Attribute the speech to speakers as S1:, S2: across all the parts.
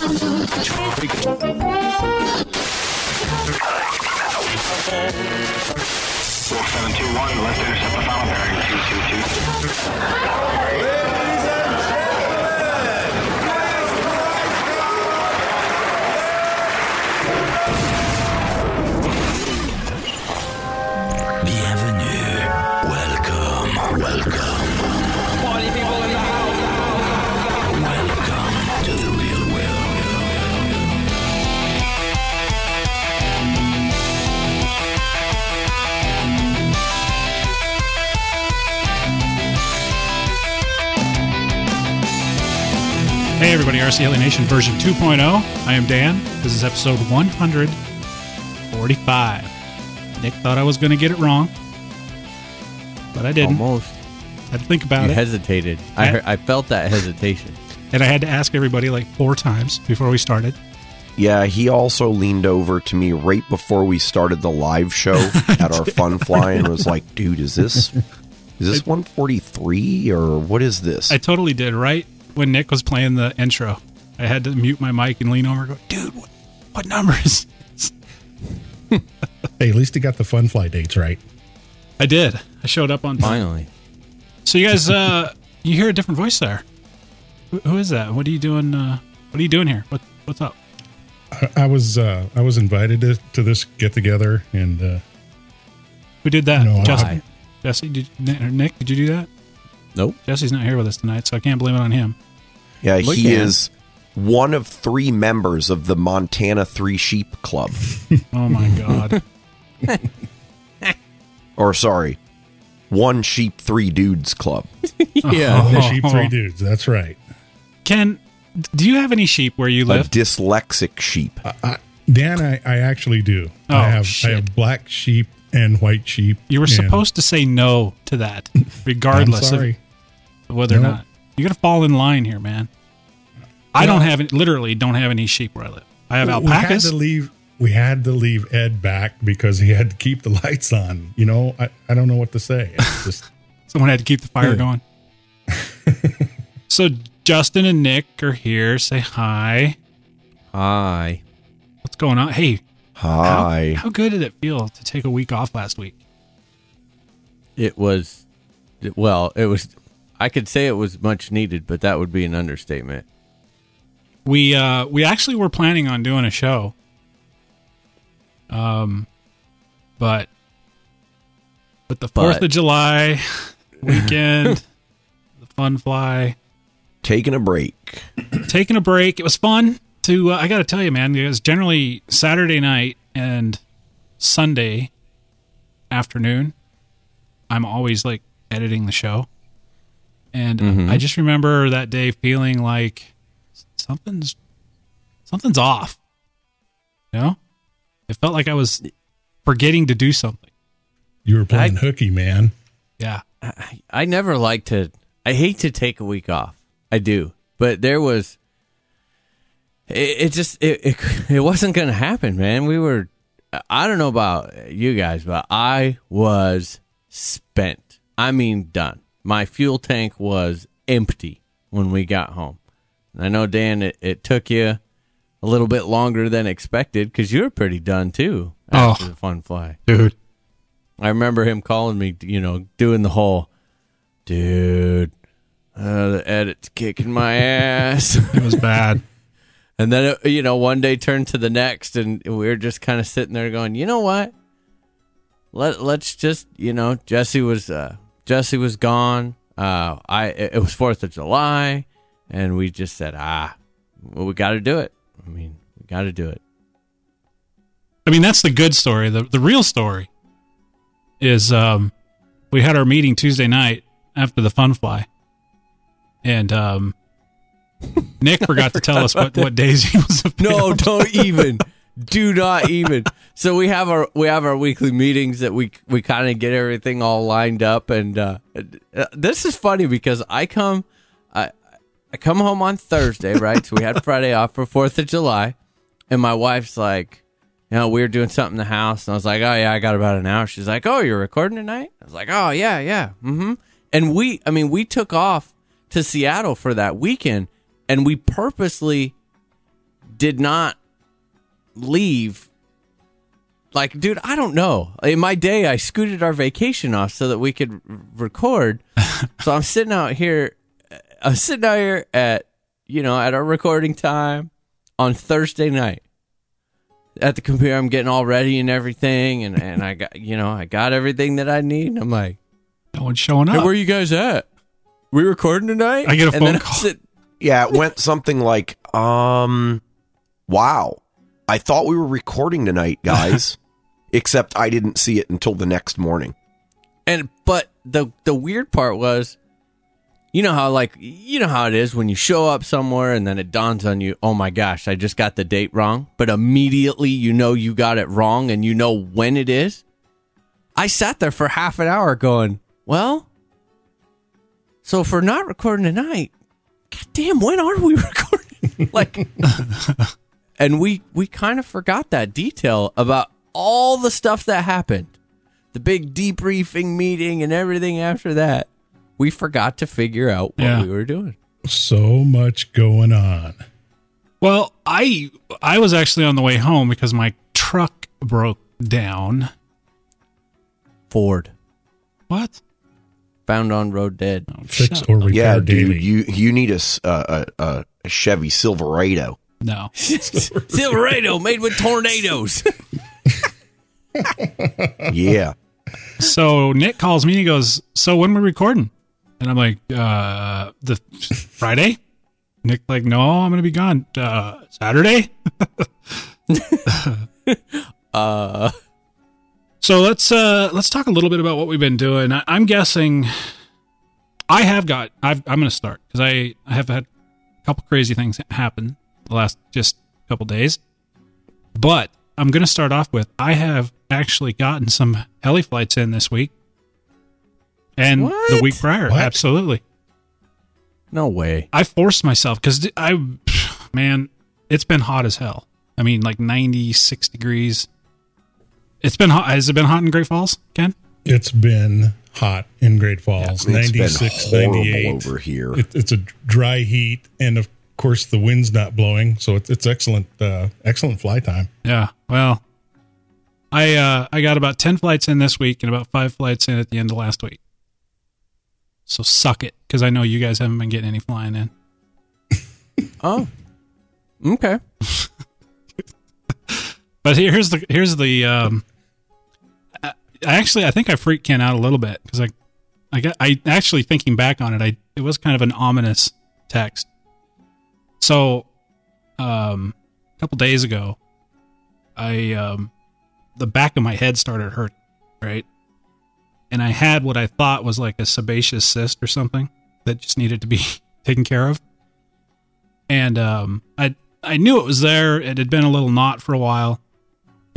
S1: Wolf 721, let's intercept the final bearing 222.
S2: Hey everybody, RC Heli Nation version 2.0. I am Dan. This is episode 145. Nick thought I was going to get it wrong, but I didn't.
S3: Almost.
S2: I had to think about
S3: You
S2: it,
S3: hesitated. I, heard, I felt that hesitation.
S2: and I had to ask everybody like four times before we started.
S4: Yeah, he also leaned over to me right before we started the live show at our fun fly and was like, "Dude, is this is this 143 or what is this?"
S2: I totally did right when Nick was playing the intro. I had to mute my mic and lean over and go, dude, what, what number is this?
S5: Hey, at least he got the fun fly dates right.
S2: I did. I showed up on time.
S3: Finally.
S2: So you guys, uh, you hear a different voice there. Who, who is that? What are you doing? Uh, what are you doing here? What, what's up?
S5: I, I was uh, I was invited to, to this get together, and uh,
S2: Who did that?
S5: No,
S2: Jesse.
S3: I-
S2: Jesse, did, Nick, did you do that?
S3: Nope.
S2: Jesse's not here with us tonight, so I can't blame it on him.
S4: yeah,
S3: We
S4: he
S3: can.
S4: is one of three members of the Montana Three Sheep Club.
S2: Oh my god.
S4: or sorry, One Sheep Three Dudes Club.
S3: Yeah. Oh.
S5: the sheep three dudes. That's right.
S2: Ken, do you have any sheep where you live?
S4: A
S2: live?
S4: dyslexic sheep.
S5: Uh, uh, Dan, I, I actually do.
S2: Oh,
S5: I have
S2: shit.
S5: I have black sheep and white sheep.
S2: you were supposed to say no to that, regardless of whether or not. You got to fall in line here, man. I don't have any, literally don't have any sheep where I live. I have alpacas.
S5: we had
S2: alpacas.
S5: to leave. We had to leave Ed back because he had to keep the lights on. You know, I, I don't know what to say. It's just
S2: Someone had to keep the fire
S5: Yeah.
S2: going. so Justin and Nick are here. Say hi.
S3: Hi.
S2: What's going on? Hey, how,
S4: Hi.
S2: how good did it feel to take a week off last week?
S3: It was, well, it was, I could say it was much needed, but that would be an understatement.
S2: We uh we actually were planning on doing a show. Um but but the 4th
S3: But-
S2: of July weekend, the fun fly,
S4: Taking a break.
S2: taking a break. It was fun to uh, I got to tell you man, because generally Saturday night and Sunday afternoon I'm always like editing the show. And I just remember that day feeling like something's something's off. You know? It felt like I was forgetting to do something.
S5: you were playing
S3: I-
S5: hooky, man.
S2: Yeah.
S3: I, I never like to, I hate to take a week off. I do. But there was, it, it just, it, it, it wasn't going to happen, man. We were, I don't know about you guys, but I was spent. I mean, done. My fuel tank was empty when we got home. And I know, Dan, it, it took you a little bit longer than expected because you were pretty done too after
S2: Oh.
S3: the fun fly.
S2: Dude.
S3: I remember him calling me, you know, doing the whole, dude, uh, the edit's kicking my ass.
S2: It was bad.
S3: And then, it, you know, one day turned to the next, and we were just kind of sitting there going, you know what? Let let's just, you know, Jesse was uh, Jesse was gone. Uh, I it was Fourth of July, and we just said, ah, well, we got to do it. I mean, we got to do it.
S2: I mean, that's the good story. The the real story is um we had our meeting Tuesday night after the fun fly. And um Nick forgot to tell us what, what days he was
S3: No, don't even. Do not even. So we have our we have our weekly meetings that we we kind of get everything all lined up, and uh, uh, this is funny because I come I I come home on Thursday, right? So we had Friday off for Fourth of July, and my wife's like, you know, we were doing something in the house, and I was like, oh yeah, I got about an hour. She's like, oh, you're recording tonight? I was like, oh yeah, yeah, mm-hmm. And we, I mean, we took off to Seattle for that weekend, and we purposely did not leave. Like, dude, I don't know. In my day, I scooted our vacation off so that we could r- record. so I'm sitting out here. I'm sitting out here at you know at our recording time on Thursday night at the computer. I'm getting all ready and everything, and and I got you know I got everything that I need. I'm like,
S2: No one's showing
S3: hey,
S2: up.
S3: where are you guys at? We recording tonight?
S2: I get a
S3: And
S2: phone
S3: I'm
S2: call.
S3: sit-
S4: Yeah, it went something like, um, wow. I thought we were recording tonight, guys. Except I didn't see it until the next morning.
S3: And but the the weird part was, you know how like you know how it is when you show up somewhere and then it dawns on you, oh my gosh, I just got the date wrong. But immediately you know you got it wrong and you know when it is. I sat there for half an hour going, well, so if we're not recording tonight, god damn, when are we recording? like, and we we kind of forgot that detail about all the stuff that happened the big debriefing meeting and everything after that, we forgot to figure out what
S2: Yeah.
S3: we were doing.
S5: So much going on.
S2: Well, I I was actually on the way home because my truck broke down.
S3: Ford
S2: What?
S3: Found on road dead.
S5: Fix or repair
S4: Yeah,
S5: daily.
S4: dude, you you need a s- uh, a, a, a Chevy Silverado.
S2: No.
S3: Silverado made with tornadoes.
S4: Yeah,
S2: So Nick calls me and he goes, "So when we recording?" And I'm like, "Uh, the Friday." Nick like, "No, I'm gonna be gone. Uh, Saturday."
S3: uh,
S2: So let's uh let's talk a little bit about what we've been doing. I, I'm guessing I have got I've, I'm going to start because I I have had a couple crazy things happen the last just couple days, but I'm going to start off with I have actually gotten some heli flights in this week and the week prior.
S5: What?
S2: Absolutely,
S3: no way.
S2: I forced myself because I man, it's been hot as hell. I mean, like 96 degrees. It's been hot. Has it been hot in Great Falls, Ken?
S5: It's been hot in Great Falls.
S4: it's
S5: 96,
S4: horrible
S5: 98.
S4: over here.
S5: It, it's a dry heat, and of course the wind's not blowing, so it's, it's excellent, uh, excellent fly time.
S2: Yeah. Well, I uh I got about 10 flights in this week and about 5 flights in at the end of last week. So suck it cuz I know you guys haven't been getting any flying in.
S3: Oh, okay.
S2: But here's the here's the um I, actually I think I freaked Ken out a little bit cuz I I got I actually thinking back on it I it was kind of an ominous text. So um a couple days ago I um the back of my head started hurting, right? And I had what I thought was like a sebaceous cyst or something that just needed to be taken care of. And um I I knew it was there. It had been a little knot for a while.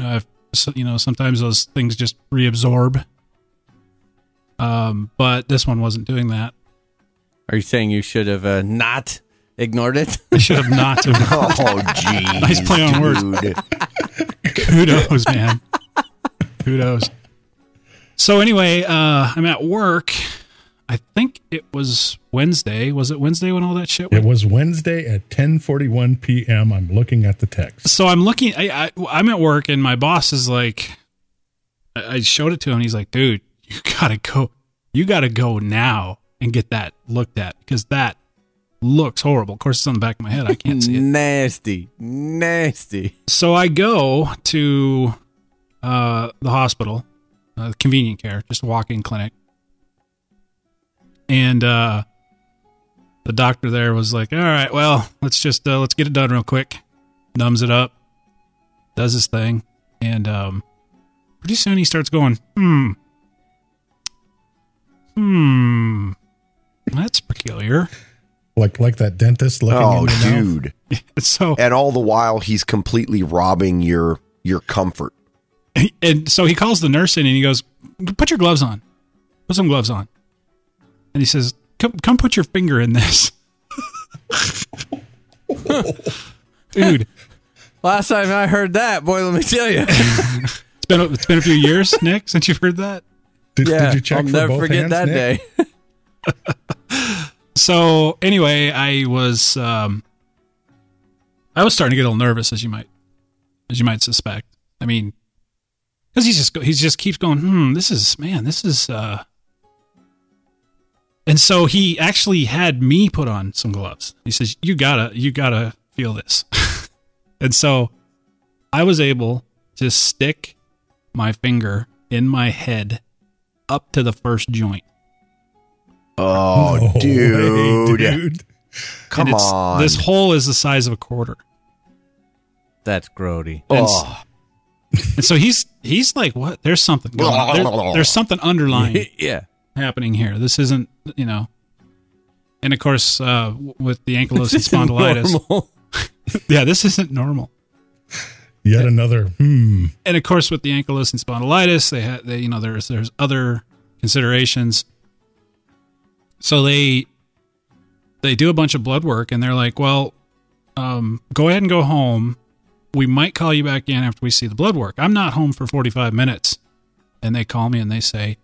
S2: Uh, so, you know, sometimes those things just reabsorb. Um, but this one wasn't doing that.
S3: Are you saying you should have uh, not ignored it?
S2: I should have not. have-
S4: oh, geez,
S2: Nice play on words. Kudos, man. Kudos. So anyway, uh, I'm at work. I think it was Wednesday. Was it Wednesday when all that shit
S5: It was Wednesday at 10:41 p.m. I'm looking at the text.
S2: So I'm looking. I, I I'm at work and my boss is like, I I showed it to him. He's like, dude, you gotta go. You gotta go now and get that looked at because that looks horrible. Of course, it's on the back of my head. I can't see it.
S3: nasty, nasty.
S2: So I go to uh, the hospital, uh, convenient care, just a walk-in clinic, and uh, the doctor there was like, "All right, well, let's just uh, let's get it done real quick." Numbs it up, does his thing, and um, pretty soon he starts going, "Hmm, hmm, that's peculiar."
S5: Like like that dentist looking
S4: Oh,
S5: in mouth.
S4: dude.
S2: So
S4: And all the while, he's completely robbing your your comfort.
S2: and so he calls the nurse in and he goes, "Put your gloves on. Put some gloves on." And he says, "Come, come, put your finger in this." Dude,
S3: Last time I heard that, boy, let me tell you.
S2: it's been a, it's been a few years, Nick, since you've heard that.
S5: Did,
S3: yeah,
S5: did you check
S3: I'll
S5: for
S3: never
S5: both
S3: forget
S5: hands,
S3: that
S5: Nick?
S3: day.
S2: So anyway, I was um, I was starting to get a little nervous, as you might, as you might suspect. I mean, because he's just go- he's just keeps going. Hmm, this is man, this is. uh And so he actually had me put on some gloves. He says, "You gotta, you gotta feel this." and so, I was able to stick my finger in my head up to the first joint.
S4: Oh,
S5: No way,
S4: dude.
S5: dude.
S4: Come
S2: And it's-
S4: on.
S2: This hole is the size of a quarter.
S3: That's grody.
S2: And,
S4: Oh.
S2: and so he's he's like, what? There's something going. There- there's something underlying
S3: yeah.
S2: Happening here. This isn't, you know. And of course, uh, with the ankylosing
S3: This
S2: spondylitis, yeah, this isn't normal.
S5: Yet another. Hmm.
S2: And of course, with the ankylosing spondylitis, they had, they, you know, there's there's other considerations. So they they do a bunch of blood work, and they're like, well, um, go ahead and go home. We might call you back in after we see the blood work. I'm not home for 45 minutes. And they call me and they say,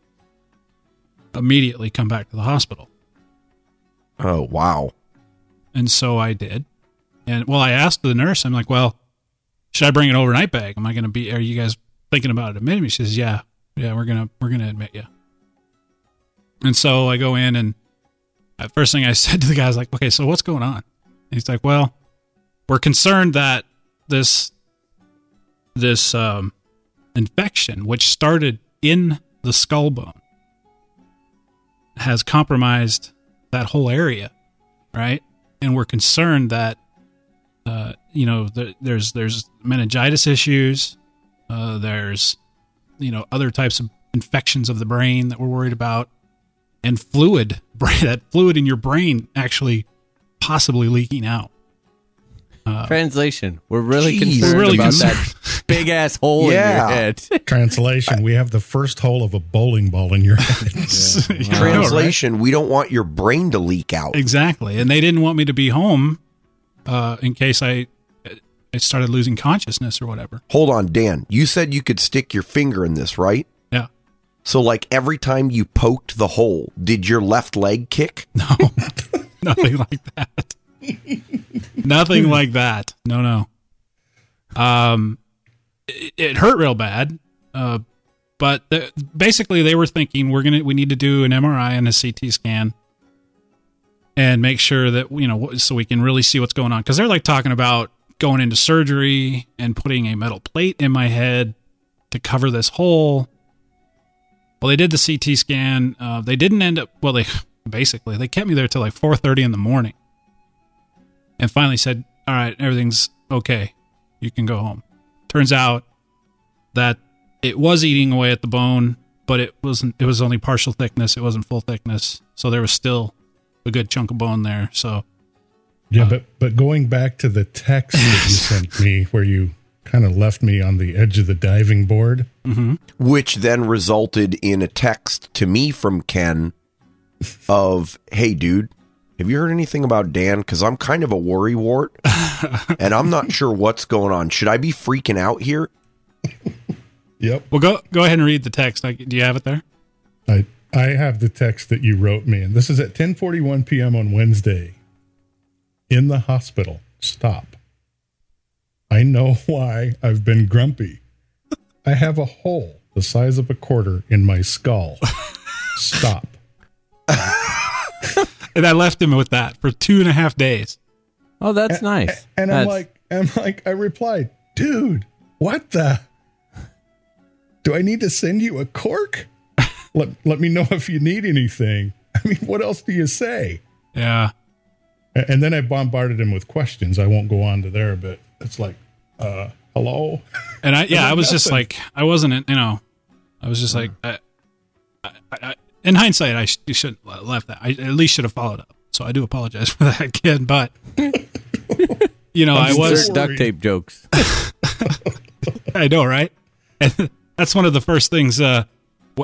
S2: immediately come back to the hospital.
S4: Oh, wow.
S2: And so I did. And well, I asked the nurse, I'm like, well, should I bring an overnight bag? Am I going to be, are you guys thinking about admitting me? She says, yeah, yeah, we're going to, we're going to admit you. And so I go in and first thing I said to the guy is like, okay, so what's going on? And he's like, well, we're concerned that this, this, um, infection, which started in the skull bone, has compromised that whole area, right? And we're concerned that, uh, you know, the, there's there's meningitis issues, uh, there's, you know, other types of infections of the brain that we're worried about, and fluid, that fluid in your brain actually possibly leaking out.
S3: Translation. We're really
S4: Jeez.
S3: concerned
S2: We're really
S3: about
S2: concerned.
S3: that big ass hole
S4: Yeah.
S3: in your head.
S5: Translation: We have the first hole of a bowling ball in your head.
S2: Yeah, I know, right?
S4: Translation, we don't want your brain to leak out.
S2: Exactly. And they didn't want me to be home uh, in case I I started losing consciousness or whatever.
S4: Hold on, Dan. You said you could stick your finger in this, right?
S2: Yeah.
S4: So, like every time you poked the hole, did your left leg kick?
S2: No. Nothing like that. Nothing like that. No, no. Um it, it hurt real bad. Uh but the, basically they were thinking we're to we need to do an MRI and a CT scan and make sure that you know so we can really see what's going on cuz they're like talking about going into surgery and putting a metal plate in my head to cover this hole. Well, they did the CT scan. Uh, they didn't end up. Well, they basically they kept me there till like 4:30 in the morning, and finally said, "All right, everything's okay. You can go home." Turns out that it was eating away at the bone, but it wasn't. It was only partial thickness. It wasn't full thickness, so there was still a good chunk of bone there. So
S5: Yeah, but but going back to the text that you sent me, where you kind of left me on the edge of the diving board. mm-hmm.
S4: Which then resulted in a text to me from Ken of, "Hey, dude, have you heard anything about Dan? Because I'm kind of a worry wart, and I'm not sure what's going on. Should I be freaking out here?"
S5: Yep,
S2: well, go go ahead and read the text. Like, do you have it there?
S5: I I have the text that you wrote me, and this is at 10:41 p.m. on Wednesday. In the hospital. Stop. I know why I've been grumpy. I have a hole the size of a quarter in my skull. Stop.
S2: And I left him with that for two and a half days.
S3: Oh, that's nice.
S5: And I'm like, I'm like, I replied, dude, what the? Do I need to send you a cork? let let me know if you need anything. I mean, what else do you say?
S2: Yeah.
S5: And then I bombarded him with questions. I won't go on to there, but it's like, uh, hello.
S2: And I, yeah, I was just like, I wasn't, you know, I was just like, I, I, I, in hindsight, I sh- you should have left that. I at least should have followed up. So I do apologize for that, kid. But you know, I was,
S3: duct tape jokes.
S2: I know, right? And that's one of the first things. Uh,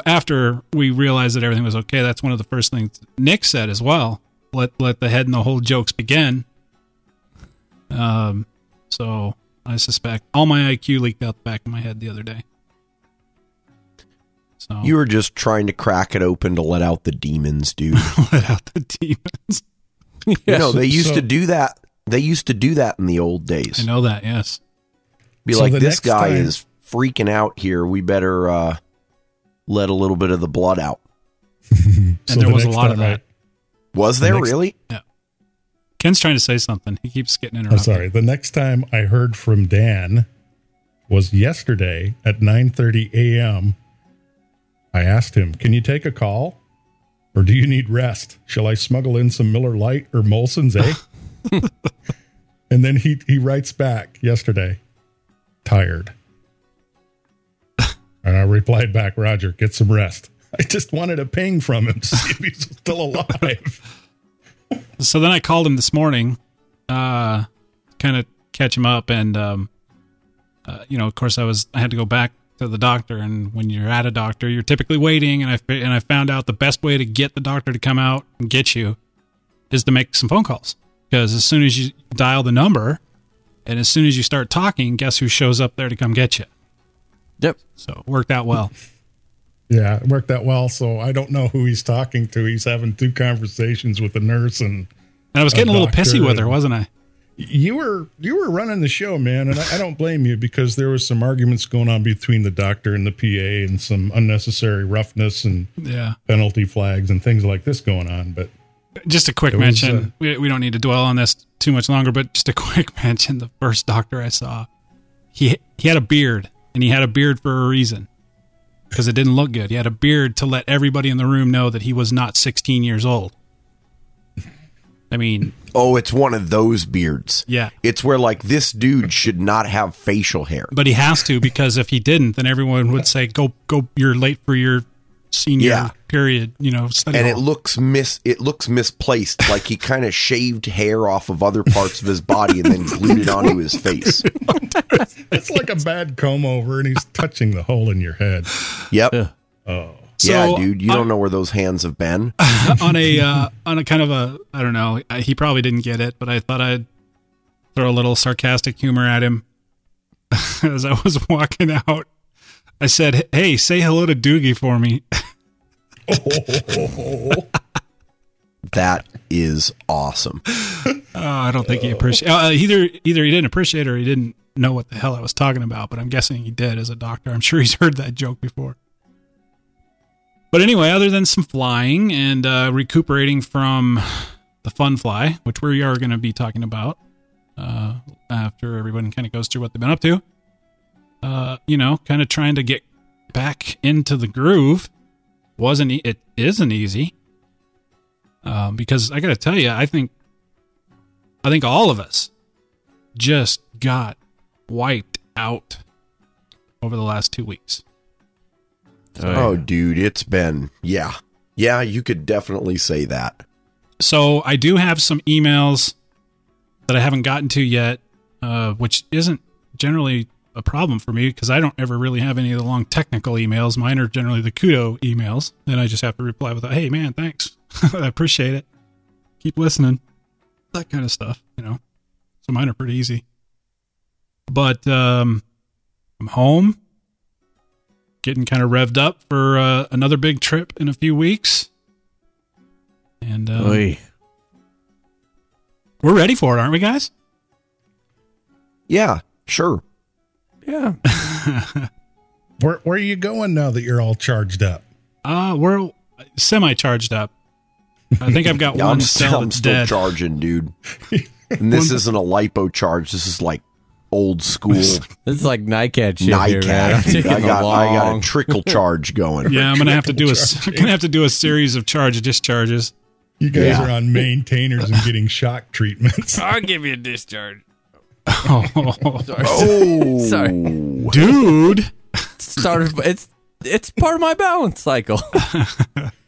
S2: after we realized that everything was okay, that's one of the first things Nick said as well. Let let the head and the whole jokes begin. Um, so I suspect all my IQ leaked out the back of my head the other day. So
S4: You were just trying to crack it open to let out the demons, dude.
S2: let out the demons.
S4: You know, they used
S5: So-
S4: to do that They used to do that in the old days.
S2: I know that. Yes.
S4: Be
S5: So
S4: like, this guy
S5: time-
S4: is freaking out here. We better uh, let a little bit of the blood out.
S2: And there
S5: the
S2: was a lot of
S5: time I-
S2: that.
S4: Was there
S5: next-
S4: really? Yeah.
S2: Ken's trying to say something. He keeps getting interrupted.
S5: I'm
S2: interrupted.
S5: sorry. The next time I heard from Dan was yesterday at 9:30 a.m. I asked him, "Can you take a call, or do you need rest? Shall I smuggle in some Miller Lite or Molson's, eh?" and then he he writes back yesterday, tired. and I replied back, "Roger, get some rest." I just wanted a ping from him to see if he's still alive.
S2: So then I called him this morning, uh, kind of catch him up, and um, uh, you know, of course, I was I had to go back to the doctor, and when you're at a doctor, you're typically waiting, and I fi- and I found out the best way to get the doctor to come out and get you is to make some phone calls because as soon as you dial the number, and as soon as you start talking, guess who shows up there to come get you?
S3: Yep.
S2: So it worked out well.
S5: Yeah, it worked out well. So I don't know who he's talking to. He's having two conversations with the nurse, and
S2: And I was getting a,
S5: A
S2: little pissy with her, wasn't I?
S5: You were you were running the show, man. And I, I don't blame you because there was some arguments going on between the doctor and the PA, and some unnecessary roughness and
S2: Yeah.
S5: penalty flags and things like this going on. But
S2: just a quick
S5: It was,
S2: mention.
S5: uh,
S2: we, we don't need to dwell on this too much longer, but just a quick mention. The first doctor I saw, he he had a beard, and he had a beard for a reason, because it didn't look good. He had a beard to let everybody in the room know that he was not 16 years old. I mean,
S4: Oh, it's one of those beards.
S2: Yeah.
S4: It's where like this dude should not have facial hair.
S2: but he has to because if he didn't, then everyone would say, "Go, go! You're late for your senior
S4: Yeah.
S2: period." You know, study
S4: And it looks mis it looks misplaced, like he kind of shaved hair off of other parts of his body and then glued it onto his face.
S5: it's like a bad comb over, and he's touching the hole in your head.
S4: Yep.
S5: Oh,
S4: yeah, dude, you don't know where those hands have been.
S2: on a uh, on a kind of a I don't know. He probably didn't get it, but I thought I'd throw a little sarcastic humor at him as I was walking out. I said, "Hey, say hello to Doogie for me."
S4: That is awesome.
S2: Oh, I don't think he appreciated. uh, either. Either he didn't appreciate it or he didn't know what the hell I was talking about. But I'm guessing he did as a doctor. I'm sure he's heard that joke before. But anyway, other than some flying and uh, recuperating from the fun fly, which we are going to be talking about uh, after everyone kind of goes through what they've been up to, uh, you know, kind of trying to get back into the groove wasn't e- it isn't easy um, because I got to tell you, I think I think all of us just got wiped out over the last two weeks.
S4: Oh, dude, it's been yeah. Yeah, you could definitely say that.
S2: So I do have some emails that I haven't gotten to yet, uh, which isn't generally a problem for me because I don't ever really have any of the long technical emails. Mine are generally the kudo emails, and I just have to reply with, a, "Hey, man, thanks, I appreciate it. Keep listening." That kind of stuff, you know. So mine are pretty easy. But um, I'm home, getting kind of revved up for uh, another big trip in a few weeks, and um, we're ready for it, aren't we, guys?
S4: Yeah, sure.
S3: Yeah.
S5: where where are you going now that you're all charged up?
S2: Uh, we're semi charged up. I think I've got
S4: Yeah,
S2: one
S4: I'm,
S2: cell
S4: still, I'm still
S2: dead.
S4: charging, dude. And this isn't a lipo charge. This is like old school
S3: This is like NICAD shit here, man. I'm
S4: NICAD. dude.
S3: taking
S4: I got,
S3: a
S4: I got
S3: long-
S4: a trickle charge going.
S2: Yeah, I'm gonna have to do a I'm gonna have to do a series of charge discharges.
S5: You guys
S4: Yeah.
S5: are on maintainers and getting shock treatments.
S3: I'll give you a discharge.
S2: Oh,
S4: Oh,
S3: Sorry.
S2: dude.
S3: Started. It's it's part of my balance cycle.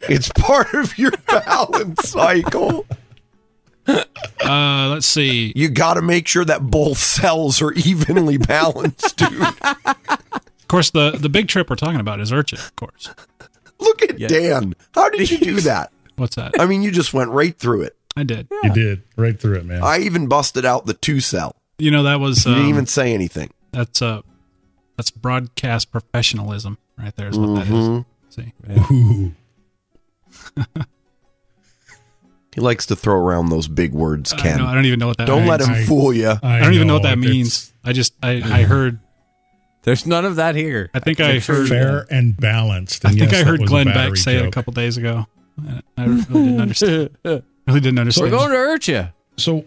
S4: It's part of your balance cycle.
S2: Uh, let's see.
S4: You got to make sure that both cells are evenly balanced, dude.
S2: Of course, the the big trip we're talking about is Urchin. Of course.
S4: Look at Dan. How did you do that?
S2: What's that?
S4: I mean, you just went right through it.
S2: I did.
S5: You did right through it, man.
S4: I even busted out the two cell.
S2: You know that was
S4: You didn't
S2: um,
S4: even say anything.
S2: that's uh that's broadcast professionalism right there is what that
S4: Mm-hmm.
S2: is. See,
S5: Ooh.
S4: He likes to throw around those big words,
S2: I,
S4: Ken.
S2: know, I don't even know what that means.
S4: Don't
S2: means.
S4: let him
S5: I-
S4: fool you.
S2: I don't even know what that
S5: it's
S2: means. I just I, I heard
S3: There's none of that here.
S2: I think I heard
S5: Fair and balanced.
S2: I think
S5: yes,
S2: I heard Glenn Beck
S5: battery
S2: say it a couple days ago. I I really didn't understand. really didn't understand.
S3: We're going to hurt you.
S5: So,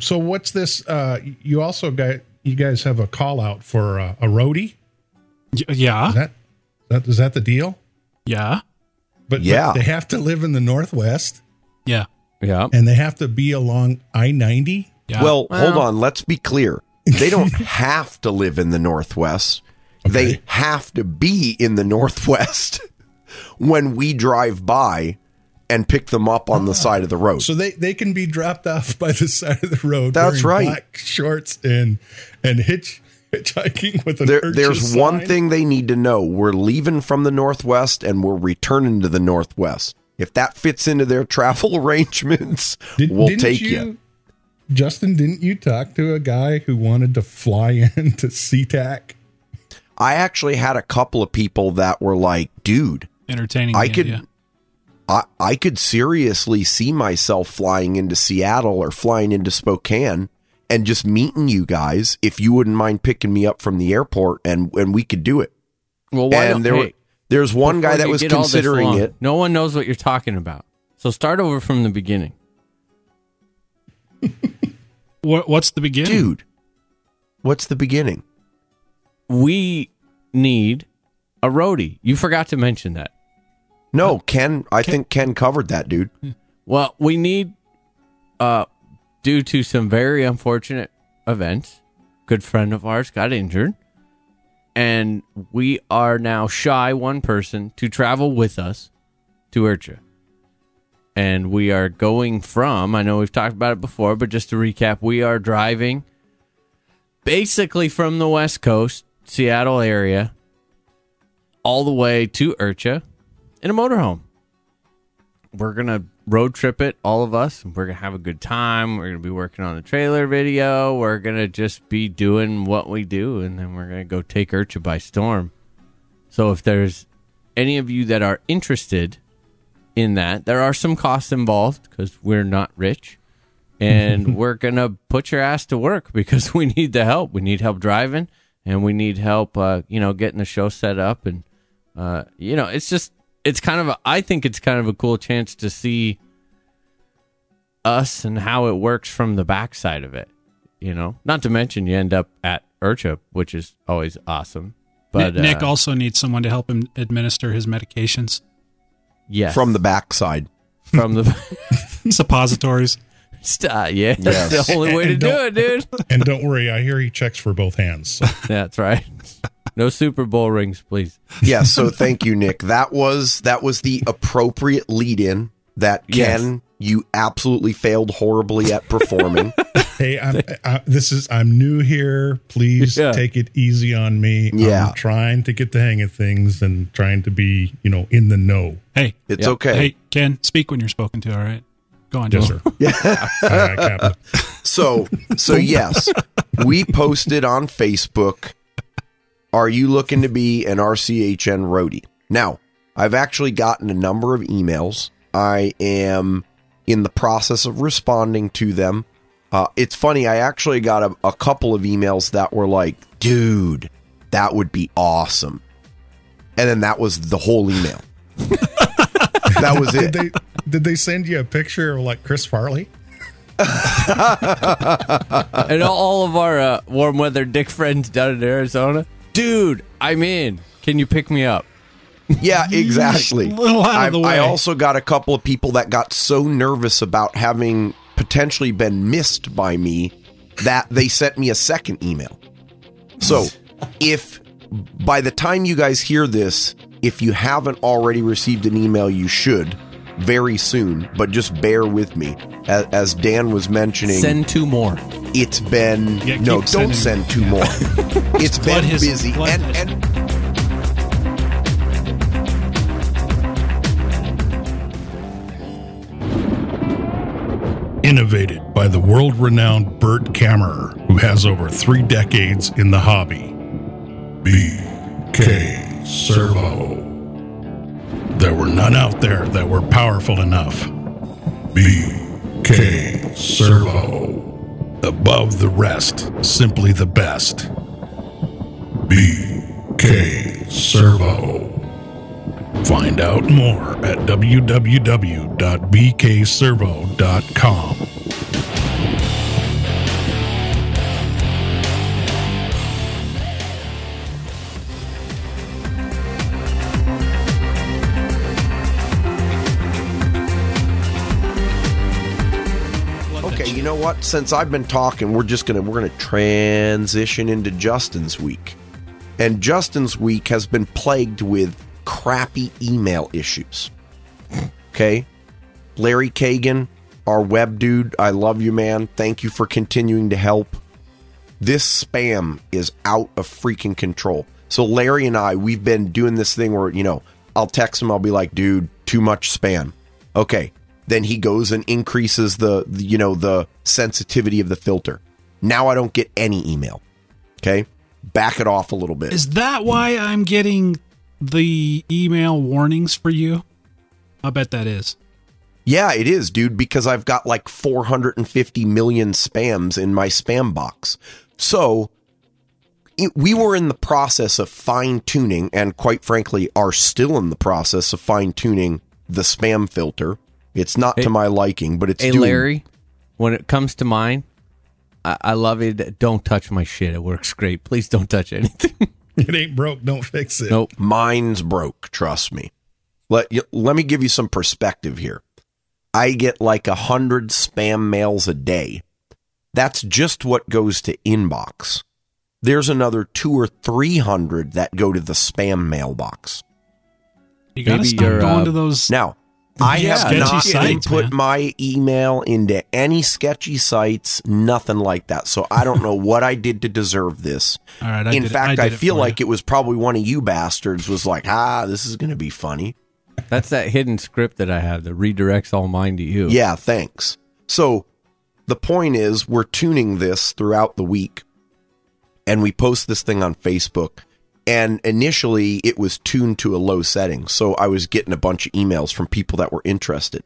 S5: so what's this? Uh, you also got you guys have a call out for uh, a roadie.
S2: Y- yeah,
S5: Is that that is that the deal?
S2: yeah,
S5: But, but
S4: Yeah.
S5: they have to live in the northwest
S2: yeah,
S3: Yeah.
S5: and they have to be along I ninety.
S2: yeah.
S4: Well, hold on. Let's be clear. They don't have to live in the Northwest. They have to be in the Northwest when we drive by and pick them up on the ah. side of the road.
S5: So they, they can be dropped off by the side of the road.
S4: That's right.
S5: Black shorts and and hitch hitchhiking with an
S4: There,
S5: IRCHA
S4: there's one thing they need to know. We're leaving from the Northwest and we're returning to the Northwest. If that fits into their travel arrangements,
S5: Did,
S4: we'll take
S5: you,
S4: you.
S5: Justin, didn't you talk to a guy who wanted to fly into SeaTac?
S4: I actually had a couple of people that were like, dude,
S2: entertaining.
S4: I could
S2: idea.
S4: I, I could seriously see myself flying into Seattle or flying into Spokane and just meeting you guys if you wouldn't mind picking me up from the airport and, and we could do it.
S3: Well, why don't
S4: and there
S3: hey,
S4: were, there's one guy that was
S3: get all this
S4: considering it.
S3: No one knows what you're talking about. So start over from the beginning.
S2: What, what's the beginning?
S4: Dude, what's the beginning?
S3: We need a roadie. You forgot to mention that.
S4: No, Ken, I think Ken covered that, dude.
S3: Well, we need, uh, due to some very unfortunate events, good friend of ours got injured, and we are now shy one person to travel with us to IRCHA. And we are going from, I know we've talked about it before, but just to recap, we are driving basically from the West Coast, Seattle area, all the way to IRCHA in a motorhome we're gonna road trip it, all of us. We're gonna have a good time. We're gonna be working on the trailer video. We're gonna just be doing what we do, and then we're gonna go take IRCHA by storm. So if there's any of you that are interested in that, there are some costs involved because we're not rich, and we're gonna put your ass to work because we need the help. We need help driving, and we need help, uh, you know, getting the show set up, and uh, you know, it's just it's kind of a, I think it's kind of a cool chance to see us and how it works from the backside of it. You know, not to mention you end up at IRCHA, which is always awesome. But
S2: Nick, Nick
S3: uh,
S2: also needs someone to help him administer his medications,
S3: yes,
S4: From the backside.
S3: from the
S2: suppositories.
S3: St- yeah,
S4: Yes.
S3: that's the only way to
S5: And
S3: do
S5: don't-
S3: it, dude.
S5: And don't worry, I hear he checks for both hands. So.
S3: That's right. No Super Bowl rings, please.
S4: Yeah, so thank you, Nick. That was that was the appropriate lead in that
S3: Yes.
S4: Ken, you absolutely failed horribly at performing.
S5: hey, I'm, I, this is I'm new here. Please
S3: Yeah.
S5: take it easy on me.
S4: Yeah.
S5: I'm trying to get the hang of things and trying to be, you know, in the know.
S2: Hey,
S4: It's
S3: Yep.
S4: okay.
S2: hey, Ken, speak when you're spoken to. All right, go on,
S5: Yes,
S2: Joe.
S5: sir. Aye, aye, Captain.
S4: So, so yes, we posted on Facebook. Are you looking to be an RCHN roadie? Now, I've actually gotten a number of emails. I am in the process of responding to them. Uh, it's funny. I actually got a, a couple of emails that were like, "Dude, that would be awesome," and then that was the whole email. that was it.
S5: Did
S4: it.
S5: they did they send you a picture of like Chris Farley?
S3: and all of our uh, warm weather dick friends down in Arizona, dude, I'm in. Can you pick me up?
S4: Yeah, exactly.
S2: A little out of
S4: I,
S2: the
S4: I also got a couple of people that got so nervous about having potentially been missed by me that they sent me a second email. So, if by the time you guys hear this, if you haven't already received an email, you should very soon, but just bear with me. As, as Dan was mentioning,
S3: Send two more.
S4: it's been
S2: Yeah,
S4: no,
S2: keep
S4: don't
S2: sending-
S4: send two more. it's been
S2: his-
S4: busy, and,
S2: his-
S4: and
S5: Innovated by the world renowned Bert Kammerer, who has over three decades in the hobby. BK Servo. There were none out there that were powerful enough. BK Servo. Above the rest, simply the best. BK Servo. Find out more at www.bkservo.com.
S4: what? Since I've been talking, we're just gonna we're gonna transition into Justin's week, and Justin's week has been plagued with crappy email issues. Okay, Larry Kagan, our web dude, I love you, man. Thank you for continuing to help. This spam is out of freaking control. So Larry and I, we've been doing this thing where you know I'll text him, I'll be like, dude, too much spam. Okay, then he goes and increases the, the you know the sensitivity of the filter. Now I don't get any email. Okay, back it off a little bit.
S2: Is that why I'm getting the email warnings for you? I bet that is.
S4: Yeah, it is, dude, because I've got like 450 million spams in my spam box. So it, we were in the process of fine tuning, and quite frankly, are still in the process of fine tuning the spam filter. It's not
S3: Hey-
S4: to my liking, but it's
S3: Hey,
S4: doing-
S3: Larry, when it comes to mine, I, I love it. Don't touch my shit. It works great. Please don't touch anything.
S5: It ain't broke, don't fix it.
S3: nope.
S4: Mine's broke, trust me. Let you, let me give you some perspective here. I get like a hundred spam mails a day. That's just what goes to inbox. There's another two or three hundred that go to the spam mailbox.
S2: You gotta
S3: Maybe
S2: stop
S3: you're,
S2: going
S3: uh,
S2: to those.
S4: Now, I
S3: Yeah,
S4: have
S2: sketchy
S4: not
S2: sites,
S4: put
S2: man.
S4: my email into any sketchy sites, nothing like that. So I don't know what I did to deserve this.
S2: All right, I
S4: In
S2: did
S4: fact,
S2: I
S4: I,
S2: did it
S4: feel
S2: for
S4: like
S2: you.
S4: it was probably one of you bastards was like, ah, this is going to be funny.
S3: That's that hidden script that I have that redirects all mine to you.
S4: Yeah, thanks. So the point is, we're tuning this throughout the week, and we post this thing on Facebook. And initially, it was tuned to a low setting, so I was getting a bunch of emails from people that were interested.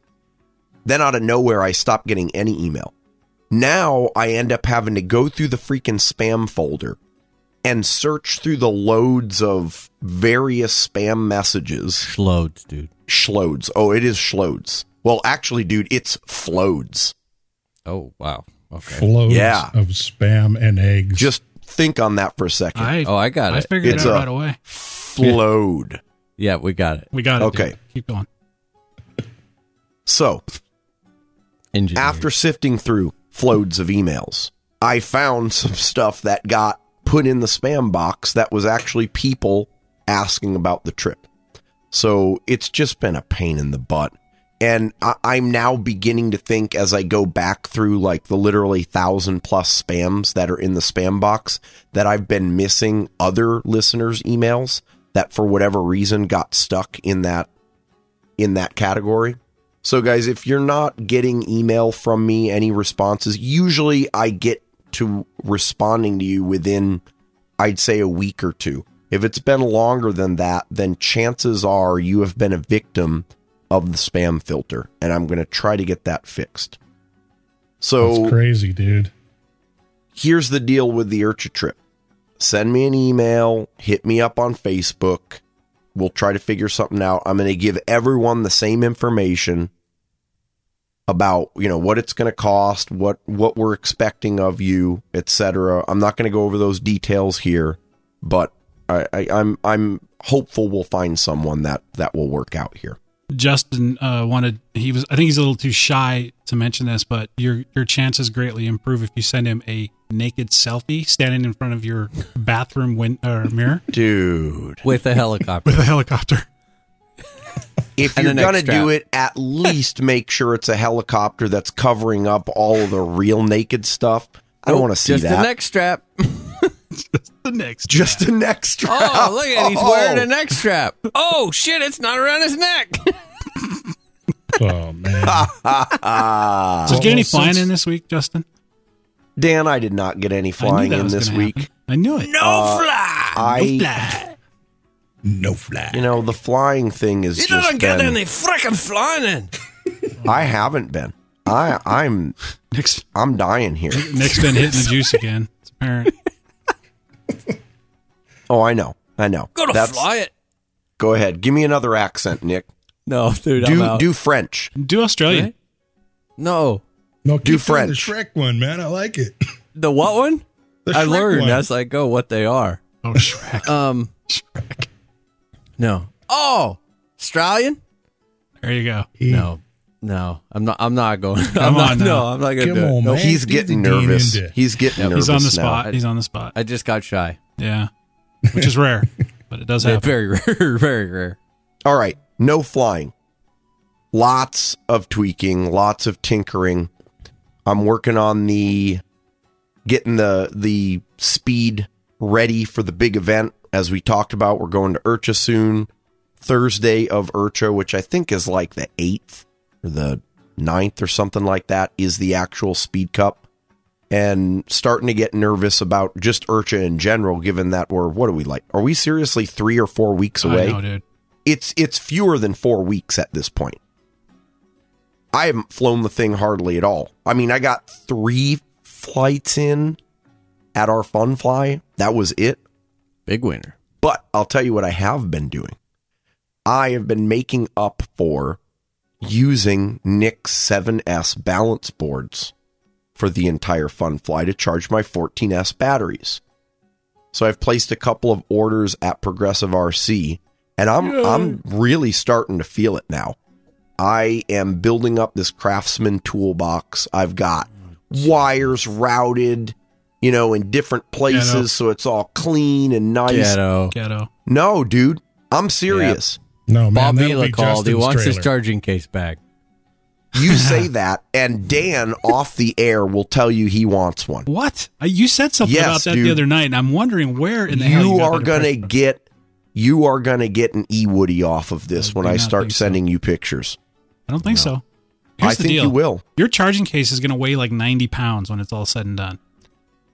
S4: Then, out of nowhere, I stopped getting any email. Now, I end up having to go through the freaking spam folder and search through the loads of various spam messages
S3: Schloads, dude.
S4: schloads. Oh, it is schloads. Well, actually, dude, it's floads.
S3: Oh, wow. Okay.
S5: Flows
S4: Yeah.
S5: of spam and eggs.
S4: Just think on that for a second.
S2: I,
S3: Oh, I got
S2: I
S3: it.
S2: I figured
S4: It's
S2: it out right away.
S4: Flowed.
S3: Yeah, we got it.
S2: We got it.
S4: Okay.
S2: dude. Keep going.
S4: So,
S3: Engineer.
S4: after sifting through floads of emails, I found some stuff that got put in the spam box that was actually people asking about the trip. So, it's just been a pain in the butt. And I- I'm now beginning to think as I go back through like the literally thousand plus spams that are in the spam box that I've been missing other listeners' emails that for whatever reason got stuck in that in that category. So guys, if you're not getting email from me, any responses, usually I get to responding to you within I'd say a week or two. If it's been longer than that, then chances are you have been a victim of the spam filter, and I'm going to try to get that fixed. So
S5: That's crazy, dude.
S4: here's the deal with the IRCHA trip. Send me an email, hit me up on Facebook. We'll try to figure something out. I'm going to give everyone the same information about, you know, what it's going to cost, what what we're expecting of you, etc. I'm not going to go over those details here, but I, I, I'm I'm hopeful we'll find someone that that will work out here.
S2: Justin uh, wanted he was I think he's a little too shy to mention this, but your your chances greatly improve if you send him a naked selfie standing in front of your bathroom win- or mirror
S4: Dude,
S3: with a helicopter.
S2: with a helicopter.
S4: if
S3: And
S4: you're gonna
S3: strap.
S4: do it, at least make sure it's a helicopter that's covering up all of the real naked stuff. I don't want to see
S3: Just
S4: that.
S3: the neck strap.
S2: The next
S4: Just a neck strap.
S3: Oh, look at it. he's
S4: Oh.
S3: wearing a oh. neck strap. Oh shit, it's not around his neck.
S5: Oh man.
S2: Did you get any flying
S5: since-
S2: in this week, Justin?
S4: Dan, I did not get any flying in this week.
S2: happen. I knew it.
S3: No uh, fly.
S4: I,
S5: no fly.
S4: you know, the flying thing is
S3: You
S4: just
S3: don't get
S4: been-
S3: any freaking flying in.
S4: I haven't been. I I'm
S2: Nick's
S4: I'm dying here.
S2: Nick's been hitting the juice again. It's apparent.
S4: Oh, I know. I know.
S3: Gonna
S4: That's-
S3: fly it.
S4: Go ahead. Give me another accent, Nick.
S3: No, dude, I'm
S4: Do
S3: out.
S4: do French.
S2: Do Australian.
S3: Right? no,
S5: No, keep
S4: Do French.
S5: The Shrek one, man. I like it.
S3: the what one?
S5: The
S3: I
S5: Shrek
S3: learned
S5: one.
S3: as I go what they are.
S2: Oh, Shrek.
S3: Um, no. Oh, Australian?
S2: There you go.
S3: No, no. I'm not. I'm not going. I'm
S2: Come
S3: not.
S2: on
S3: No,
S2: now.
S3: I'm not going to do it.
S5: on,
S3: Nope.
S5: man.
S4: He's getting
S5: the game
S4: nervous. He's getting nervous
S2: He's on the
S4: now.
S2: spot. He's on the spot.
S3: I just got shy.
S2: Yeah. Which is rare, but it does
S3: They're
S2: happen.
S3: very rare. Very rare.
S4: All right, no flying. Lots of tweaking, lots of tinkering. I'm working on the getting the the speed ready for the big event. As we talked about, we're going to IRCHA soon. Thursday of IRCHA, which I think is like the eighth or the ninth or something like that, is the actual speed cup. And starting to get nervous about just IRCHA in general, given that we're what are we like? Are we seriously three or four weeks away?
S2: I know, dude.
S4: it's it's fewer than four weeks at this point. I haven't flown the thing hardly at all. I mean, I got three flights in at our fun fly. That was it.
S3: Big winner.
S4: But I'll tell you what I have been doing. I have been making up for using Nick's 7S balance boards for the entire fun fly to charge my 14S batteries. So I've placed a couple of orders at Progressive RC and I'm I'm really starting to feel it now. I am building up this craftsman toolbox. I've got wires routed, you know, in different places
S2: Ghetto.
S4: so it's all clean and nice.
S3: Ghetto.
S2: Ghetto.
S4: No, dude, I'm serious.
S5: No, man.
S3: Bob
S5: that'll
S3: Vila called. He
S5: Justin's
S3: wants his charging case back.
S4: You say that, and Dan off the air will tell you he wants one.
S2: What? Uh, You said something
S4: Yes,
S2: about that
S4: dude.
S2: the other night, and I'm wondering where in the hell
S4: You
S2: you
S4: are gonna get, you are gonna get an E Woody off of this
S2: I
S4: when I start
S2: think so.
S4: sending you pictures.
S2: I don't think so. Here's
S4: I
S2: the
S4: think
S2: deal.
S4: you will.
S2: Your charging case is going to weigh like 90 pounds when it's all said and done.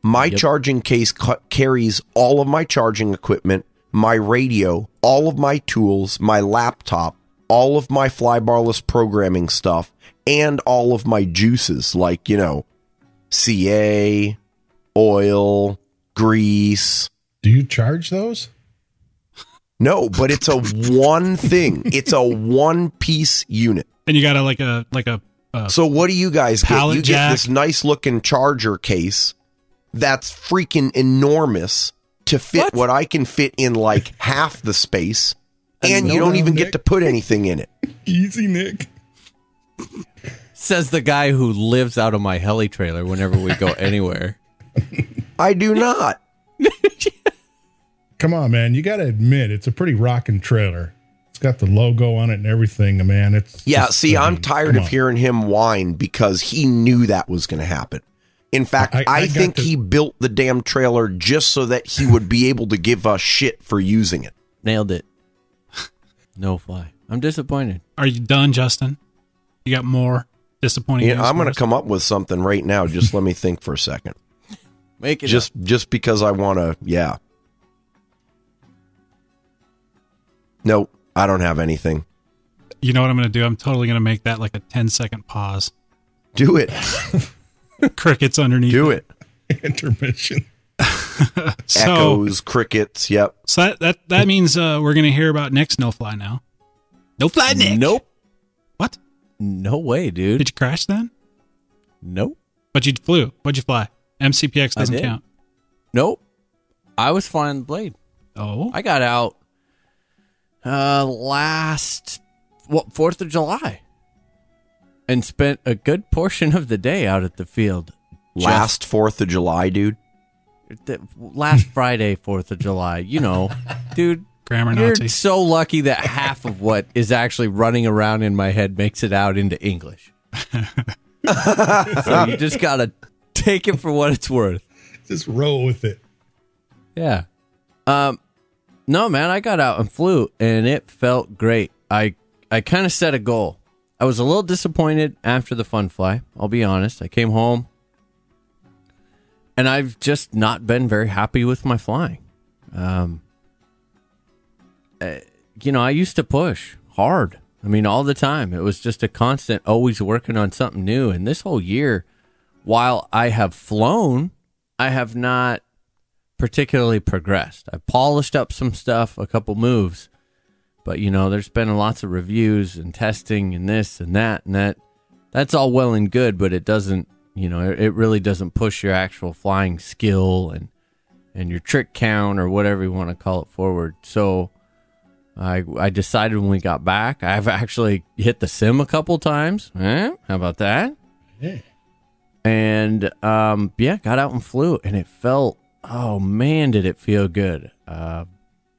S4: My
S3: Yep.
S4: charging case ca- carries all of my charging equipment, my radio, all of my tools, my laptop, all of my flybarless programming stuff, and all of my juices like, you know, CA, oil, grease.
S5: Do you charge those?
S4: No, but it's a one thing. It's a one piece unit.
S2: And you got a like a like a uh,
S4: So what do you guys get?
S2: Pallet
S4: You get this nice looking charger case that's freaking enormous to fit what,
S3: What?
S4: I can fit in like half the space. And you
S5: no
S4: don't
S5: doubt,
S4: even get to put anything in it.
S5: Easy, Nick.
S3: Says the guy who lives out of my heli trailer whenever we go anywhere.
S4: I do not.
S5: Come on, man. You got to admit, it's a pretty rocking trailer. It's got the logo on it and everything, man. It's
S4: Yeah,
S5: just-
S4: see,
S5: I
S4: I'm
S5: mean,
S4: tired
S5: come
S4: of
S5: on.
S4: hearing him whine because he knew that was going to happen. In fact,
S5: I-
S4: I,
S5: I
S4: think
S5: to-
S4: he built the damn trailer just so that he would be able to give us shit for using it.
S3: Nailed it. No fly. I'm disappointed.
S2: Are you done, Justin? You got more disappointing.
S4: Yeah,
S2: news
S4: I'm going
S2: us?
S4: to come up with something right now. Just let me think for a second.
S3: Make it
S4: just just because I want to. Yeah. Nope, I don't have anything.
S2: You know what I'm going to do? I'm totally going to make that like a 10 second pause.
S4: Do it.
S2: Crickets underneath.
S4: Do it.
S5: intermission.
S2: So,
S4: Echoes, crickets. Yep.
S2: so that that, that means uh, we're going to hear about Nick's no fly now. No fly, Nick.
S3: Nope.
S2: What?
S3: No way, dude.
S2: Did you crash then?
S3: Nope.
S2: But you flew. What'd you fly? MCPX doesn't count.
S3: Nope. I was flying the blade.
S2: Oh,
S3: I got out uh last what Fourth of July, and spent a good portion of the day out at the field. Just-
S4: Last Fourth of July, dude.
S3: the, last Friday, Fourth of July. You know, dude.
S2: Grammar
S3: You're
S2: Nazi.
S3: so lucky that half of what is actually running around in my head makes it out into English. so you just gotta take it for what it's worth.
S5: Just roll with it.
S3: Yeah. Um no man, I got out and flew and it felt great. I I kind of set a goal. I was a little disappointed after the fun fly, I'll be honest. I came home and I've just not been very happy with my flying. Um uh, you know, I used to push hard I mean, all the time. It was just a constant, always working on something new. And this whole year, while I have flown, I have not particularly progressed. I polished up some stuff, a couple moves, but you know, there's been lots of reviews and testing and this and that and that. That's all well and good, but it doesn't, you know, it, it really doesn't push your actual flying skill and and your trick count or whatever you want to call it forward. So I I decided when we got back, I've actually hit the sim a couple times. Eh? How about that?
S5: Yeah.
S3: and um, yeah, got out and flew, and it felt oh man, did it feel good? Uh,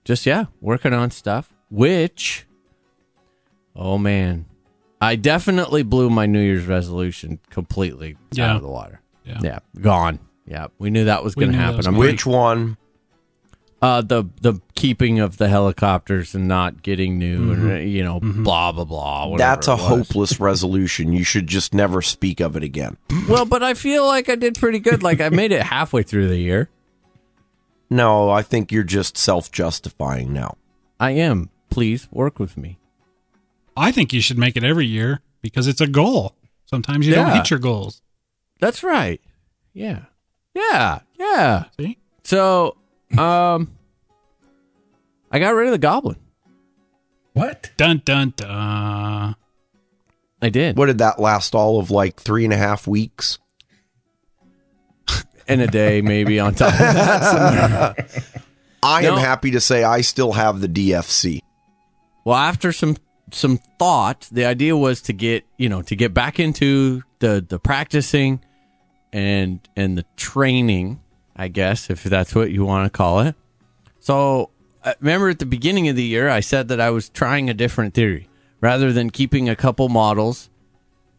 S3: just yeah, working on stuff. Which, oh man, I definitely blew my New Year's resolution completely
S2: Yeah.
S3: out of the water.
S2: Yeah.
S3: Yeah, gone. Yeah, we knew that was going to happen.
S2: gonna
S4: Which one?
S3: Uh, the the keeping of the helicopters and not getting new and uh, you know blah blah blah. whatever
S4: That's a hopeless resolution. You should just never speak of it again.
S3: Well, but I feel like I did pretty good. Like I made it halfway through the year.
S4: No, I think you're just self justifying now.
S3: I am. Please work with me.
S2: I think you should make it every year because it's a goal. Sometimes you don't hit your goals.
S3: That's right. Yeah. Yeah. Yeah.
S2: See?
S3: So, um, I got rid of the goblin.
S5: What?
S2: Dun dun dun.
S3: I did.
S4: What did that last all of like three and a half weeks?
S3: In a day, maybe on top of that.
S4: I am happy to say I still have the DFC.
S3: Well, after some some thought, the idea was to get you know to get back into the the practicing and and the training, I guess if that's what you want to call it. So uh, remember at the beginning of the year, I said that I was trying a different theory rather than keeping a couple models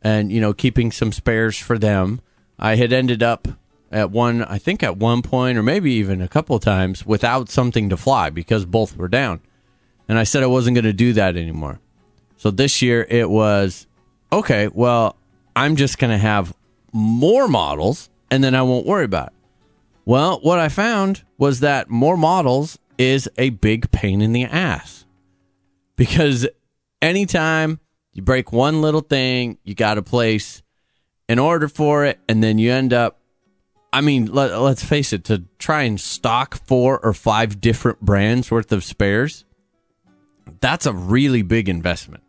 S3: and you know keeping some spares for them. I had ended up at one, I think at one point or maybe even a couple times without something to fly because both were down. And I said I wasn't going to do that anymore. So this year it was okay, well, I'm just going to have more models and then I won't worry about it. Well, what I found was that more models is a big pain in the ass. Because anytime you break one little thing, you got to place an order for it and then you end up I mean, let, let's face it, to try and stock four or five different brands worth of spares, that's a really big investment.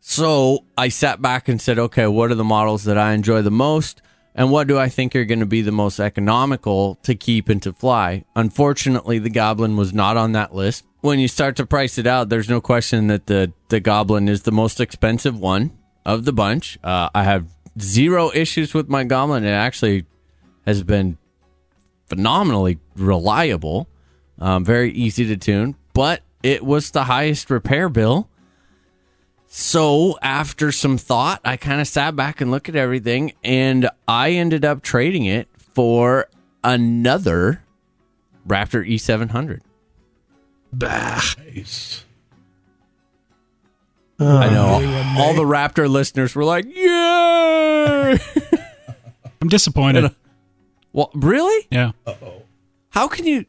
S3: So I sat back and said, okay, what are the models that I enjoy the most? And what do I think are going to be the most economical to keep and to fly? Unfortunately, the Goblin was not on that list. When you start to price it out, there's no question that the, the Goblin is the most expensive one of the bunch. Uh, I have zero issues with my Goblin. It actually has been phenomenally reliable, um, very easy to tune, but it was the highest repair bill. So after some thought, I kind of sat back and looked at everything, and I ended up trading it for another Raptor E E700.
S5: Nice.
S3: I know all the Raptor listeners were like, "Yeah!"
S2: I'm disappointed.
S3: Uh, well, really?
S2: Yeah.
S3: How can you?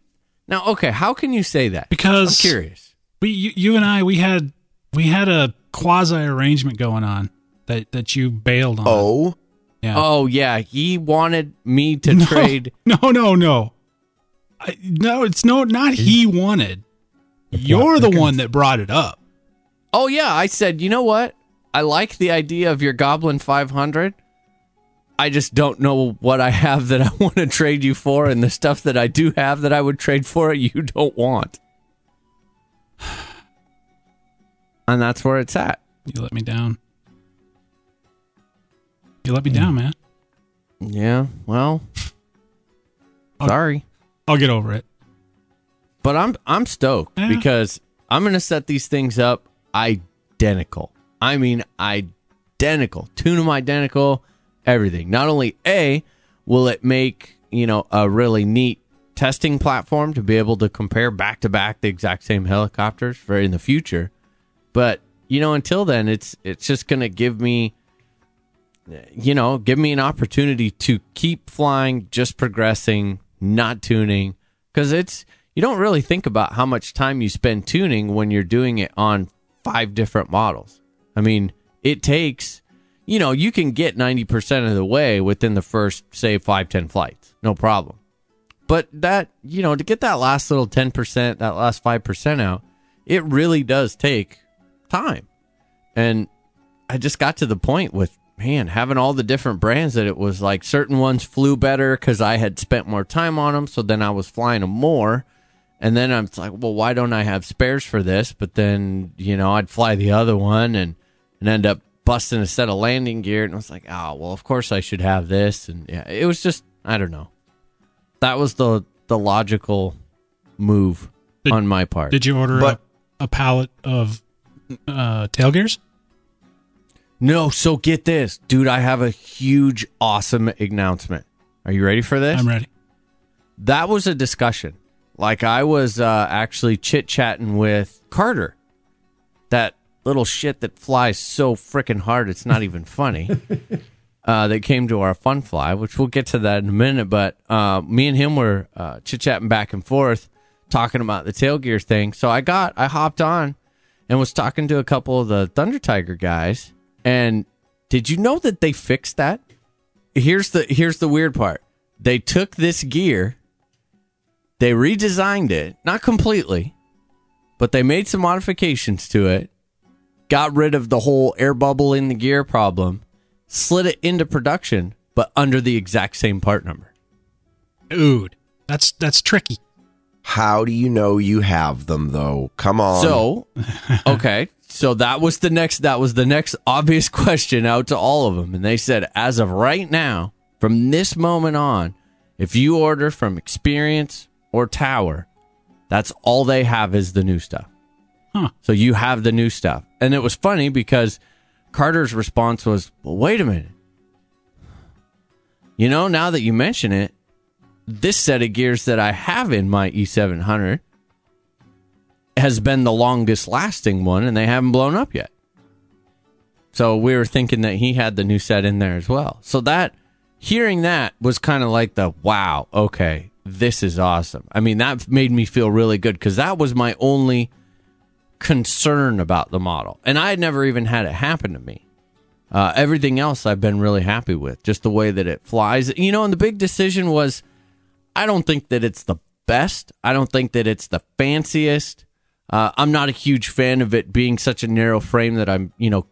S3: Now, okay, how can you say that? I'm
S2: Because
S3: curious.
S2: we you, you and I we had we had a quasi arrangement going on that that you bailed on.
S4: Oh,
S2: yeah.
S3: Oh yeah, he wanted me to
S2: no,
S3: trade.
S2: No, no, no. I, no, it's no not he wanted. You're the one that brought it up.
S3: Oh yeah, I said, you know what? I like the idea of your Goblin 500. I just don't know what I have that I want to trade you for, and the stuff that I do have that I would trade for it, you don't want. And that's where it's at.
S2: You let me down. You let me down, man.
S3: Yeah, well,
S2: Oh.
S3: sorry.
S2: I'll get over it.
S3: But I'm I'm stoked
S2: Yeah.
S3: because I'm gonna set these things up identical. I mean identical. Tune them identical, everything. Not only A, will it make, you know, a really neat testing platform to be able to compare back to back the exact same helicopters for in the future. But, you know, until then it's it's just gonna give me you know, give me an opportunity to keep flying, just progressing, not tuning. Because it's, you don't really think about how much time you spend tuning when you're doing it on five different models. I mean, it takes, you know, you can get 90% of the way within the first, say, five, 10 flights. No problem. But that, you know, to get that last little 10%, that last 5% out, it really does take time. And I just got to the point with, man, having all the different brands that it was like certain ones flew better because I had spent more time on them. So then I was flying them more. And then I'm like, well, why don't I have spares for this? But then, you know, I'd fly the other one and, and end up busting a set of landing gear. And I was like, oh, well, of course I should have this. And yeah, it was just, I don't know. That was the, the logical move
S2: Did-
S3: on my part.
S2: Did you order
S4: But-
S2: a, a pallet of uh, tail gears?
S3: No, so get this, dude. I have a huge, awesome announcement. Are you ready for this?
S2: I'm ready.
S3: That was a discussion. Like I was uh, actually chit chatting with Carter, that little shit that flies so freaking hard it's not even funny. uh, that came to our fun fly, which we'll get to that in a minute. But uh, me and him were uh, chit chatting back and forth, talking about the tail gear thing. So I got, I hopped on and was talking to a couple of the Thunder Tiger guys. And did you know that they fixed that? Here's the here's the weird part. They took this gear, they redesigned it, not completely, but they made some modifications to it, got rid of the whole air bubble in the gear problem, slid it into production, but under the exact same part number.
S2: Dude, that's that's tricky.
S4: How do you know you have them though? Come on.
S3: So, okay, so that was the next that was the next obvious question out to all of them, and they said, as of right now, from this moment on, if you order from Experience or Tower, that's all they have is the new stuff.
S2: Huh.
S3: So you have the new stuff, and it was funny because Carter's response was, "Well, wait a minute. You know, now that you mention it, this set of gears that I have in my E700." has been the longest lasting one and they haven't blown up yet. So we were thinking that he had the new set in there as well. So that hearing that was kind of like the wow, okay, this is awesome. I mean, that made me feel really good because that was my only concern about the model. And I had never even had it happen to me. Uh, everything else I've been really happy with, just the way that it flies. You know, and the big decision was I don't think that it's the best. I don't think that it's the fanciest. Uh, I'm not a huge fan of it being such a narrow frame that I'm, you know,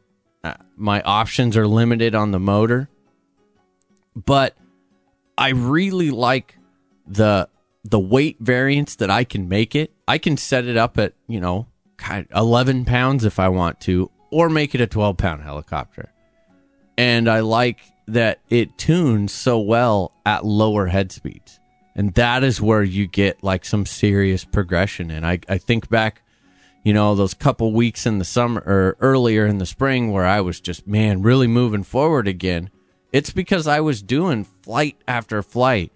S3: uh, my options are limited on the motor. But I really like the the weight variance that I can make it. I can set it up at, you know, 11 pounds if I want to, or make it a 12 pound helicopter. And I like that it tunes so well at lower head speeds. And that is where you get like some serious progression. And I, I think back, you know, those couple weeks in the summer or earlier in the spring where I was just, man, really moving forward again. It's because I was doing flight after flight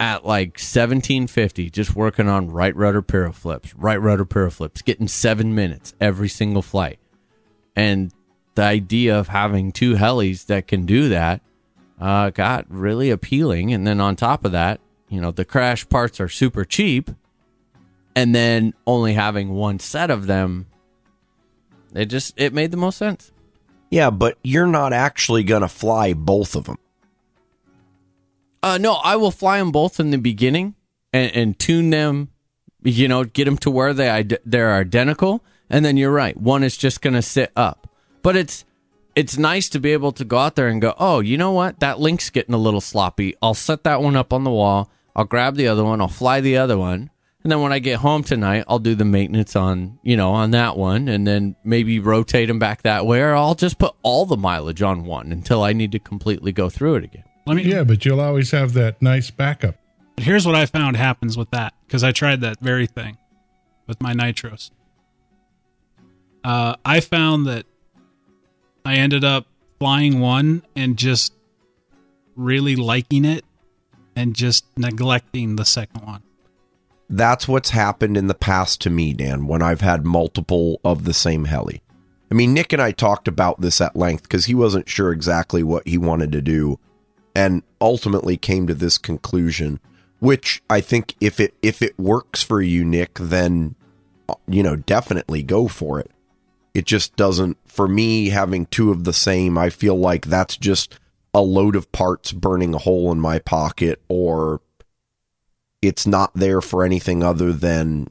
S3: at like 1750, just working on right rudder piro flips, right rudder piro flips, getting seven minutes every single flight. And the idea of having two helis that can do that uh, got really appealing. And then on top of that, you know, the crash parts are super cheap. And then only having one set of them, it just it made the most sense.
S4: yeah, but you're not actually going to fly both of them.
S3: Uh, no, I will fly them both in the beginning and, and tune them, you know, get them to where they they're identical, and then you're right. One is just going to sit up, but it's it's nice to be able to go out there and go, oh, you know what? That link's getting a little sloppy. I'll set that one up on the wall. I'll grab the other one. I'll fly the other one. And then when I get home tonight, I'll do the maintenance on, you know, on that one and then maybe rotate them back that way or I'll just put all the mileage on one until I need to completely go through it again.
S2: Let me.
S5: Yeah, but you'll always have that nice backup.
S2: Here's what I found happens with that because I tried that very thing with my nitros. Uh, I found that I ended up flying one and just really liking it and just neglecting the second one.
S4: That's what's happened in the past to me, Dan, when I've had multiple of the same heli. I mean, Nick and I talked about this at length because he wasn't sure exactly what he wanted to do and ultimately came to this conclusion, which I think if it if it works for you, Nick, then you know, definitely go for it. It just doesn't, for me, having two of the same, I feel like that's just a load of parts burning a hole in my pocket, or it's not there for anything other than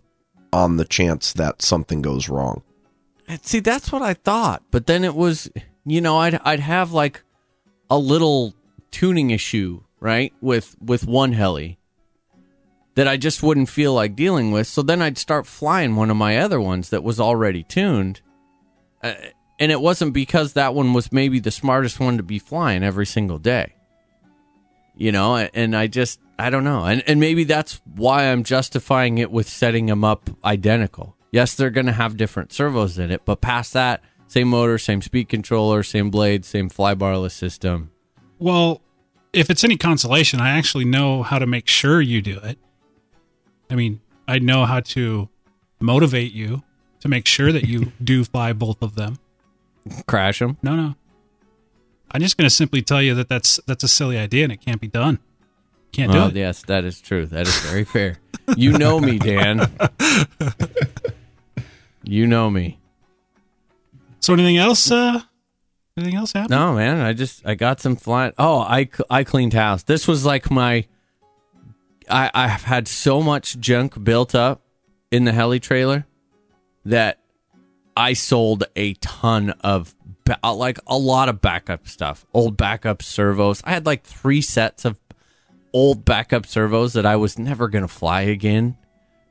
S4: on the chance that something goes wrong.
S3: See, that's what I thought, but then it was, you know, I'd I'd have like a little tuning issue, right, with with one heli that I just wouldn't feel like dealing with. So then I'd start flying one of my other ones that was already tuned, uh, and it wasn't because that one was maybe the smartest one to be flying every single day. You know, and I just I don't know, and and maybe that's why I'm justifying it with setting them up identical. Yes, they're going to have different servos in it, but past that, same motor, same speed controller, same blade, same flybarless system.
S2: Well, if it's any consolation, I actually know how to make sure you do it. I mean, I know how to motivate you to make sure that you do fly both of them.
S3: Crash them.
S2: No, no. I'm just going to simply tell you that that's that's a silly idea and it can't be done. Can't do
S3: Oh,
S2: it.
S3: yes, that is true. That is very fair. You know me, Dan. you know me.
S2: So anything else? Uh, anything else happen?
S3: No, man. I just I got some flying. Oh, I I cleaned house. This was like my. I I've had so much junk built up in the heli trailer that I sold a ton of ba- uh, like a lot of backup stuff, old backup servos. I had like three sets of old backup servos that I was never gonna fly again.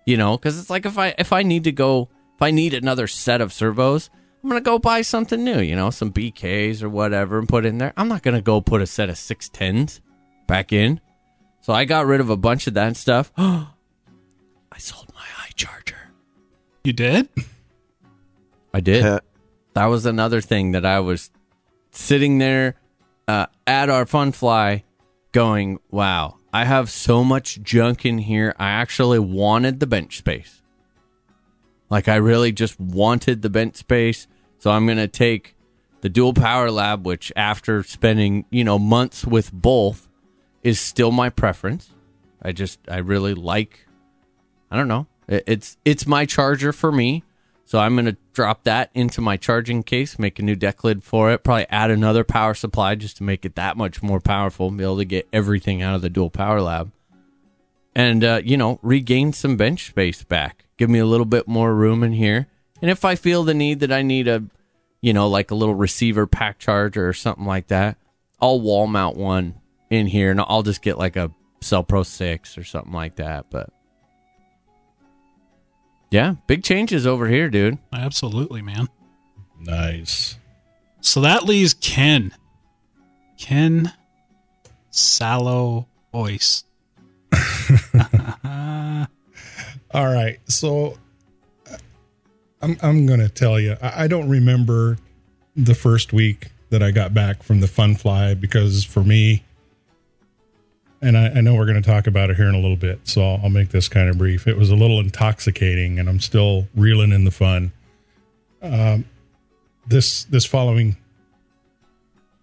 S3: You know, because it's like if I if I need to go if I need another set of servos, I'm gonna go buy something new. You know, some BKs or whatever and put in there. I'm not gonna go put a set of six tens back in. So I got rid of a bunch of that stuff. I sold my eye charger.
S2: You did?
S3: I did. That was another thing that I was sitting there uh, at our fun fly going, wow, I have so much junk in here. I actually wanted the bench space. Like, I really just wanted the bench space. So I'm going to take the dual power lab, which after spending, you know, months with both is still my preference. I just, I really like, I don't know. It- It's, it's my charger for me. So I'm going to drop that into my charging case, make a new deck lid for it, probably add another power supply just to make it that much more powerful, be able to get everything out of the dual power lab. And, uh, you know, regain some bench space back. Give me a little bit more room in here. And if I feel the need that I need a, you know, like a little receiver pack charger or something like that, I'll wall mount one in here and I'll just get like a Cell Pro 6 or something like that. But yeah, big changes over here, dude.
S2: Absolutely, man.
S5: Nice.
S2: So that leaves Ken. Ken Sallow Voice.
S5: All right. So uh, I'm I'm going to tell you. I, I don't remember the first week that I got back from the fun fly because for me, and I, I know we're going to talk about it here in a little bit, so I'll, I'll make this kind of brief. It was a little intoxicating, and I'm still reeling in the fun. Um, this this following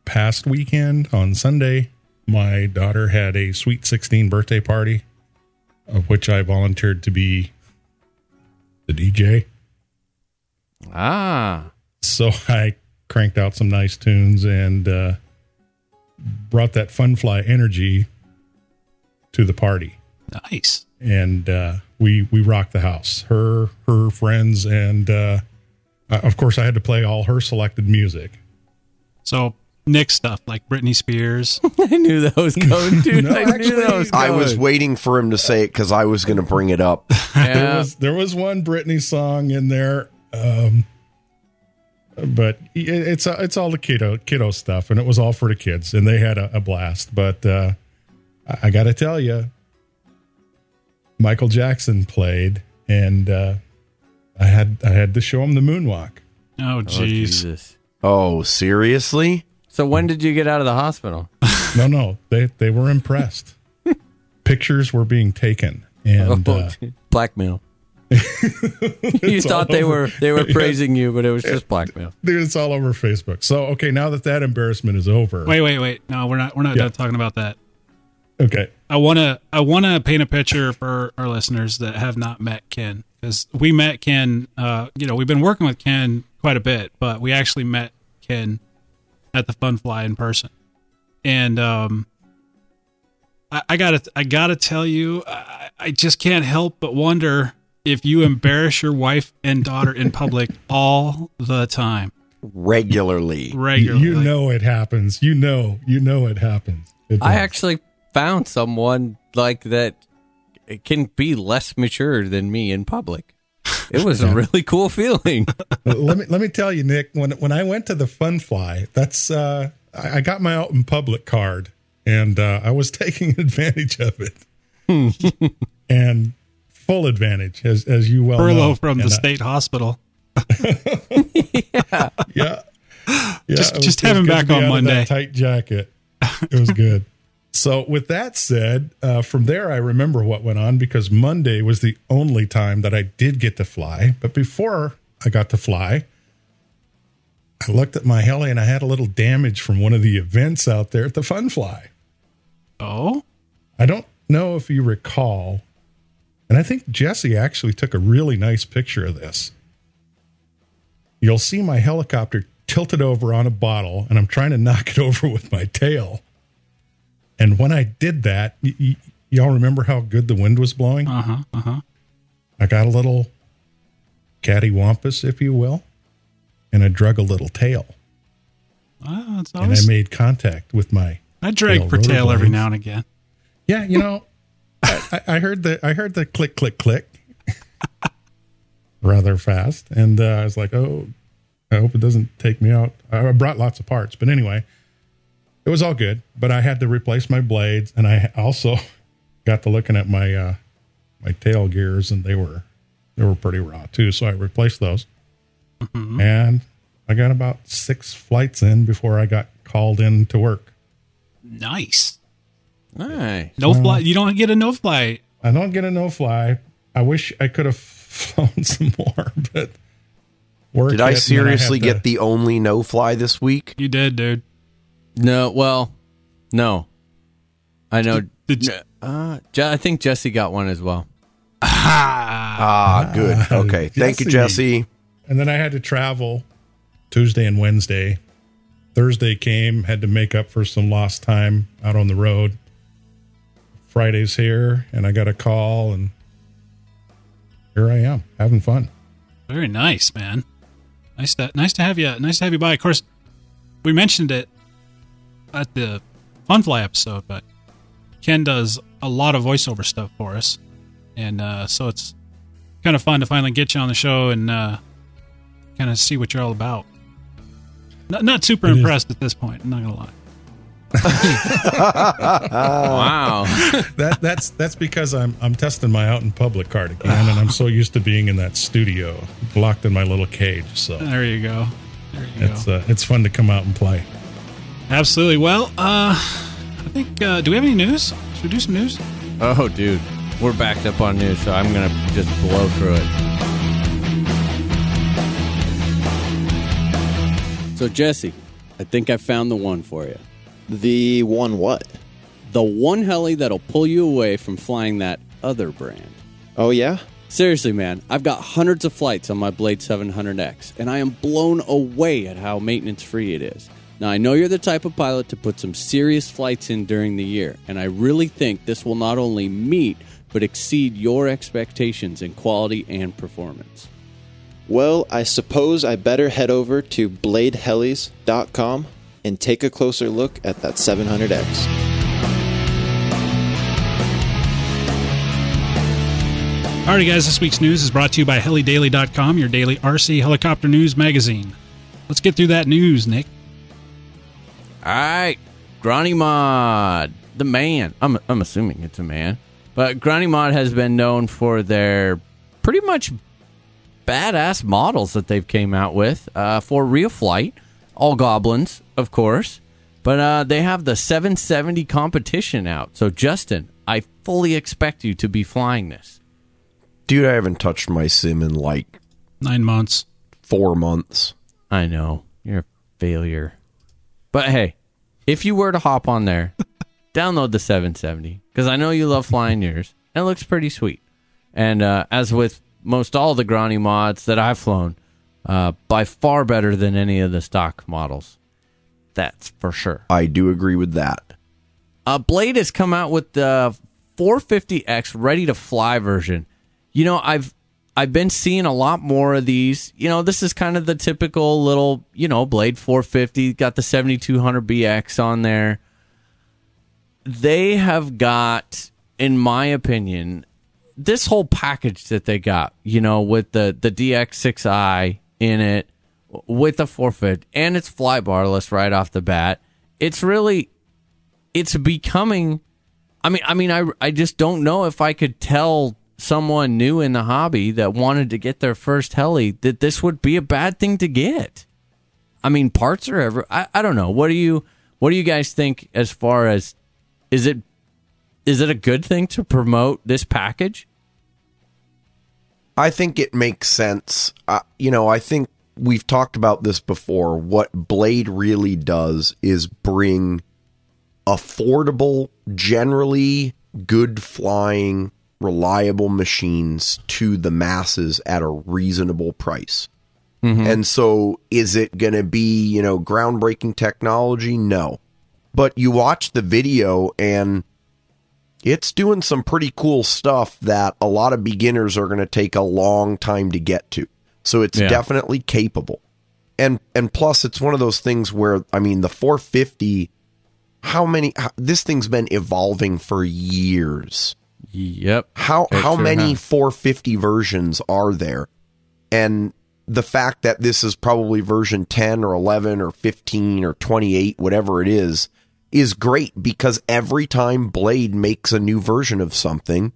S5: past weekend on Sunday, my daughter had a sweet 16 birthday party of which I volunteered to be the DJ.
S3: Ah,
S5: So I cranked out some nice tunes and uh, brought that fun fly energy to the party.
S2: Nice.
S5: And uh, we we rocked the house. Her her friends and uh, of course I had to play all her selected music.
S2: So Nick stuff like Britney Spears.
S3: I knew that was coming, dude.
S5: No,
S3: I knew
S5: actually,
S3: that was
S4: I was waiting for him to say it because I was going to bring it up.
S5: There was there was one Britney song in there, um, but it, it's it's all the kiddo kiddo stuff, and it was all for the kids, and they had a, a blast. But uh, I, I got to tell you, Michael Jackson played, and uh, I had I had to show him the moonwalk.
S2: Oh,
S3: Oh,
S2: jeez.
S3: Jesus.
S4: Oh, seriously?
S3: So when did you get out of the hospital?
S5: No, no, they they were impressed. Pictures were being taken, and
S3: oh,
S5: uh,
S3: blackmail. you thought they
S5: all
S3: were they were
S5: Yeah.
S3: praising you, but it was just blackmail.
S5: dude, it's all over Facebook. So okay, now that that embarrassment is over,
S2: Wait, wait, wait. No, we're not. We're not
S5: Yeah.
S2: done talking about that.
S5: Okay,
S2: I want to. I want to paint a picture for our listeners that have not met Ken, because we met Ken. Uh, you know, we've been working with Ken quite a bit, but we actually met Ken at the Fun Fly in person, and um, I, I gotta I gotta tell you, I, I just can't help but wonder if you embarrass your wife and daughter in public all the time,
S4: regularly.
S5: You,
S2: regularly.
S5: you know it happens. You know, you know it happens. It
S3: I actually found someone like that can be less mature than me in public. It was a really cool feeling.
S5: let me let me tell you, Nick. When when I went to the Fun Fly, that's uh, I, I got my out in public card, and uh, I was taking advantage of it, and full advantage, as as you well
S2: Furlough
S5: know.
S2: from the
S5: And, uh,
S2: state hospital.
S5: Yeah, yeah.
S2: Just-
S5: was-
S2: just have him back on Monday.
S5: Tight jacket. It was good. So, with that said, uh, from there, I remember what went on because Monday was the only time that I did get to fly. But before I got to fly, I looked at my heli and I had a little damage from one of the events out there at the Fun Fly.
S2: Oh,
S5: I don't know if you recall, and I think Jesse actually took a really nice picture of this. You'll see my helicopter tilted over on a bottle, and I'm trying to knock it over with my tail. And when I did that, y- y- y'all remember how good the wind was blowing?
S2: uh huh, uh huh.
S5: I got a little cattywampus, if you will, and I drug a little tail,
S2: Oh, it's awesome.
S5: and I made contact with my
S2: I drag for tail every now and again.
S5: Yeah, you know, I, I I heard the I heard the click click click rather fast, and uh, I was like, oh, I hope it doesn't take me out. I brought lots of parts, but anyway, it was all good. But I had to replace my blades, and I also got to looking at my uh, my tail gears, and they were they were pretty raw too. So I replaced those, and I got about six flights in before I got called in to work.
S2: Nice.
S3: Nice.
S2: No fly. You don't get a no fly.
S5: I don't get a no fly. I wish I could have flown some more, but work.
S4: Did I
S5: and then
S4: seriously
S5: to-
S4: get the only no fly this week?
S2: You did, dude.
S3: No, well, no. I know.
S2: Did you-
S3: uh, Je- I think Jesse got one as well.
S4: Ah, good. Okay. Thank you,
S5: Jesse.
S4: Jesse.
S5: And then I had to travel Tuesday and Wednesday. Thursday came, had to make up for some lost time out on the road. Friday's here, and I got a call, and here I am having fun.
S2: Very nice, man. Nice to nice to have you. Nice to have you by. Of course, we mentioned it at the Funfly episode, but Ken does a lot of voiceover stuff for us, and uh, so it's kind of fun to finally get you on the show and uh, kind of see what you're all about. Not, not super
S5: It is.
S2: impressed at this point. I'm not gonna lie.
S3: wow.
S5: That that's that's because I'm I'm testing my out in public card again, and I'm so used to being in that studio, locked in my little cage. So
S2: There you go. There you
S5: it's
S2: go.
S5: uh, it's fun to come out and play.
S2: Absolutely. Well, uh, I think. Uh, do we have any news? Should we do some news?
S3: Oh, dude. We're backed up on news, so I'm going to just blow through it.
S6: So, Jesse, I think I found the one for you.
S7: The one what?
S6: The one heli that'll pull you away from flying that other brand.
S7: Oh yeah?
S6: Seriously, man, I've got hundreds of flights on my Blade 700X, and I am blown away at how maintenance free it is. Now, I know you're the type of pilot to put some serious flights in during the year, and I really think this will not only meet, but exceed your expectations in quality and performance.
S7: Well, I suppose I better head over to bladehelis.com and take a closer look at that 700X.
S2: Alrighty, guys, this week's news is brought to you by helidaily.com, your daily RC helicopter news magazine. Let's get through that news, Nick.
S3: All right. Granny Mod, the man. I'm, I'm assuming it's a man. But Granny Mod has been known for their pretty much badass models that they've came out with uh, for real flight. All goblins, of course. But uh, they have the 770 competition out. So, Justin, I fully expect you to be flying this.
S4: Dude, I haven't touched my sim in like
S2: Nine months.
S4: four months.
S3: I know you're a failure, but hey, if you were to hop on there, download the 770 because I know you love flying yours. and It looks pretty sweet, and uh, as with most all the Granny mods that I've flown, Uh, by far better than any of the stock models. That's for sure.
S4: I do agree with that.
S3: Uh, Blade has come out with the 450X ready to fly version. You know, I've I've been seeing a lot more of these. You know, this is kind of the typical little, you know, Blade 450, got the 7200 BX on there. They have got, in my opinion, this whole package that they got, you know, with the, the DX6i in it, with the forfeit, and it's fly barless right off the bat. It's really, it's becoming. I mean, I mean, I, I just don't know if I could tell someone new in the hobby that wanted to get their first heli that this would be a bad thing to get. I mean, parts are ever. I, I don't know. What do you What do you guys think as far as is it is it a good thing to promote this package?
S4: I think it makes sense. Uh, you know, I think we've talked about this before. What Blade really does is bring affordable, generally good flying, reliable machines to the masses at a reasonable price. Mm-hmm. And so, is it going to be, you know, groundbreaking technology? No. But you watch the video and it's doing some pretty cool stuff that a lot of beginners are going to take a long time to get to. So it's
S3: Yeah.
S4: definitely capable. And and plus it's one of those things where I mean the 450 how many how, this thing's been evolving for years.
S3: Yep.
S4: How
S3: It
S4: how
S3: sure
S4: many
S3: has.
S4: 450 versions are there? And the fact that this is probably version 10 or 11 or 15 or 28 whatever it is is great because every time Blade makes a new version of something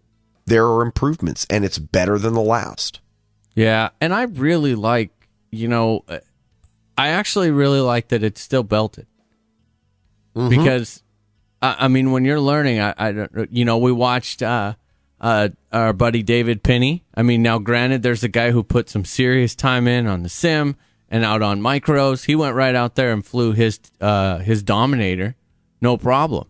S4: there are improvements and it's better than the last.
S3: Yeah, and I really like, you know, uh, I actually really like that it's still belted because, I, mean, when you're learning, I, I don't, you know, we watched uh, uh, our buddy David Penny. I mean, now granted, there's a guy who put some serious time in on the sim and out on micros. He went right out there and flew his uh, his Dominator, no problem.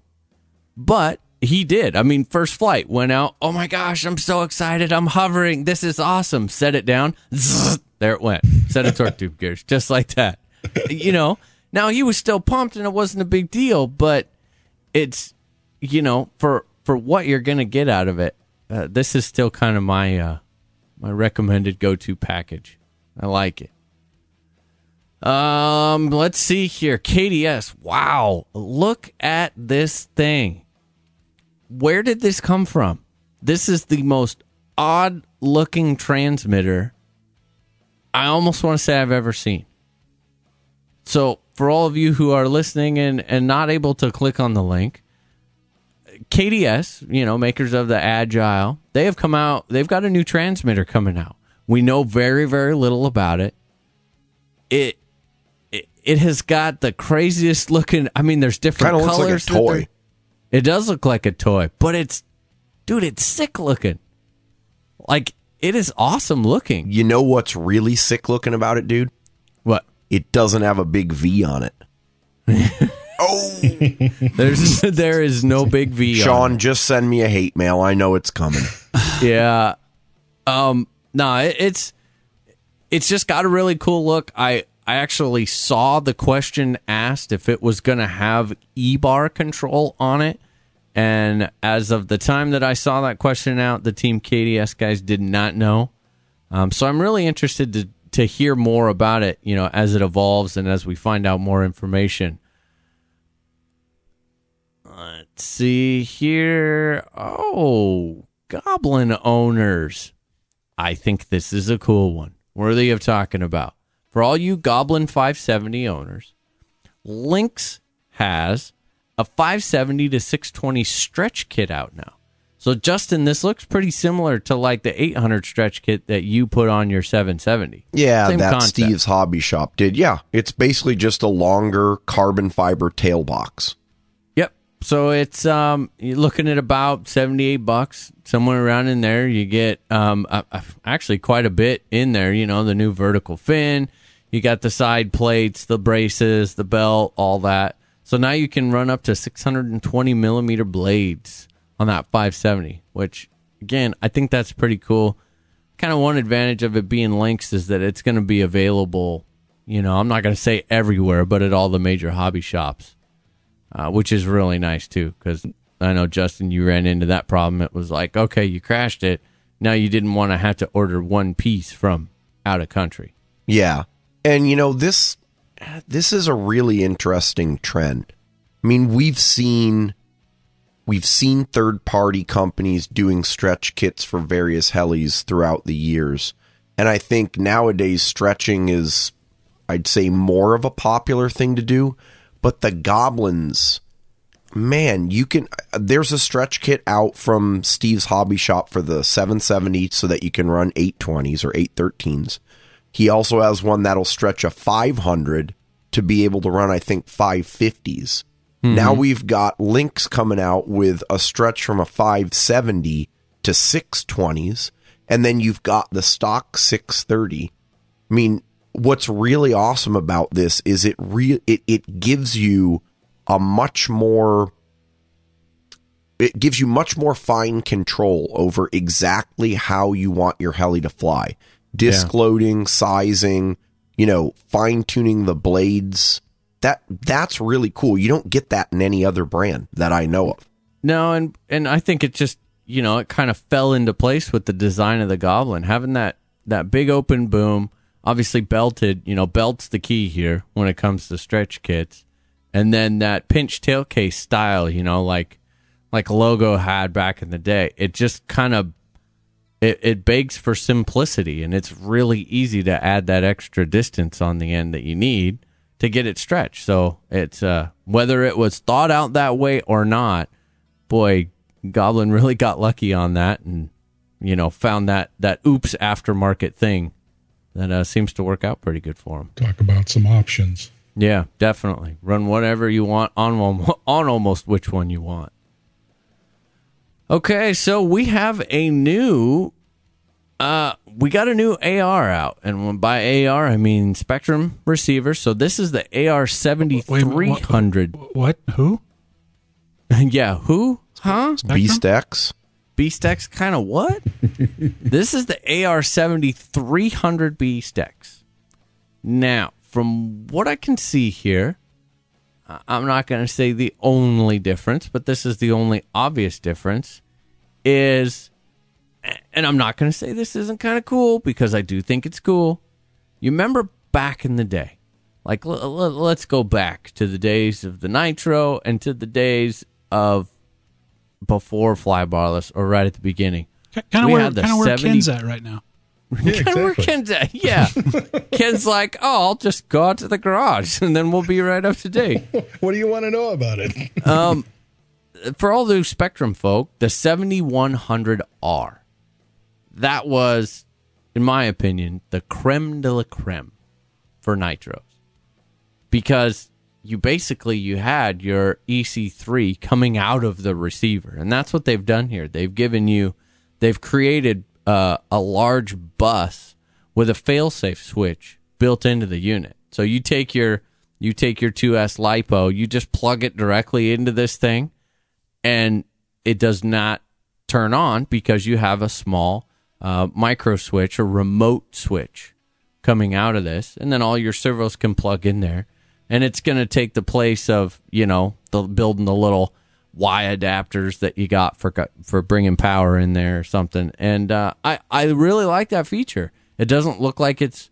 S3: But he did. I mean, first flight went out. Oh my gosh, I'm so excited. I'm hovering. This is awesome. Set it down. Zzz, there it went. Set a torque tube gears just like that. You know, now he was still pumped and it wasn't a big deal, but it's, you know, for, for what you're to get out of it, uh, this is still kind of my, uh, my recommended go-to package. I like it. Um, let's see here. KDS. Wow. Look at this thing. Where did this come from? This is the most odd looking transmitter I almost want to say I've ever seen. So, for all of you who are listening and, and not able to click on the link, KDS, you know, makers of the Agile, they have come out, they've got a new transmitter coming out. We know very, very little about it. It it, it has got the craziest looking. I mean, there's different
S4: Kind of looks like a
S3: colors.
S4: toy.
S3: It does look like a toy, but it's, dude, it's sick looking. Like it is awesome looking.
S4: You know what's really sick looking about it, dude?
S3: What?
S4: It doesn't have a big V on it.
S3: Oh, there's there is no big V. on
S4: Sean, just send me a hate mail. I know it's coming.
S3: yeah. Um. No, it, it's it's just got a really cool look. I I actually saw the question asked if it was going to have e bar control on it, and as of the time that I saw that question out, the team KDS guys did not know. Um, so I'm really interested to to hear more about it. You know, as it evolves and as we find out more information. Let's see here. Oh, goblin owners. I think this is a cool one, worthy of talking about. For all you Goblin 570 owners, Lynx has a 570 to 620 stretch kit out now. So, Justin, this looks pretty similar to like the 800 stretch kit that you put on your 770.
S4: Yeah,
S3: Same
S4: that
S3: concept.
S4: Steve's Hobby Shop did. Yeah, it's basically just a longer carbon fiber tail box.
S3: Yep. So it's um you're looking at about 78 bucks somewhere around in there. You get um uh, uh, actually quite a bit in there, you know, the new vertical fin, you got the side plates, the braces, the belt, all that. So now you can run up to 620 millimeter blades on that 570, which again, I think that's pretty cool. kind of one advantage of it being Lynx is that it's going to be available. You know, I'm not going to say everywhere, but at all the major hobby shops, uh, which is really nice too. Because I know Justin, you ran into that problem. It was like, okay, you crashed it. Now you didn't want to have to order one piece from out of country.
S4: Yeah. And you know, this this is a really interesting trend. I mean, we've seen we've seen third party companies doing stretch kits for various helis throughout the years. And I think nowadays stretching is I'd say more of a popular thing to do, but the goblins man, you can there's a stretch kit out from Steve's hobby shop for the 770 so that you can run 820s or 813s. He also has one that'll stretch a 500 to be able to run, I think, 550s. Now mm-hmm. we've got Lynx coming out with a stretch from a 570 to 620s, and then you've got the stock 630. I mean, what's really awesome about this is it re- it, it gives you a much more it gives you much more fine control over exactly how you want your heli to fly. Disc loading, sizing, you know, fine tuning the blades. That that's really cool. You don't get that in any other brand that I know of.
S3: No, and and I think it just you know it kind of fell into place with the design of the Goblin, having that that big open boom, obviously belted. You know, belt's the key here when it comes to stretch kits, and then that pinch tail case style. You know, like like logo had back in the day. It just kind of it, it begs for simplicity, and it's really easy to add that extra distance on the end that you need to get it stretched. So it's uh, whether it was thought out that way or not, boy, Goblin really got lucky on that, and you know found that that oops aftermarket thing that uh, seems to work out pretty good for him.
S5: Talk about some options.
S3: Yeah, definitely run whatever you want on one, on almost which one you want. Okay, so we have a new uh we got a new AR out and when by AR I mean Spektrum receiver. So this is the AR
S2: Wait a minute, what-
S3: 7300.
S2: What? Who?
S3: yeah, who? Huh?
S4: Beast X.
S3: Beast X kind of what? this is the AR 7300 Beast X. Now, from what I can see here, I'm not going to say the only difference, but this is the only obvious difference is and I'm not going to say this isn't kind of cool because I do think it's cool. You remember back in the day, like l- l- let's go back to the days of the Nitro and to the days of before Flybarless or right at the beginning.
S2: Kind of
S3: We
S2: where,
S3: had the
S2: kind of where
S3: 70
S2: Ken's at right now.
S5: Yeah,
S3: Kinda where. Ken's at. Yeah. Ken's like, oh, I'll just go out to the garage and then we'll be right up to date.
S5: What do you want to know about it?
S3: Um, for all those Spektrum folk, the 7100R, that was, in my opinion, the creme de la creme for nitros. Because you basically you had your EC3 coming out of the receiver, and that's what they've done here. They've given you, they've created uh, a large bus with a failsafe switch built into the unit. So you take your you take your 2S lipo, you just plug it directly into this thing, and it does not turn on because you have a small uh, micro switch or remote switch coming out of this, and then all your servos can plug in there, and it's going to take the place of you know the building the little Y adapters that you got for for bringing power in there or something. And uh, I I really like that feature. It doesn't look like it's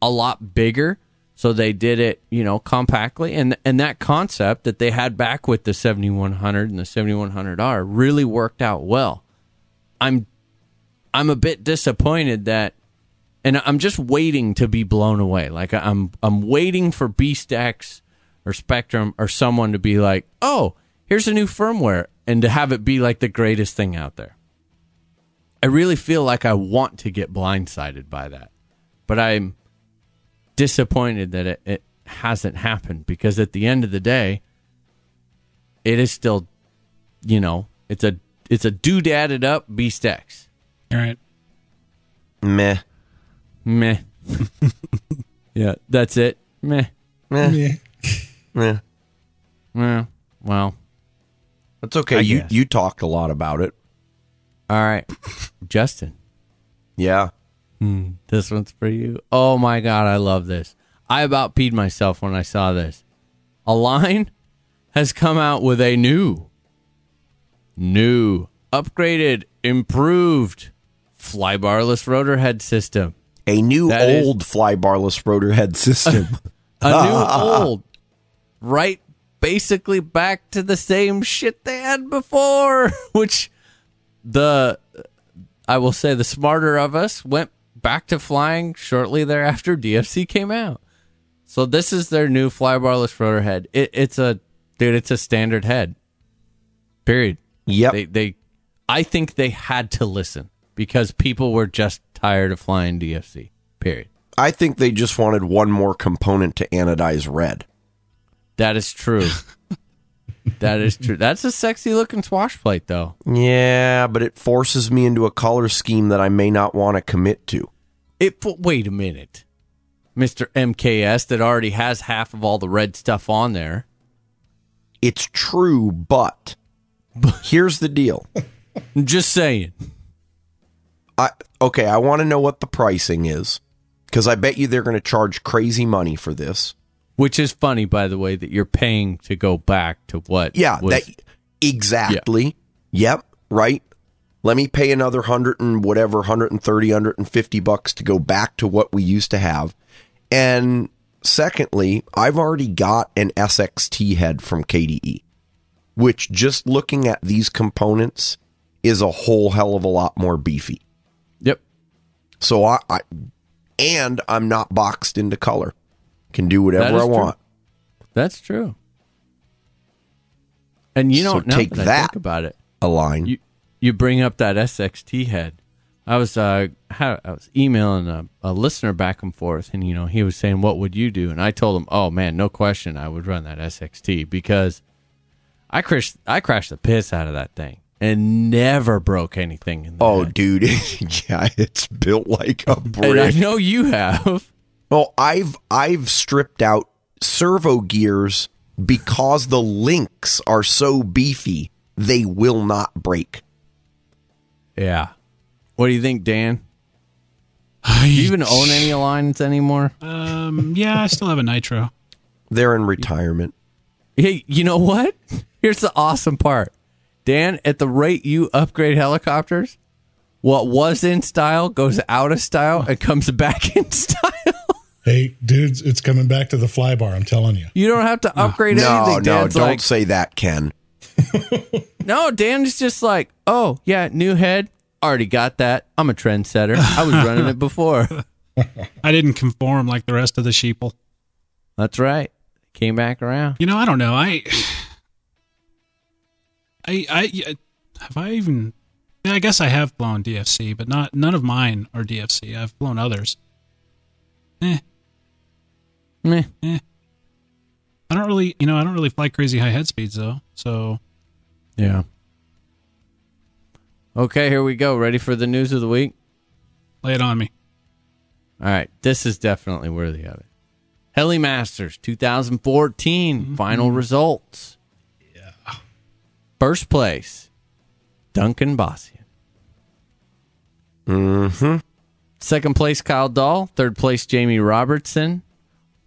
S3: a lot bigger, so they did it you know compactly, and and that concept that they had back with the 7100 and the 7100R really worked out well. I'm I'm a bit disappointed that and I'm just waiting to be blown away. Like I'm I'm waiting for Beast X or Spektrum or someone to be like, "Oh, here's a new firmware," and to have it be like the greatest thing out there. I really feel like I want to get blindsided by that, but I'm disappointed that it, it hasn't happened because at the end of the day, it is still, you know, it's a it's a doodadded up Beast X.
S2: All right.
S4: Meh.
S3: Meh. yeah, that's it. Meh.
S5: Yeah.
S4: Meh.
S3: Yeah. Well,
S4: That's okay.
S3: I
S4: You
S3: guess.
S4: you talked a lot about it.
S3: all right. Justin,
S4: Yeah.
S3: Hmm, this one's for you. Oh my god, I love this. I about peed myself when I saw this. Align has come out with a new, new, upgraded, improved flybarless rotor head system.
S4: A new
S3: That is-
S4: old fly barless rotor head system.
S3: A new old, right? Basically back to the same shit they had before, which the I will say the smarter of us went back to flying shortly thereafter DFC came out. So this is their new flybarless rotor head. It, it's a dude, it's a standard head. Period.
S4: yep.
S3: They they I think they had to listen because people were just tired of flying DFC. Period.
S4: I think they just wanted one more component to anodize red.
S3: That is true. that is true. That's a sexy looking swash plate though.
S4: Yeah, but it forces me into a color scheme that I may not want to commit to.
S3: It wait a minute. Mr. MKS that already has half of all the red stuff on there.
S4: It's true, but here's the deal.
S3: I'm just saying.
S4: I okay, I want to know what the pricing is because I bet you they're going to charge crazy money for this.
S3: Which is funny by the way that you're paying to go back to what
S4: Yeah,
S3: was-
S4: that exactly. Yep, right. Let me pay another hundred and whatever, 130, 150 bucks to go back to what we used to have. And secondly, I've already got an SXT head from KDE, which just looking at these components is a whole hell of a lot more beefy. So I, I and I'm not boxed into color. Can do whatever I
S3: true.
S4: want.
S3: That's true. And you don't know
S4: take
S3: that,
S4: that.
S3: think about it.
S4: A line.
S3: you you bring up that SXT head. I was uh I was emailing a, a listener back and forth, and you know he was saying, "What would you do?" And I told him, "Oh man, no question, I would run that SXT because I crashed I crashed the piss out of that thing and never broke anything in the
S4: oh,
S3: head.
S4: dude, yeah, it's built like a
S3: And I know you have.
S4: Well, I've I've stripped out servo gears because the links are so beefy they will not break.
S3: Yeah. What do you think, Dan? Do you even own any Aligns anymore?
S2: Um, yeah, I still have a nitro.
S4: They're in retirement.
S3: Hey, you know what? Here's the awesome part. Dan, at the rate you upgrade helicopters, what was in style goes out of style and comes back in style.
S5: Hey, dudes, it's coming back to the fly bar. I'm telling you.
S3: You don't have to upgrade
S4: No,
S3: anything.
S4: no,
S3: Dan's
S4: don't
S3: like,
S4: say that, Ken.
S3: no, Dan's just like, oh, yeah, new head. Already got that. I'm a trendsetter. I was running it before.
S2: I didn't conform like the rest of the sheeple.
S3: That's right. Came back around.
S2: You know, I don't know. I, I, I, have I even? I guess I have blown DFC, but not none of mine are DFC. I've blown others. Eh,
S3: Meh. Eh.
S2: I don't really, you know, I don't really fly crazy high head speeds though. So
S3: Yeah. Okay, here we go. Ready for the news of the week?
S2: lay it on me.
S3: All right, this is definitely worthy of it. Heli Masters 2014 mm-hmm. final mm-hmm. results. Yeah. First place, Duncan Bossion.
S4: Mm-hmm.
S3: Second place, Kyle Dahl. Third place, Jamie Robertson.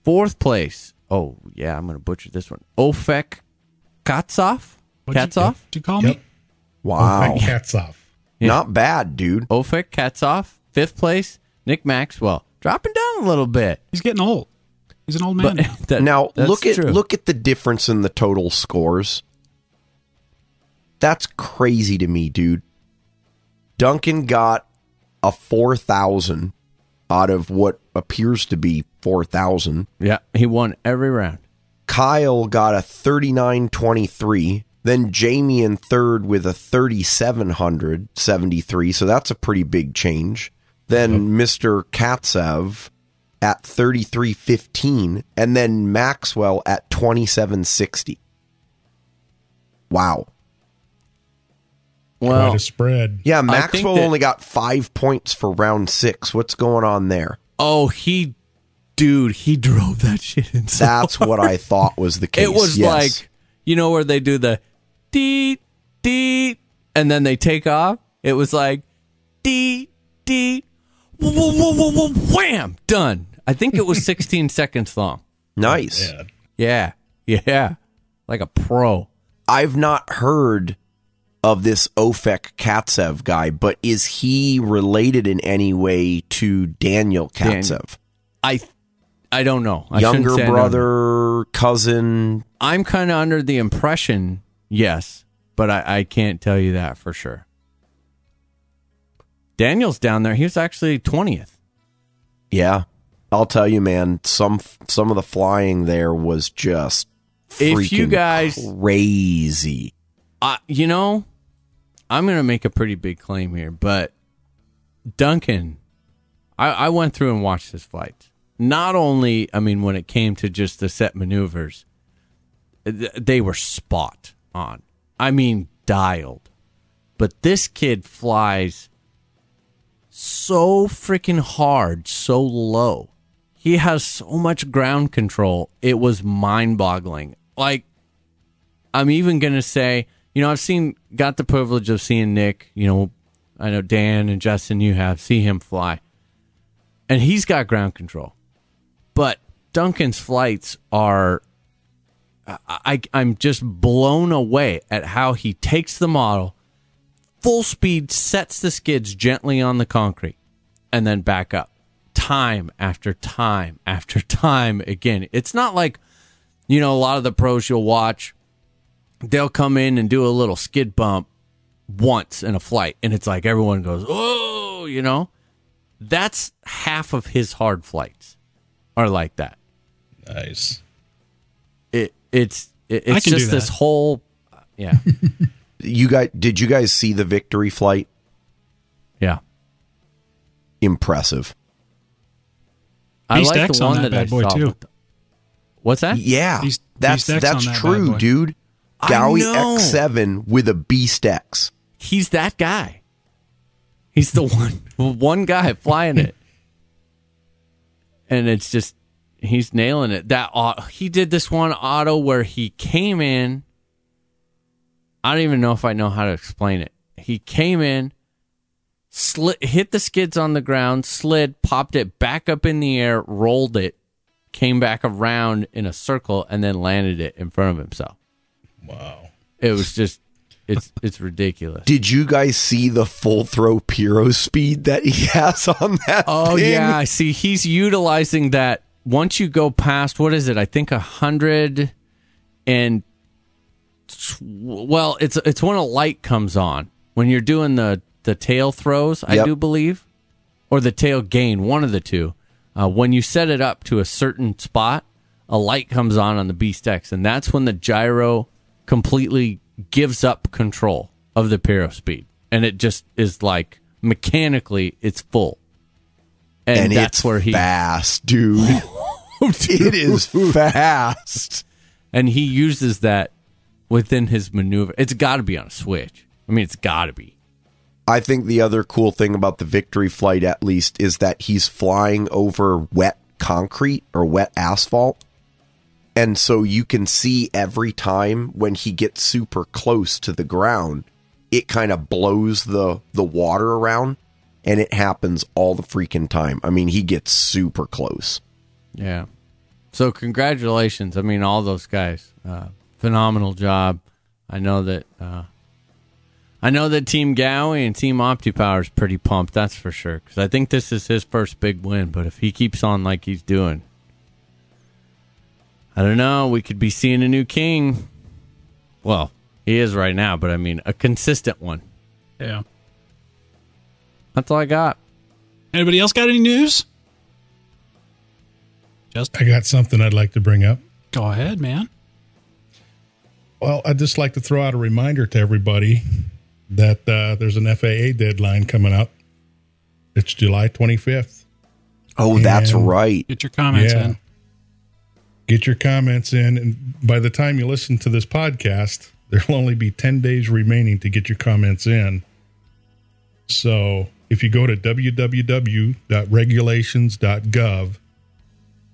S3: Fourth place, oh yeah, I'm gonna butcher this one. Ofek Katsov.
S2: What'd you-
S3: Katsov.
S2: Did you call
S5: Yep.
S2: me?
S4: Wow.
S5: Cats off.
S3: Yeah.
S4: Not bad, dude.
S3: Ofek Katsov. Fifth place, Nick Maxwell. Dropping down a little bit.
S2: He's getting old. He's an old man.
S3: But
S2: now.
S3: that-
S4: now look at
S3: true.
S4: look at the difference in the total scores. That's crazy to me, dude. Duncan got a four thousand out of what appears to be four thousand.
S3: Yeah, he won every round.
S4: Kyle got a thirty nine twenty three. Then Jamie in third with a thirty seven hundred seventy three. So that's a pretty big change. Then Mister Katsev at thirty three fifteen, and then Maxwell at twenty seven sixty. Wow.
S3: Well,
S5: Quite a spread.
S4: Yeah, Maxwell
S3: that-
S4: only got five points for round six. What's going on there?
S3: oh, he, dude, he drove that shit in. So
S4: That's what I thought was the case.
S3: It was
S4: yes.
S3: like, you know, where they do the deet, deet, and then they take off. It was like deet, deet. whoa, whoa, whoa, whoa, whoa, wham, done. I think it was 16 seconds long.
S4: Nice.
S5: Yeah.
S3: Yeah, yeah, like a pro.
S4: I've not heard of this Ofek Katsev guy, but is he related in any way to Daniel
S3: Dan-
S4: Katsev?
S3: I, I don't know. I
S4: Younger
S3: say I
S4: brother, cousin.
S3: I'm kind of under the impression, yes, but I, I can't tell you that for sure. Daniel's down there. He was actually 20th.
S4: Yeah, I'll tell you, man. Some some of the flying there was just
S3: If you
S4: freaking
S3: guys-
S4: crazy.
S3: Uh, you know, I'm going to make a pretty big claim here, but Duncan, I, I went through and watched his flights. Not only, I mean, when it came to just the set maneuvers, th- they were spot on. I mean, dialed. But this kid flies so freaking hard, so low. He has so much ground control. It was mind boggling. Like, I'm even going to say, you know, I've seen, got the privilege of seeing Nick, you know, I know Dan and Justin, you have, see him fly. And he's got ground control. But Duncan's flights are, I, I, I'm just blown away at how he takes the model, full speed, sets the skids gently on the concrete, and then back up. Time after time after time again. It's not like, you know, a lot of the pros you'll watch, they'll come in and do a little skid bump once in a flight, and it's like everyone goes, oh, you know? That's half of his hard flights are like that.
S5: Nice.
S3: It it's it, it's just this whole yeah
S4: You guys, did you guys see the victory flight?
S3: yeah.
S4: Impressive.
S3: I
S2: Beast
S3: like
S2: X
S3: the
S2: on
S3: one
S2: that
S3: that, I
S2: bad boy,
S3: saw.
S2: too.
S3: the- What's that?
S4: Yeah,
S2: Beast-
S4: that's
S2: Beast
S4: that's
S2: on that
S4: true, dude.
S3: I Gaui.
S4: X7 with a Beast X.
S3: He's that guy. He's the one one guy flying it, and it's just he's nailing it. That au- he did this one auto where he came in. I don't even know if I know how to explain it. He came in, slid, hit the skids on the ground, slid, popped it back up in the air, rolled it, came back around in a circle, and then landed it in front of himself.
S5: Wow.
S3: It was just, it's it's ridiculous.
S4: Did you guys see the full throw piro speed that he has on that?
S3: Oh
S4: thing?
S3: yeah, I see. He's utilizing that. Once you go past what is it? I think a hundred and well, it's it's when a light comes on when you're doing the the tail throws. I
S4: Yep.
S3: do believe, or the tail gain, one of the two. Uh, when you set it up to a certain spot, a light comes on on the Beast X, and that's when the gyro completely gives up control of the piro speed, and it just is like mechanically it's full. And,
S4: and
S3: that's
S4: it's
S3: where he
S4: fast, dude. it is fast.
S3: and he uses that within his maneuver. It's got to be on a switch. I mean, it's got to be.
S4: I think the other cool thing about the victory flight, at least, is that he's flying over wet concrete or wet asphalt. And so you can see every time when he gets super close to the ground, it kind of blows the, the water around. And it happens all the freaking time. I mean, he gets super close.
S3: Yeah. So congratulations. I mean, all those guys, uh, phenomenal job. I know that. Uh, I know that Team Gaui and Team OptiPower is pretty pumped. That's for sure. Because I think this is his first big win. But if he keeps on like he's doing, I don't know. We could be seeing a new king. Well, he is right now, but I mean a consistent one.
S2: Yeah.
S3: That's all I got.
S2: Anybody else got any news? Just
S5: I got something I'd like to bring up.
S2: go ahead, man.
S5: Well, I'd just like to throw out a reminder to everybody that uh, there's an FAA deadline coming up. It's July 25th.
S4: Oh, that's right.
S2: Get your comments
S5: Yeah.
S2: in.
S5: Get your comments in. And by the time you listen to this podcast, there'll only be 10 days remaining to get your comments in. So if you go to www.regulations.gov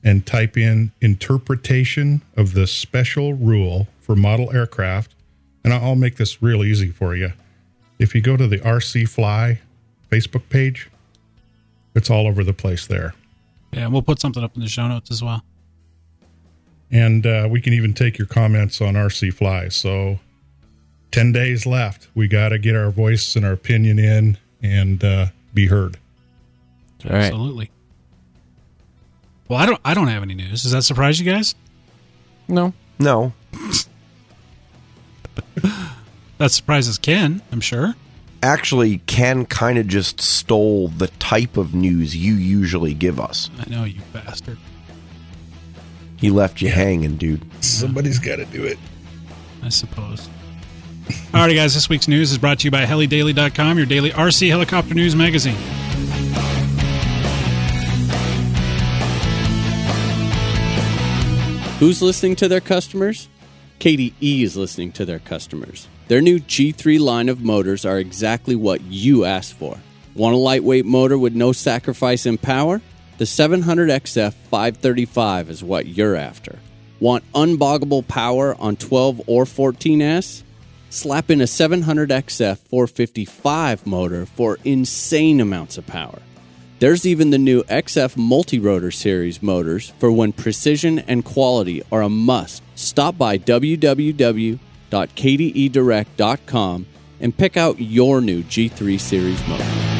S5: and type in interpretation of the special rule for model aircraft, and I'll make this real easy for you. If you go to the RC Fly Facebook page, it's all over the place there.
S2: Yeah, we'll put something up in the show notes as well.
S5: And uh, we can even take your comments on RC Fly. So, 10 days left. We got to get our voice and our opinion in and uh, be heard.
S3: All right.
S2: Absolutely. Well, I don't. I don't have any news. Does that surprise you guys?
S3: No.
S4: No.
S2: That surprises Ken. I'm sure.
S4: Actually, Ken kind of just stole the type of news you usually give us.
S2: I know you bastard.
S4: He left you hanging, dude.
S5: Somebody's got to do it.
S2: I suppose. Alrighty, guys. This week's news is brought to you by HeliDaily.com, your daily RC helicopter news magazine.
S6: Who's listening to their customers? KDE is listening to their customers. Their new G3 line of motors are exactly what you asked for. Want a lightweight motor with no sacrifice in power? The 700XF 535 is what you're after. Want unboggable power on 12 or 14S? Slap in a 700XF 455 motor for insane amounts of power. There's even the new XF Multi-Rotor Series motors for when precision and quality are a must. Stop by www.kdedirect.com and pick out your new G3 Series motor.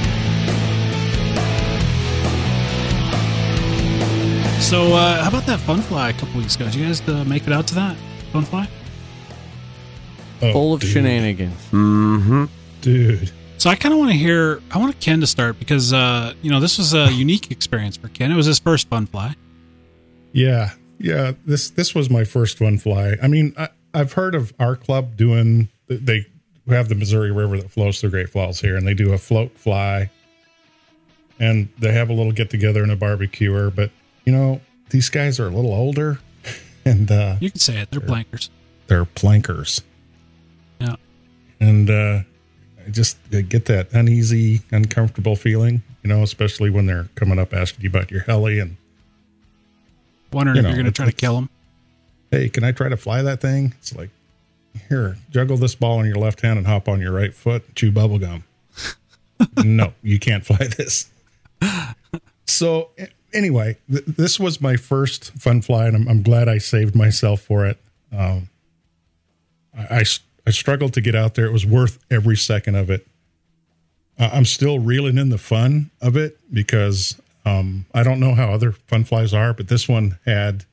S2: So, uh, how about that fun fly a couple weeks ago? Did you guys uh, make it out to that fun fly?
S5: Oh,
S3: Full of
S5: dude.
S3: shenanigans.
S4: Mm-hmm.
S5: Dude.
S2: So I kind of want to hear. I want Ken to start because uh, you know this was a unique experience for Ken. It was his first fun fly.
S5: Yeah, yeah. This this was my first one fly. I mean, I, I've heard of our club doing. They have the Missouri River that flows through Great Falls here, and they do a float fly, and they have a little get together and a barbecuer. But you know, these guys are a little older, and uh,
S2: You can say it. They're blankers.
S5: they're plankers,
S2: Yeah.
S5: and uh, I just I get that uneasy, uncomfortable feeling. You know, especially when they're coming up asking you about your heli and
S2: Wondering
S5: You
S2: if you're going to try to kill him.
S5: hey, can I try to fly that thing? It's like, here, juggle this ball in your left hand and hop on your right foot, chew bubble gum. no, you can't fly this. So, anyway, th- this was my first fun fly, and I'm, I'm glad I saved myself for it. Um, I, I, I struggled to get out there. It was worth every second of it. Uh, I'm still reeling in the fun of it because um, I don't know how other fun flies are, but this one had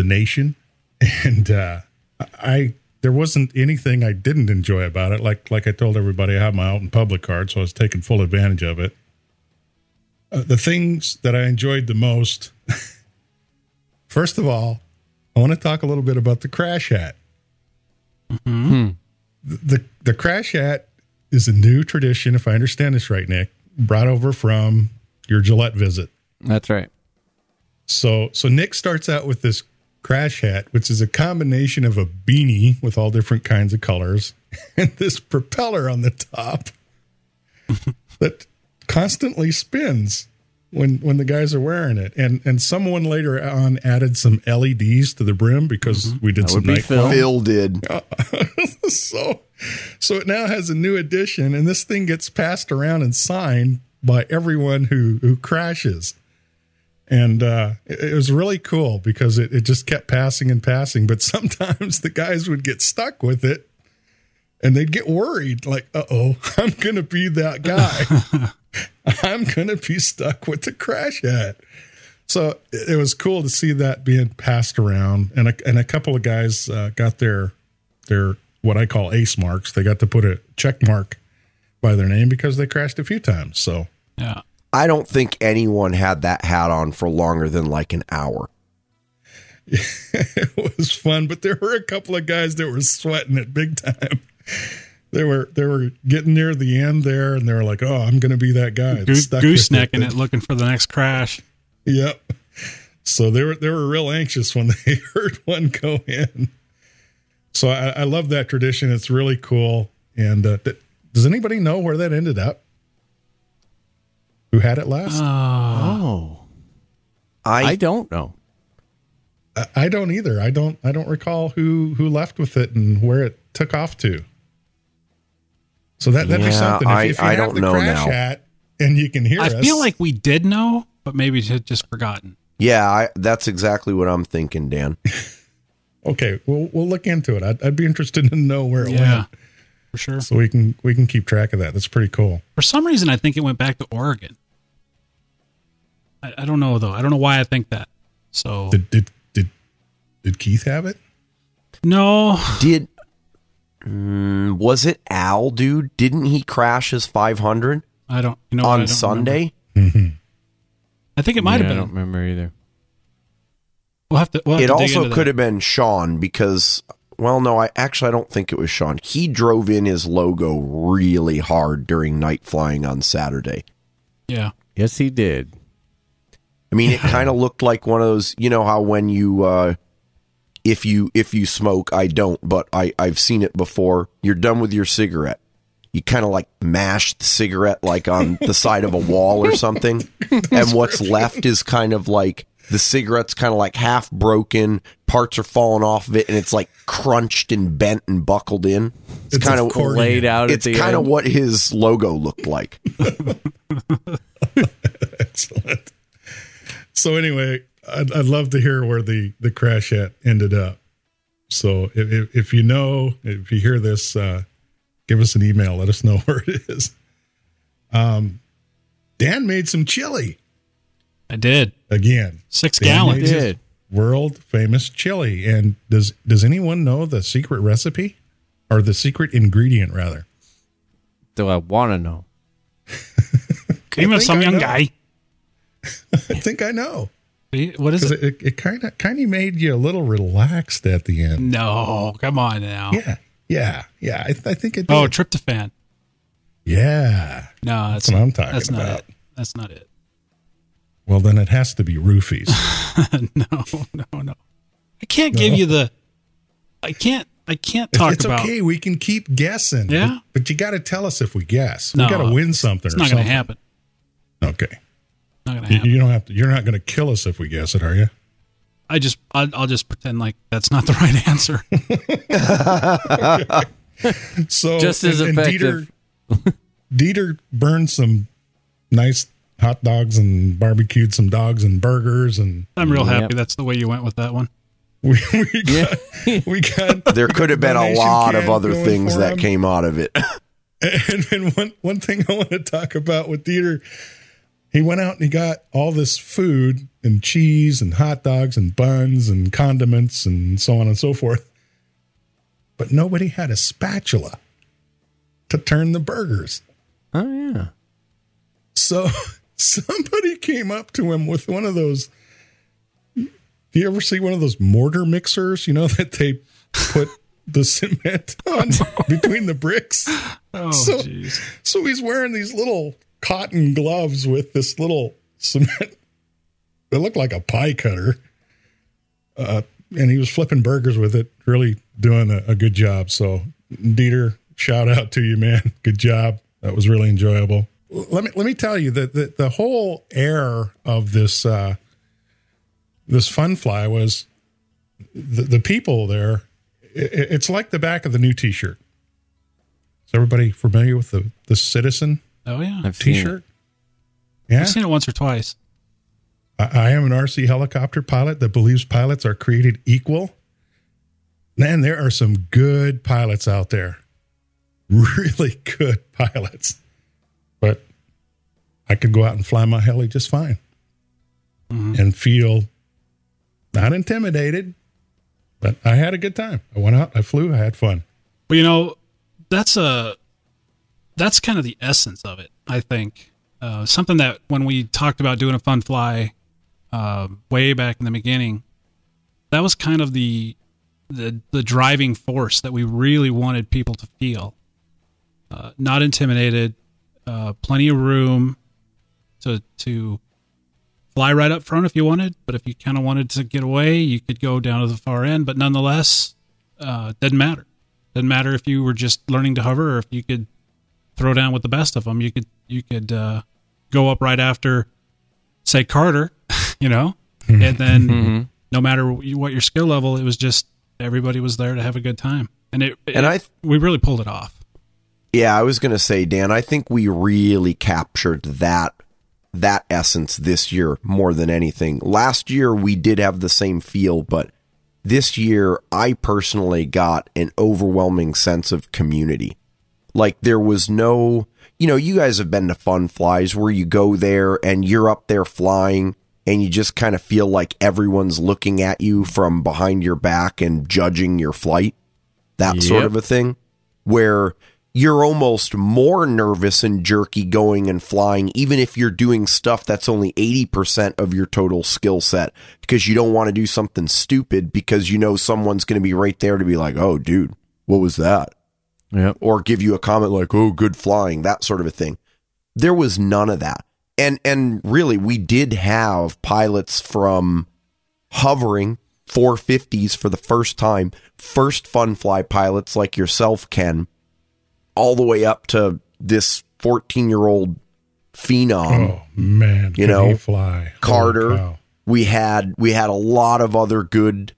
S5: the nation and uh i there wasn't anything i didn't enjoy about it like like i told everybody i have my out in public card so i was taking full advantage of it uh, the things that i enjoyed the most first of all i want to talk a little bit about the crash hat. The the, the crash hat is a new tradition if i understand this right nick brought over from your gillette visit.
S3: That's right.
S5: so so Nick starts out with this crash hat, which is a combination of a beanie with all different kinds of colors and this propeller on the top that constantly spins when when the guys are wearing it. And and someone later on added some LEDs to the brim because we did
S3: That
S5: some
S3: would
S5: night
S3: Phil.
S4: Phil did.
S5: so so it now has a new edition and this thing gets passed around and signed by everyone who who crashes and uh it, it was really cool because it, it just kept passing and passing but sometimes the guys would get stuck with it and they'd get worried like uh-oh i'm gonna be that guy i'm gonna be stuck with the crash hat so it, it was cool to see that being passed around and a, and a couple of guys uh, got their their what I call ace marks. They got to put a check mark by their name because they crashed a few times. So
S2: Yeah.
S4: I don't think anyone had that hat on for longer than like an hour.
S5: it was fun, but there were a couple of guys that were sweating it big time. They were they were getting near the end there, and they were like, "Oh, I'm going to be that guy." that's
S2: Goose,
S5: stuck
S2: goosenecking it, looking for the next crash.
S5: Yep. So they were they were real anxious when they heard one go in. So I, I love that tradition. It's really cool. And uh, th- does anybody know where that ended up? Who had it last?
S3: Oh,
S4: I,
S3: I don't know.
S5: I, I don't either. I don't. I don't recall who who left with it and where it took off to. So that that'd be something. If,
S4: I-
S5: if you
S4: I
S5: have
S4: don't
S5: the
S4: know
S5: crash
S4: now.
S5: hat and you can hear it.
S2: I
S5: us.
S2: feel like we did know, but maybe had just forgotten.
S4: Yeah, I, that's exactly what I'm thinking, Dan.
S5: okay, we'll we'll look into it. I'd, I'd be interested to know where it
S2: Yeah,
S5: went,
S2: for sure.
S5: so we can we can keep track of that. That's pretty cool.
S2: For some reason, I think it went back to Oregon. I, I don't know though. I don't know why I think that. So
S5: Did did did did Keith have it?
S2: no,
S4: Did mm, was it Al, dude? Didn't he crash his 500
S2: I don't. You know what? I
S4: on
S2: don't
S4: Sunday?
S2: I think it might
S3: Yeah,
S2: have been.
S3: I don't remember either.
S2: We'll have to. We'll have
S4: It
S2: to
S4: also could
S2: that.
S4: have been Sean because, well, no, I actually I don't think it was Sean. He drove in his logo really hard during night flying on Saturday.
S2: Yeah.
S3: Yes, he did.
S4: I mean, it kind of looked like one of those. You know how when you, uh, if you if you smoke, I don't, but I I've seen it before. You're done with your cigarette. You kind of like mash the cigarette like on the side of a wall or something, and what's left is kind of like the cigarette's kind of like half broken, parts are falling off of it, and it's like crunched and bent and buckled in. It's,
S5: It's
S4: kind of
S3: Laid out
S4: it's
S3: at the
S4: kind of what his logo looked like.
S5: Excellent. So anyway, I'd, I'd love to hear where the the crash at ended up. So if, if, if you know, if you hear this, uh, give us an email. Let us know where it is. Um, Dan made some chili
S2: I did
S5: again.
S2: six
S5: Dan
S2: gallons.
S5: made
S3: Did.
S5: world famous chili. And does does anyone know the secret recipe or the secret ingredient rather?
S3: Do I want to know?
S2: Came
S5: I
S2: of some
S5: I
S2: young
S5: know.
S2: guy.
S5: I think I know
S2: What is it?
S5: it kind of kind of made you a little relaxed at the end.
S2: No, come on now.
S5: Yeah, yeah, yeah. I, I think it. Oh, did.
S2: Oh, tryptophan.
S5: yeah.
S2: No, that's,
S5: That's what I'm talking
S2: That's not
S5: about.
S2: it. That's not it.
S5: Well, then it has to be roofies.
S2: no, no, no. I can't give you the. I can't. I can't talk
S5: it's
S2: about.
S5: okay. We can keep guessing.
S2: Yeah?
S5: But, but you got to tell us if we guess.
S2: No,
S5: we got to win something.
S2: It's
S5: or
S2: not going to happen.
S5: Okay.
S2: Not going to
S5: You,
S2: happen.
S5: you don't have to. You're not going to kill us if we guess it, are you?
S2: I just. I'll, I'll just pretend like that's not the right answer.
S5: So
S3: Just as effective.
S5: Dieter, Dieter burned some nice hot dogs and barbecued some dogs and burgers and
S2: I'm real happy
S3: Yep.
S2: that's the way you went with that one.
S5: we, we got we got
S4: There could have been a lot of other things that
S5: him.
S4: came out of it.
S5: And then one one thing I want to talk about with Dieter, he went out and he got all this food and cheese and hot dogs and buns and condiments and so on and so forth. But nobody had a spatula to turn the burgers.
S3: Oh yeah.
S5: So somebody came up to him with one of those. Do you ever see one of those mortar mixers? You know that they put the cement on between the bricks.
S2: Oh,
S5: So-
S2: jeez.
S5: So he's wearing these little cotton gloves with this little cement. It looked like a pie cutter. Uh, and he was flipping burgers with it, really doing a, a good job. So, Dieter, shout out to you, man. Good job. That was really enjoyable. Let me let me tell you that the, the whole air of this uh, this fun fly was the, the people there. i- i- it's like the back of the new T-shirt. Is everybody familiar with the the Citizen
S2: Oh yeah.
S3: I've seen it.
S5: T-shirt? Yeah,
S2: I've seen it once or twice.
S5: I, I am an RC helicopter pilot that believes pilots are created equal. Man, there are some good pilots out there, really good pilots. But I could go out and fly my heli just fine, mm-hmm. and feel not intimidated. But I had a good time. I went out, I flew, I had fun.
S2: Well, you know, that's a that's kind of the essence of it. I think uh, something that when we talked about doing a fun fly uh, way back in the beginning, that was kind of the the the driving force that we really wanted people to feel. Uh, not intimidated, uh, plenty of room to to fly right up front if you wanted, but if you kind of wanted to get away, you could go down to the far end. But nonetheless, uh, doesn't matter. Doesn't matter if you were just learning to hover or if you could throw down with the best of them. You could you could uh, go up right after, say Carter, you know, and then no matter what your skill level, it was just everybody was there to have a good time, and it
S4: And
S2: it-
S4: I-
S2: we really pulled it off.
S4: Yeah, I was going to say, Dan, I think we really captured that that essence this year more than anything. Last year we did have the same feel, but this year I personally got an overwhelming sense of community. Like there was no, you know, you guys have been to fun flies where you go there and you're up there flying and you just kind of feel like everyone's looking at you from behind your back and judging your flight. That sort of a thing where you're almost more nervous and jerky going and flying, even if you're doing stuff that's only 80% of your total skill set because you don't want to do something stupid because you know someone's going to be right there to be like, oh, dude, what was that?
S3: Yep.
S4: Or give you a comment like, oh, good flying, that sort of a thing. There was none of that. And, and really, we did have pilots from hovering 450s for the first time, first fun fly pilots like yourself, Ken, all the way up to this 14 year old phenom.
S5: oh man,
S4: you know,
S5: fly
S4: Carter.
S5: cow.
S4: We had we had a lot of other good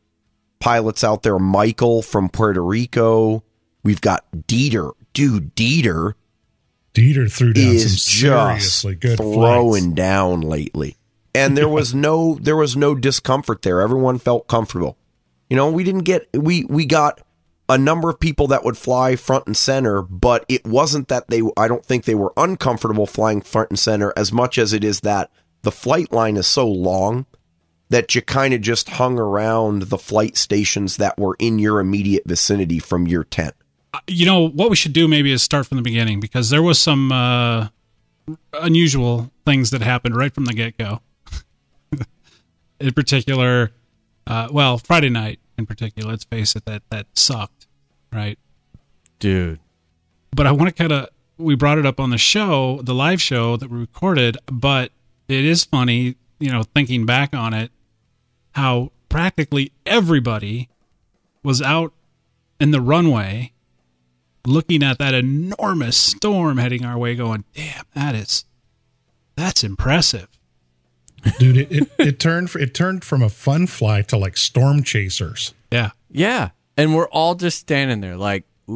S4: pilots out there. Michael from Puerto Rico. We've got Dieter. Dude, Dieter
S5: Dieter threw down some
S4: is just
S5: seriously good
S4: throwing
S5: flights.
S4: down lately. And there was no there was no discomfort there. Everyone felt comfortable. You know, we didn't get we we got a number of people that would fly front and center, but it wasn't that they I don't think they were uncomfortable flying front and center as much as it is that the flight line is so long that you kind of just hung around the flight stations that were in your immediate vicinity from your tent.
S2: You know what we should do maybe is start from the beginning because there was some uh, unusual things that happened right from the get go. in particular, uh, well, Friday night in particular. Let's face it, that that sucked, right?
S3: Dude.
S2: But I want to kind of we brought it up on the show, the live show that we recorded. But it is funny, you know, thinking back on it, how practically everybody was out in the runway looking at that enormous storm heading our way going damn that is that's impressive
S5: dude. It, it it turned it turned from a fun fly to like storm chasers.
S2: yeah
S3: Yeah. And we're all just standing there like, ooh,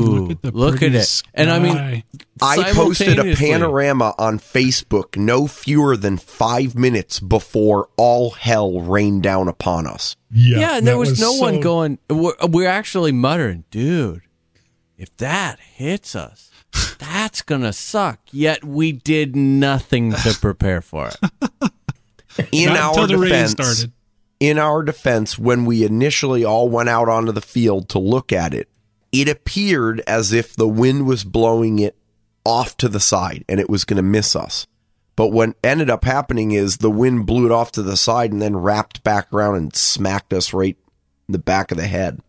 S2: Look at the
S3: look at
S2: pretty
S3: it. And I mean.
S4: I posted a panorama on Facebook no fewer than five minutes before all hell rained down upon us.
S5: Yeah,
S3: Yeah, and there
S5: that
S3: was, no one going. We're, we're actually muttering, dude. If that hits us, that's gonna suck. Yet we did nothing to prepare for it.
S4: In
S2: Not
S4: our
S2: until the rain
S4: defense,
S2: started.
S4: in our defense, when we initially all went out onto the field to look at it, it appeared as if the wind was blowing it off to the side and it was going to miss us. But what ended up happening is the wind blew it off to the side and then wrapped back around and smacked us right in the back of the head.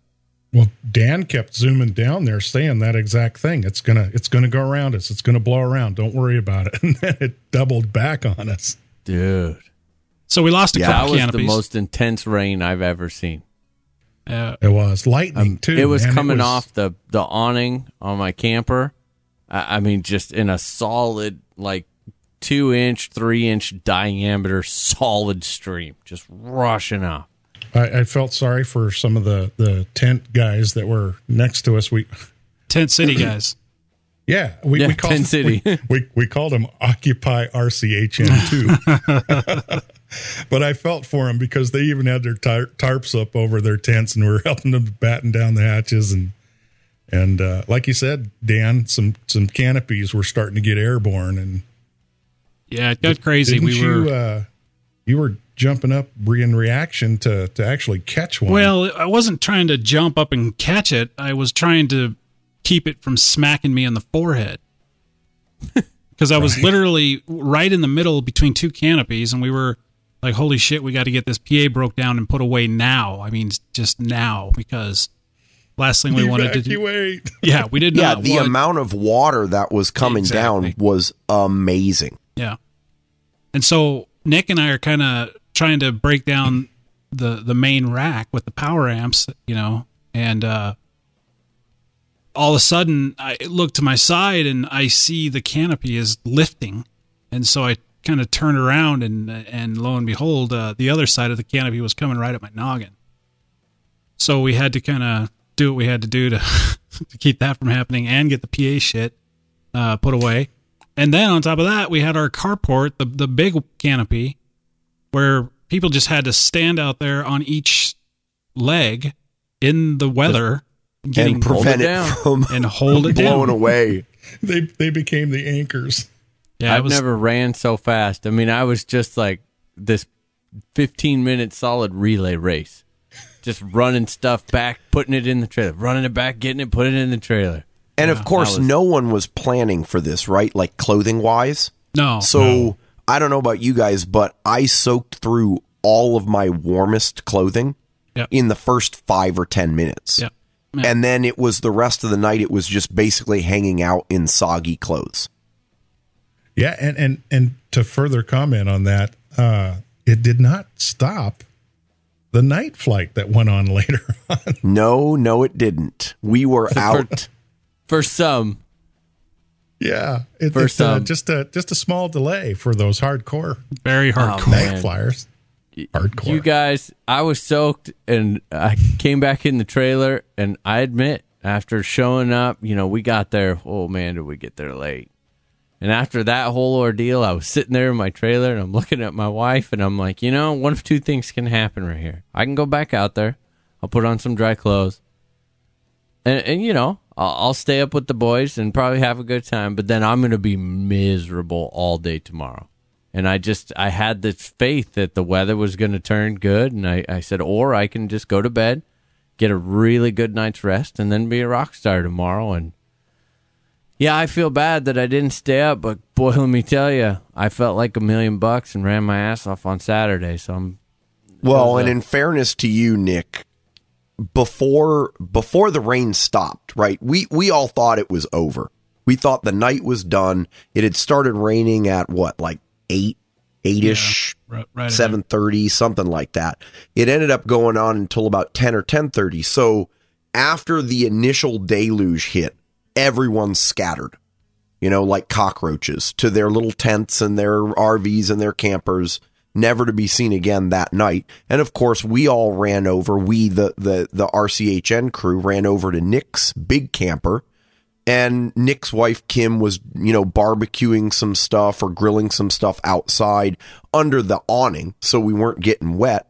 S5: Well, Dan kept zooming down there, saying that exact thing. It's gonna it's gonna go around us. It's gonna blow around. Don't worry about it. And then it doubled back on us.
S3: Dude,
S2: so we lost a
S4: Yeah,
S3: that
S2: couple
S3: was
S2: canopies
S3: the most intense rain I've ever seen.
S2: uh,
S5: It was lightning too.
S3: Um, it was
S5: man.
S3: coming
S5: was-
S3: off the the awning on my camper. I, I mean, just in a solid like two inch, three inch diameter solid stream, just rushing off.
S5: I, I felt sorry for some of the the tent guys that were next to us. We
S2: tent city guys
S5: yeah we,
S3: Yeah,
S5: we called
S3: Tent City.
S5: We, we, we called them Occupy RCHN too. but I felt for them because they even had their tar- tarps up over their tents and we were helping them batten down the hatches and and uh, like you said, Dan, some some canopies were starting to get airborne and
S2: yeah it got crazy
S5: Didn't
S2: we
S5: you,
S2: were
S5: uh, you were jumping up in reaction to to actually catch one.
S2: Well, I wasn't trying to jump up and catch it. I was trying to keep it from smacking me on the forehead. Because I was literally right in the middle between two canopies, and we were like, holy shit, we got to get this PA broke down and put away now. I mean, just now, because last thing we wanted to do. Yeah, we did
S4: Yeah,
S2: not.
S4: the
S2: want-
S4: amount of water that was coming
S2: Exactly.
S4: down was amazing.
S2: Yeah. And so Nick and I are kind of trying to break down the the main rack with the power amps, you know, and uh all of a sudden I look to my side and I see the canopy is lifting. And so I kind of turn around and and lo and behold, uh, the other side of the canopy was coming right at my noggin. So we had to kind of do what we had to do to to keep that from happening and get the PA shit uh, put away. And then on top of that, we had our carport, the the big canopy, where people just had to stand out there on each leg in the weather, getting
S4: and prevent
S3: it
S4: it,
S3: down.
S4: from
S2: and hold it
S4: blowing
S2: down.
S4: away.
S5: They they became the anchors.
S2: Yeah,
S3: I've
S2: was,
S3: never ran so fast. I mean, I was just like this 15 minute solid relay race. Just running stuff back, putting it in the trailer, running it back, getting it, putting it in the trailer.
S4: And of course,
S3: was-
S4: no one was planning for this, right? Like clothing wise.
S2: no.
S4: So I don't know about you guys, but I soaked through all of my warmest clothing
S2: Yep.
S4: in the first five or ten minutes.
S2: Yep.
S4: And then it was the rest of the night. It was just basically hanging out in soggy clothes.
S5: Yeah, and and and to further comment on that, uh, it did not stop the night flight that went on later on.
S4: No, no, it didn't. We were out.
S3: For some,
S5: Yeah, it,
S3: For
S5: it's uh,
S3: some.
S5: just a just a small delay for those hardcore
S2: very hardcore.
S3: Oh,
S5: night flyers. Hardcore.
S3: you guys, I was soaked and I came back in the trailer. And I admit, after showing up, you know, we got there. Oh man, did we get there late? And after that whole ordeal, I was sitting there in my trailer and I'm looking at my wife and I'm like, you know, one of two things can happen right here. I can go back out there, I'll put on some dry clothes, and, and you know, I'll, stay up with the boys and probably have a good time. But then I'm going to be miserable all day tomorrow. And I just, I had this faith that the weather was going to turn good. And I, I said, or I can just go to bed, get a really good night's rest, and then be a rock star tomorrow. And yeah, I feel bad that I didn't stay up, but boy, let me tell you, I felt like a million bucks and ran my ass off on Saturday. So I'm,
S4: Well, and in fairness to you, Nick, before before the rain stopped, right? We we all thought it was over. We thought the night was done. It had started raining at what, like eight, eight ish,
S2: Right,
S4: seven thirty, something like that. It ended up going on until about ten or ten thirty. So after the initial deluge hit, everyone scattered. You know, like cockroaches to their little tents and their RVs and their campers, never to be seen again that night. And of course, we all ran over. We the the the RCHN crew ran over to Nick's big camper and Nick's wife Kim was, you know, barbecuing some stuff or grilling some stuff outside under the awning, so we weren't getting wet.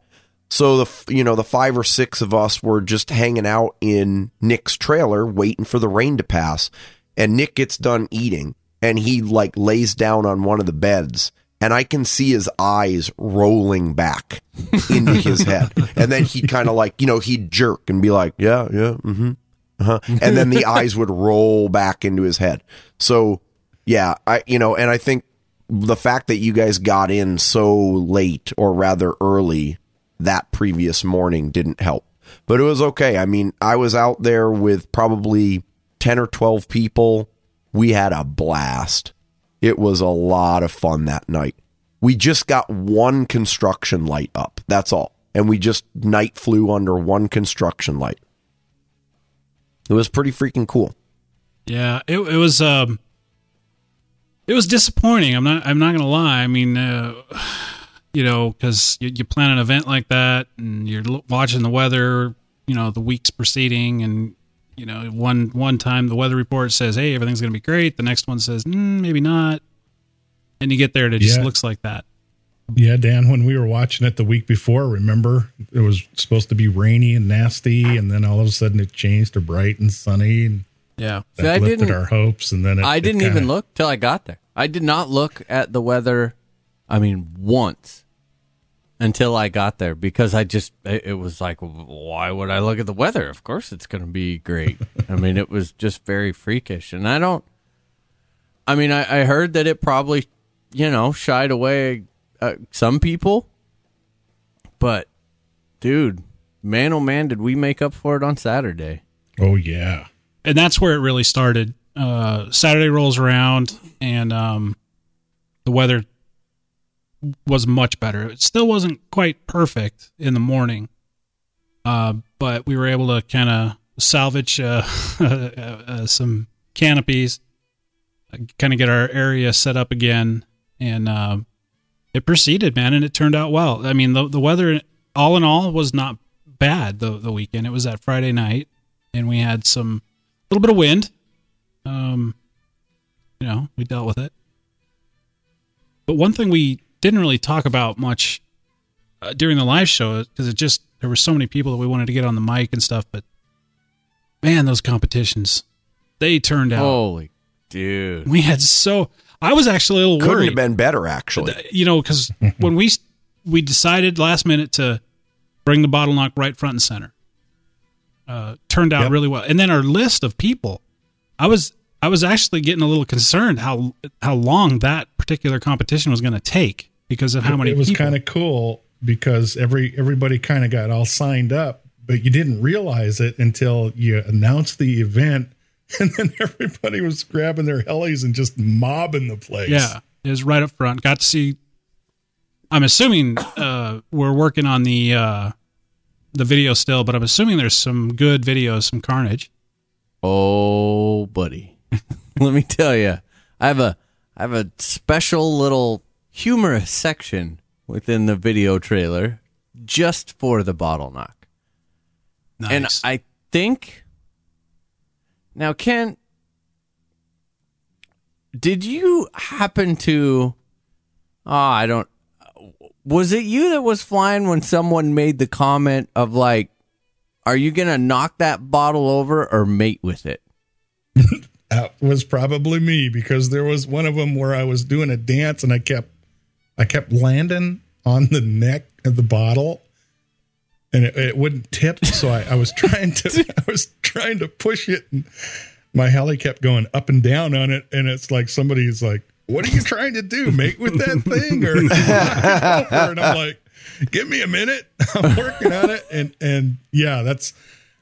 S4: So the you know the five or six of us were just hanging out in Nick's trailer, waiting for the rain to pass. And Nick gets done eating, and he like lays down on one of the beds, and I can see his eyes rolling back into his head, and then he'd kind of like you know he'd jerk and be like, yeah, yeah, mm-hmm uh-huh. and then the eyes would roll back into his head. So, yeah, I you know, and I think the fact that you guys got in so late or rather early that previous morning didn't help. But it was okay. I mean, I was out there with probably 10 or 12 people. We had a blast. It was a lot of fun that night. We just got one construction light up. That's all. And we just night flew under one construction light. It was pretty freaking cool.
S2: Yeah, it it was um it was disappointing. I'm not I'm not gonna lie. I mean, uh, you know, because you, you plan an event like that and you're watching the weather, you know, the weeks preceding, and you know, one one time the weather report says, "Hey, everything's gonna be great." The next one says, mm, "Maybe not," and you get there and it just
S5: Yeah.
S2: looks like that.
S5: Yeah, Dan, when we were watching it the week before, remember it was supposed to be rainy and nasty, and then all of a sudden it changed to bright and sunny, and
S2: Yeah,
S5: that
S3: See, I
S5: lifted
S3: didn't-
S5: our hopes. And then it,
S3: I didn't
S5: kinda-
S3: even look till I got there. I did not look at the weather. I mean, once until I got there because I just it, it was like, why would I look at the weather? Of course, it's going to be great. I mean, it was just very freakish, and I don't. I mean, I, I heard that it probably, you know, shied away uh, some people, but dude, man, oh man, did we make up for it on Saturday?
S5: Oh yeah,
S2: and that's where it really started. Uh, Saturday rolls around, and um, the weather was much better. It still wasn't quite perfect in the morning, uh, but we were able to kind of salvage uh, uh, some canopies, kind of get our area set up again, and uh, it proceeded, man, and it turned out well. I mean, the the weather, all in all, was not bad the the weekend. It was that Friday night, and we had some little bit of wind. Um, you know, we dealt with it. But one thing we didn't really talk about much uh, during the live show because it just there were so many people that we wanted to get on the mic and stuff. But man, those competitions they turned out.
S3: Holy dude.
S2: We had so I was actually a little worried,
S4: Couldn't
S2: worried
S4: have been better, actually.
S2: you know, because when we we decided last minute to bring the bottle knock right front and center, uh, turned out
S5: Yep.
S2: really well. And then our list of people, I was I was actually getting a little concerned how how long that particular competition was going to take because of how many
S5: it was kind of cool because every everybody kind of got all signed up, but you didn't realize it until you announced the event, and then everybody was grabbing their helis and just mobbing the place.
S2: yeah, it was right up front. Got to see. I'm assuming uh, we're working on the uh, the video still, but I'm assuming there's some good videos, some carnage.
S3: Oh, buddy. Let me tell you. I have a I have a special little humorous section within the video trailer just for the bottle knock.
S2: Nice.
S3: And I think now Ken did you happen to oh, I don't was it you that was flying when someone made the comment of like are you going to knock that bottle over or mate with it?
S5: that was probably me because there was one of them where I was doing a dance and I kept I kept landing on the neck of the bottle and it, it wouldn't tip. So I, I was trying to I was trying to push it and my heli kept going up and down on it. And it's like somebody's like what are you trying to do? Mate with that thing or and I'm like give me a minute. I'm working on it. And and yeah that's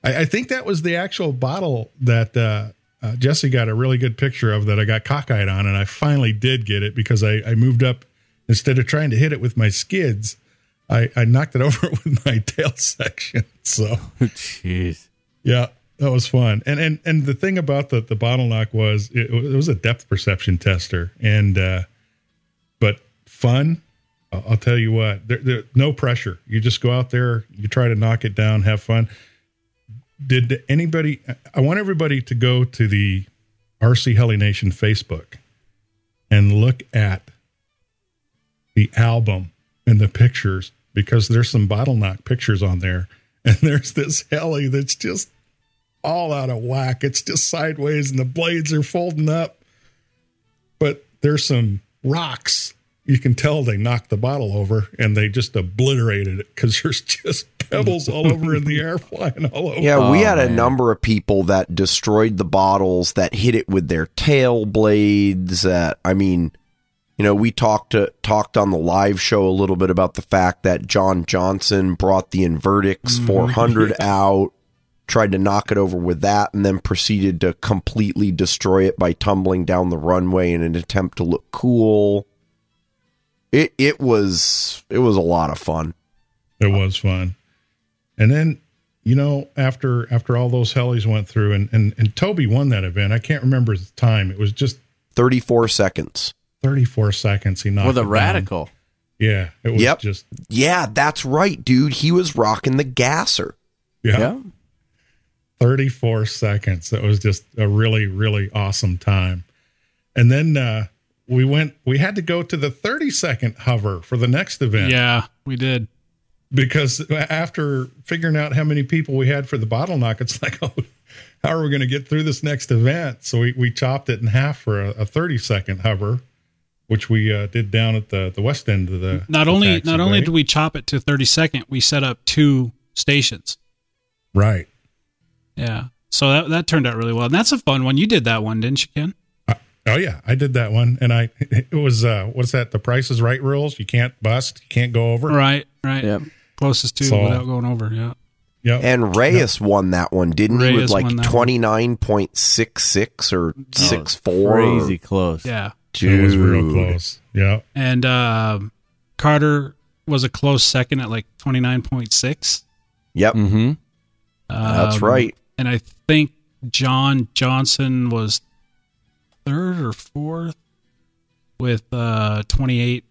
S5: I, I think that was the actual bottle that uh, uh, Jesse got a really good picture of that I got cockeyed on, and I finally did get it because I, I moved up instead of trying to hit it with my skids, I, I knocked it over with my tail section. So
S3: Jeez.
S5: yeah, that was fun. And and and the thing about the the bottle knock was it, it was a depth perception tester, and uh, but fun. I'll I'll tell you what, there, there, no pressure. You just go out there, you try to knock it down, have fun. Did anybody? I want everybody to go to the RC Heli Nation Facebook and look at the album and the pictures because there's some bottle knock pictures on there, and there's this heli that's just all out of whack. It's just sideways, and the blades are folding up. But there's some rocks. You can tell they knocked the bottle over and they just obliterated it because there's just pebbles all over in the air flying all over.
S4: Yeah, we
S3: Oh,
S4: had a
S3: man.
S4: number of people that destroyed the bottles, that hit it with their tail blades. That I mean, you know, we talked to, talked on the live show a little bit about the fact that John Johnson brought the Invertix mm-hmm. 400 out, tried to knock it over with that, and then proceeded to completely destroy it by tumbling down the runway in an attempt to look cool. It it was it was a lot of fun.
S5: It was fun. And then, you know, after after all those helis went through and, and, and Toby won that event. I can't remember the time. It was just
S4: 34 seconds.
S5: 34 seconds he knocked
S3: With
S5: it
S3: a
S5: down.
S3: radical.
S5: Yeah. It was
S4: Yep.
S5: just
S4: Yeah, that's right, dude. He was rocking the gasser.
S5: yeah,
S3: Yeah.
S5: 34 seconds. That was just a really, really awesome time. And then uh we went we had to go to the 30 second hover for the next event.
S2: Yeah, we did.
S5: because after figuring out how many people we had for the bottle knock, it's like, oh, how are we going to get through this next event? So we, we chopped it in half for a, a 30 second hover, which we uh, did down at the, the west end of the.
S2: Not
S5: the
S2: only
S5: taxiway.
S2: not only did we chop it to 30 second, we set up two stations.
S5: Right.
S2: Yeah. So that that turned out really well. And that's a fun one. You did that one, didn't you, Ken?
S5: Oh, yeah. I did that one. And I, it was, uh, what's that? The price is right rules. You can't bust, you can't go over.
S2: Right, right.
S3: Yep.
S2: Closest to
S5: So-
S2: without going over. Yeah.
S5: Yep.
S4: And Reyes won that one, didn't he? With like
S2: won that one.
S4: twenty nine point six six or six four.
S3: Crazy close.
S2: Yeah.
S5: it was real close. Yeah.
S2: And uh, Carter was a close second at like 29.6.
S4: Yep,
S3: Mm-hmm.
S4: that's
S2: Um,
S4: right.
S2: And I think John Johnson was third or fourth with uh 28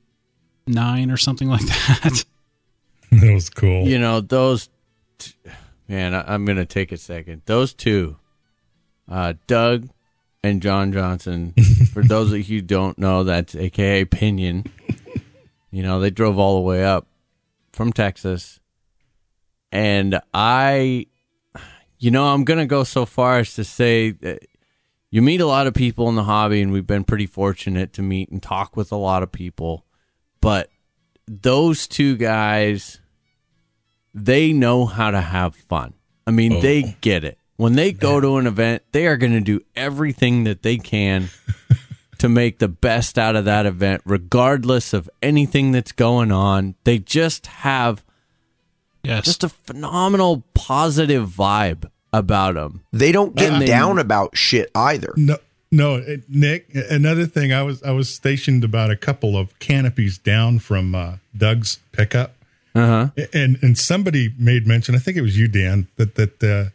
S2: 9 or something like that.
S5: that was cool.
S3: You know, those, t- man, I, I'm going to take a second. Those two, uh, Doug and John Johnson. For those of you who don't know, that's AKA Pinion. You know, they drove all the way up from Texas. And I, you know, I'm going to go so far as to say that you meet a lot of people in the hobby, and we've been pretty fortunate to meet and talk with a lot of people. But those two guys, they know how to have fun. I mean, oh. they get it. When they go to an event, they are going to do everything that they can to make the best out of that event, regardless of anything that's going on. They just have
S2: Yes.
S3: just a phenomenal positive vibe about them.
S4: They don't get
S3: And they-
S4: down about shit either.
S5: No, no, it- Nick. Another thing, I was I was stationed about a couple of canopies down from uh, Doug's pickup,
S3: Uh huh.
S5: and and somebody made mention. I think it was you, Dan, that that uh,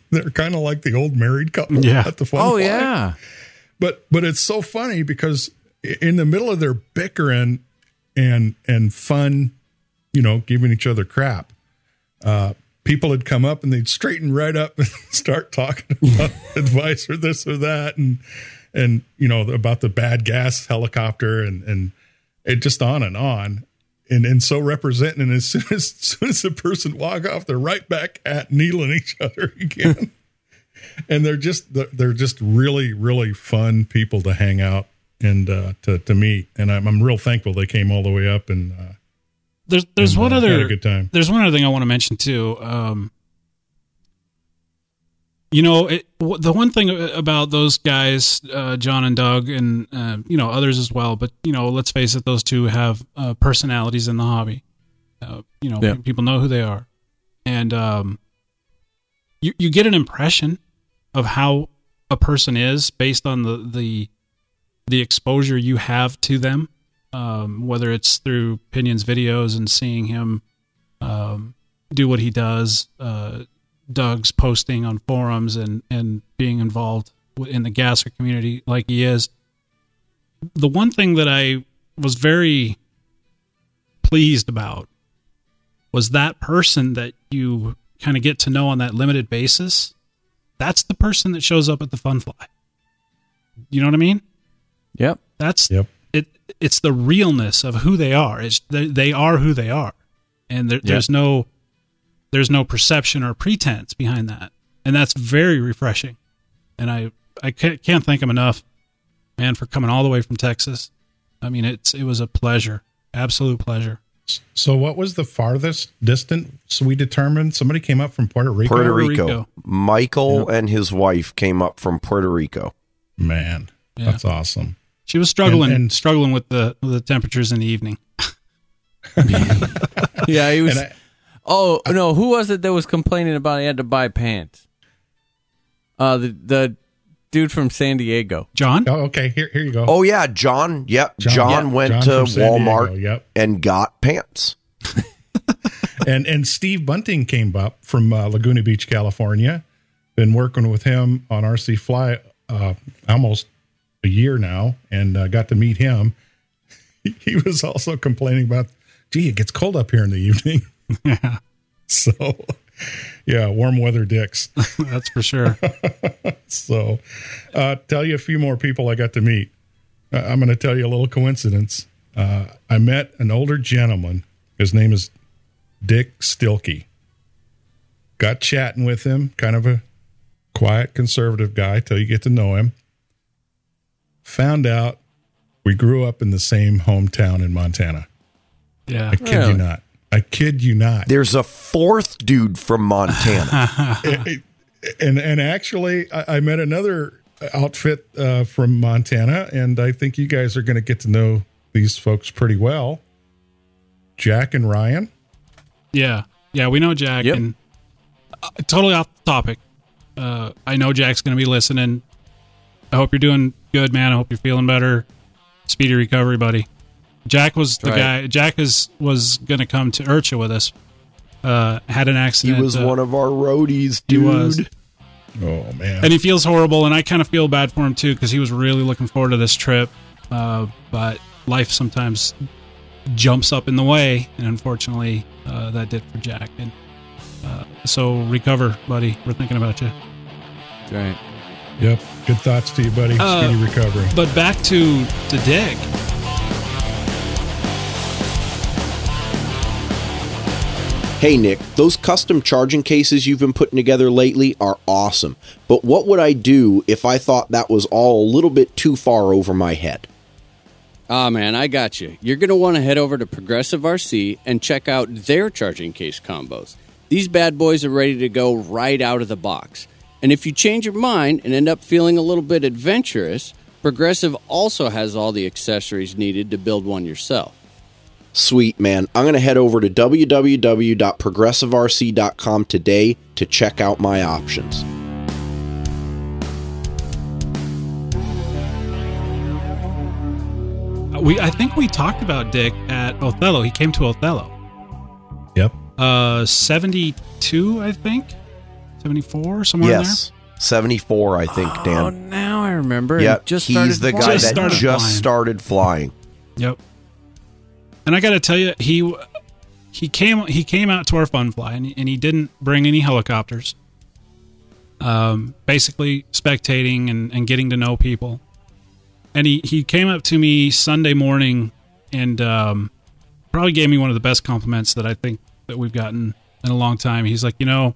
S5: they're kind of like the old married couple
S2: Yeah.
S5: at the fun.
S3: Oh
S5: fly.
S3: yeah.
S5: but but it's so funny because in the middle of their bickering and and fun, you know, giving each other crap, uh, people had come up and they'd straighten right up and start talking about advice or this or that and and you know about the bad gas helicopter and and it just on and on. And, and so representing, and as soon as, as soon as the person walk off, they're right back at kneeling each other again and they're just they're- they're just really really fun people to hang out and uh, to to meet. And I'm I'm real thankful they came all the way up and uh,
S2: there's there's
S5: and,
S2: one
S5: uh,
S2: other
S5: had a good time.
S2: there's one other thing I want to mention too. Um, you know, it, w- the one thing about those guys, uh, John and Doug, and uh, you know others as well. But you know, let's face it, those two have uh, personalities in the hobby. Uh, you know,
S3: Yeah.
S2: people know who they are, and um, you you get an impression of how a person is based on the the the exposure you have to them, um, whether it's through Pinion's videos and seeing him um, do what he does, uh, Doug's posting on forums and and being involved in the gasser community like he is. The one thing that I was very pleased about was that person that you kind of get to know on that limited basis. That's the person that shows up at the fun fly. You know what I mean?
S3: Yep.
S2: That's
S5: Yep.
S2: It. It's the realness of who they are. It's they, they are who they are, and there,
S3: Yeah.
S2: there's no there's no perception or pretense behind that, and that's very refreshing. And I I can't, can't thank him enough, man, for coming all the way from Texas. I mean, it's it was a pleasure, absolute pleasure.
S5: So what was the farthest distance we determined? Somebody came up from Puerto Rico.
S4: Puerto
S2: Puerto
S4: Rico.
S2: Rico.
S4: Michael and his wife came up from Puerto Rico.
S5: Man,
S2: Yeah.
S5: that's awesome.
S2: She was struggling
S5: And- and-
S2: struggling with the with the temperatures in the evening.
S3: Yeah, he was.
S5: I,
S3: oh no, who was it that was complaining about he had to buy pants? Uh, the the dude from San Diego.
S2: John,
S5: oh, okay. Here, here you go.
S4: Oh yeah, John. Yep, John,
S5: John-
S4: went
S5: John
S4: to
S5: from San Diego,
S4: Walmart
S5: yep.
S4: and got pants.
S5: and and Steve Bunting came up from uh, Laguna Beach, California. Been working with him on RC Fly uh, almost a year now, and uh, got to meet him. He was also complaining about, gee, it gets cold up here in the evening. so, yeah, warm weather dicks.
S2: that's for sure.
S5: So, uh, tell you a few more people I got to meet. Uh, I'm going to tell you a little coincidence. Uh, I met an older gentleman. His name is Dick Stilkey. Got chatting with him, kind of a quiet, conservative guy till you get to know him. Found out we grew up in the same hometown in Montana.
S2: Yeah,
S5: I kid
S3: Really?
S5: you not. I kid you not.
S4: There's a fourth dude from Montana.
S5: It- it- and and actually, I, I met another outfit uh, from Montana, and I think you guys are going to get to know these folks pretty well. Jack and Ryan.
S2: Yeah, yeah, we know Jack,
S3: Yep.
S2: and uh, totally off topic. Uh, I know Jack's going to be listening. I hope you're doing good, man. I hope you're feeling better. Speedy recovery, buddy. Jack was the
S3: right.
S2: guy. Jack is was going to come to IRCHA with us. Uh, had an accident.
S4: he was
S2: uh,
S4: one of our roadies,
S2: he
S4: dude.
S2: was.
S5: Oh man,
S2: and he feels horrible, and I kind of feel bad for him too because he was really looking forward to this trip. Uh, but life sometimes jumps up in the way, and unfortunately, uh, that did for Jack. And uh, so recover, buddy. We're thinking about you.
S3: That's right.
S5: Yep. Good thoughts to you, buddy.
S2: Uh,
S5: Speedy recovery.
S2: But back to the dig.
S4: Hey Nick, those custom charging cases you've been putting together lately are awesome. But what would I do if I thought that was all a little bit too far over my head?
S6: Ah, man, I got you. You're going to want to head over to Progressive RC and check out their charging case combos. These bad boys are ready to go right out of the box. And if you change your mind and end up feeling a little bit adventurous, Progressive also has all the accessories needed to build one yourself.
S4: Sweet man, I'm going to head over to www.progressiverc.com today to check out my options.
S2: We I think we talked about Dick at Othello. He came to Othello.
S5: Yep.
S2: Uh 72, I think. 74 somewhere in
S4: yes. 74, I think,
S3: Oh,
S4: Dan.
S3: Oh, now I remember.
S4: yeah,
S3: It just
S4: he's
S3: started
S4: the guy
S3: flying.
S2: Just
S4: that just
S2: flying.
S4: started flying.
S2: Yep. And I got to tell you he he came he came out to our fun fly and, and he didn't bring any helicopters. Um basically spectating and, and getting to know people. And he, he came up to me Sunday morning and um, probably gave me one of the best compliments that I think that we've gotten in a long time. He's like, you know,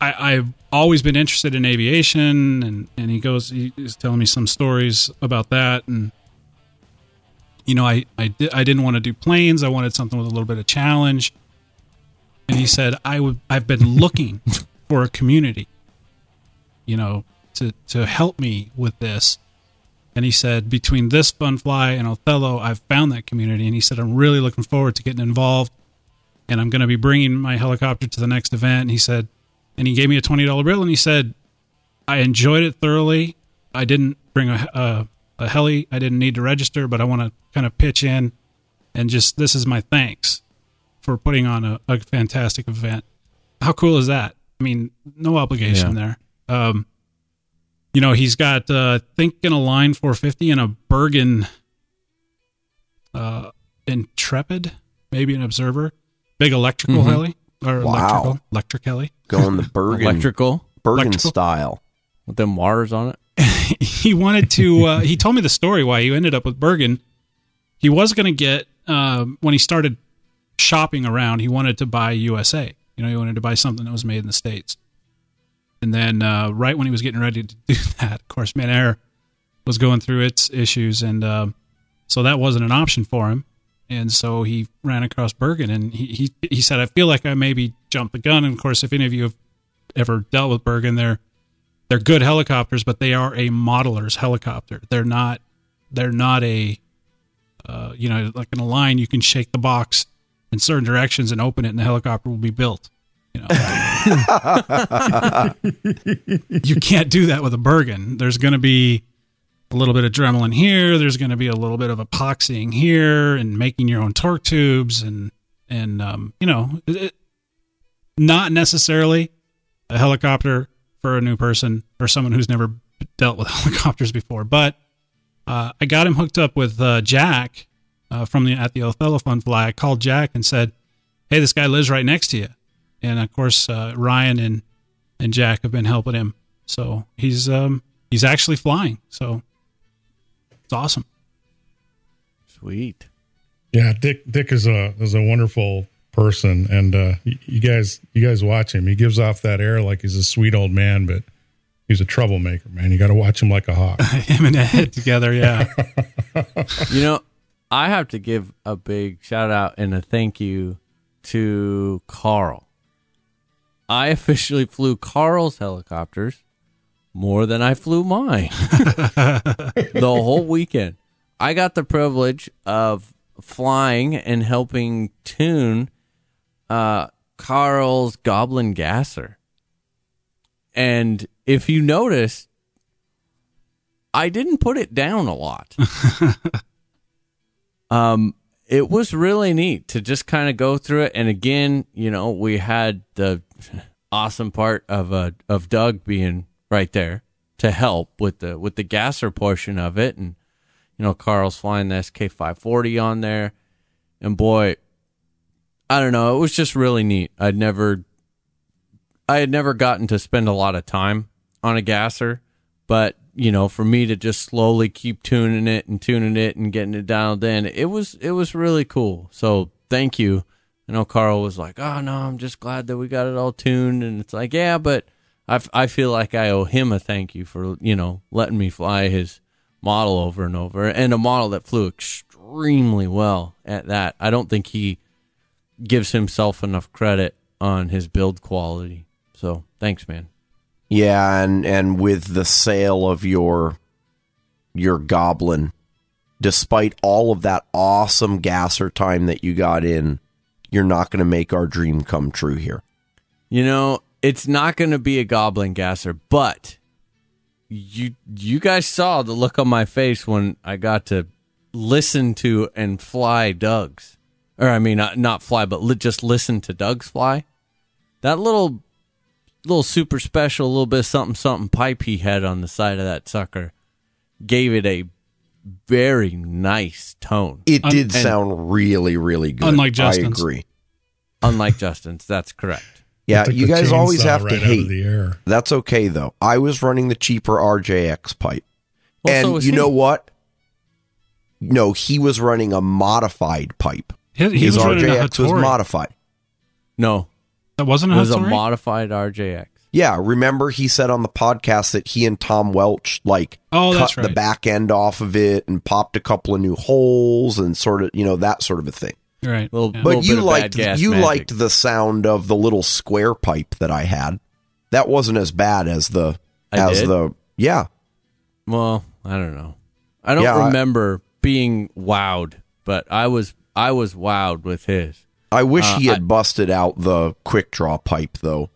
S2: I, I've always been interested in aviation, and, and he goes, he's telling me some stories about that, and you know, I I, di- I didn't want to do planes. I wanted something with a little bit of challenge. And he said, I would I've been looking for a community, you know, to to help me with this. And he said, between this fun fly and Othello, I've found that community. And he said, I'm really looking forward to getting involved. And I'm going to be bringing my helicopter to the next event. And he said, and he gave me a $20 bill and he said, I enjoyed it thoroughly. I didn't bring a, a, a heli. I didn't need to register, but I want to kind of pitch in and just, this is my thanks for putting on a, a fantastic event. How cool is that? I mean, no obligation there. Um, you know, he's got, uh, I think an Align 450 and a Bergen, uh, Intrepid, maybe an Observer, big electrical
S3: Mhm.
S2: heli or
S4: Wow.
S2: electrical, electric heli.
S4: Going the Bergen,
S3: electrical
S4: Bergen
S2: Electrical.
S4: style.
S3: with them wires on it.
S2: he wanted to uh, he told me the story why he ended up with bergen he was going to get um, when he started shopping around he wanted to buy usa you know he wanted to buy something that was made in the states and then uh, right when he was getting ready to do that of course man air was going through its issues and um, so that wasn't an option for him and so he ran across bergen and he, he he said i feel like i maybe jumped the gun and of course if any of you have ever dealt with bergen they're they're good helicopters, but they are a modeler's helicopter. They're not they're not a uh, you know like an Align you can shake the box in certain directions and open it and the helicopter will be built. You know, you can't do that with a Bergen. There's going to be a little bit of Dremel here. There's going to be a little bit of epoxying here and making your own torque tubes and and um, you know it- not necessarily a helicopter for a new person or someone who's never dealt with helicopters before. But uh, I got him hooked up with uh, Jack uh, from the at the Othello Fun Fly. I called Jack and said, "Hey, this guy lives right next to you," and of course uh, Ryan and and Jack have been helping him. So he's um, he's actually flying. So it's awesome.
S3: Sweet.
S5: Yeah, Dick Dick is a is a wonderful person, and uh, y- you guys you guys watch him. He gives off that air like he's a sweet old man, but he's a troublemaker, man. You got to watch him like a hawk.
S2: him and Ed together, yeah.
S3: You know, I have to give a big shout out and a thank you to Carl. I officially flew Carl's helicopters more than I flew mine the whole weekend. I got the privilege of flying and helping tune uh, Carl's Goblin Gasser. And if you notice, I didn't put it down a lot. um, it was really neat to just kind of go through it. And again, you know, we had the awesome part of uh, of Doug being right there to help with the with the gasser portion of it, and you know, Carl's flying the SK five forty on there, and boy, I don't know, it was just really neat. I'd never, I had never gotten to spend a lot of time on a gasser, but you know, for me to just slowly keep tuning it and tuning it and getting it dialed in, it was it was really cool. So thank you. I know Carl was like, "Oh no, I'm just glad that we got it all tuned," and it's like, yeah, but I, f- I feel like I owe him a thank you for you know letting me fly his model over and over, and a model that flew extremely well at that. I don't think he gives himself enough credit on his build quality. So thanks, man.
S4: Yeah, and and with the sale of your your goblin, despite all of that awesome gasser time that you got in, you're not going to make our dream come true here.
S3: You know, it's not going to be a goblin gasser, but you you guys saw the look on my face when I got to listen to and fly Doug's, or I mean, not, not fly, but li- just listen to Doug's fly. That little little super special, little bit of something something pipe he had on the side of that sucker gave it a very nice tone.
S4: It did
S3: and-
S4: sound really, really good.
S2: Unlike
S4: I agree.
S3: Unlike Justin's, that's correct.
S4: Yeah,
S5: Took
S4: you guys always have
S5: right
S4: to hate.
S5: the air.
S4: That's okay though. I was running the cheaper RJX pipe.
S3: Well,
S4: and
S3: was
S4: you
S3: he.
S4: know what? No, he was running a modified pipe.
S2: He, he
S4: His
S2: was running
S4: RJX was modified.
S3: No,
S2: That wasn't
S3: it
S2: a
S3: was a modified RJX.
S4: Yeah, remember he said on the podcast that he and Tom Welch like
S2: Oh,
S4: cut
S2: that's
S4: the back end off of it and popped a couple of new holes and sort of you know that sort of a thing.
S2: Right.
S3: Little-
S2: yeah.
S4: But
S3: Little
S4: you liked you
S3: magic.
S4: liked the sound of the little square pipe that I had. That wasn't as bad as the
S3: I
S4: as
S3: did?
S4: the yeah.
S3: Well, I don't know. I don't
S4: Yeah, I-
S3: remember being wowed, but I was I was wowed with his.
S4: I wish
S3: Uh,
S4: he had
S3: I-
S4: busted out the quick draw pipe though.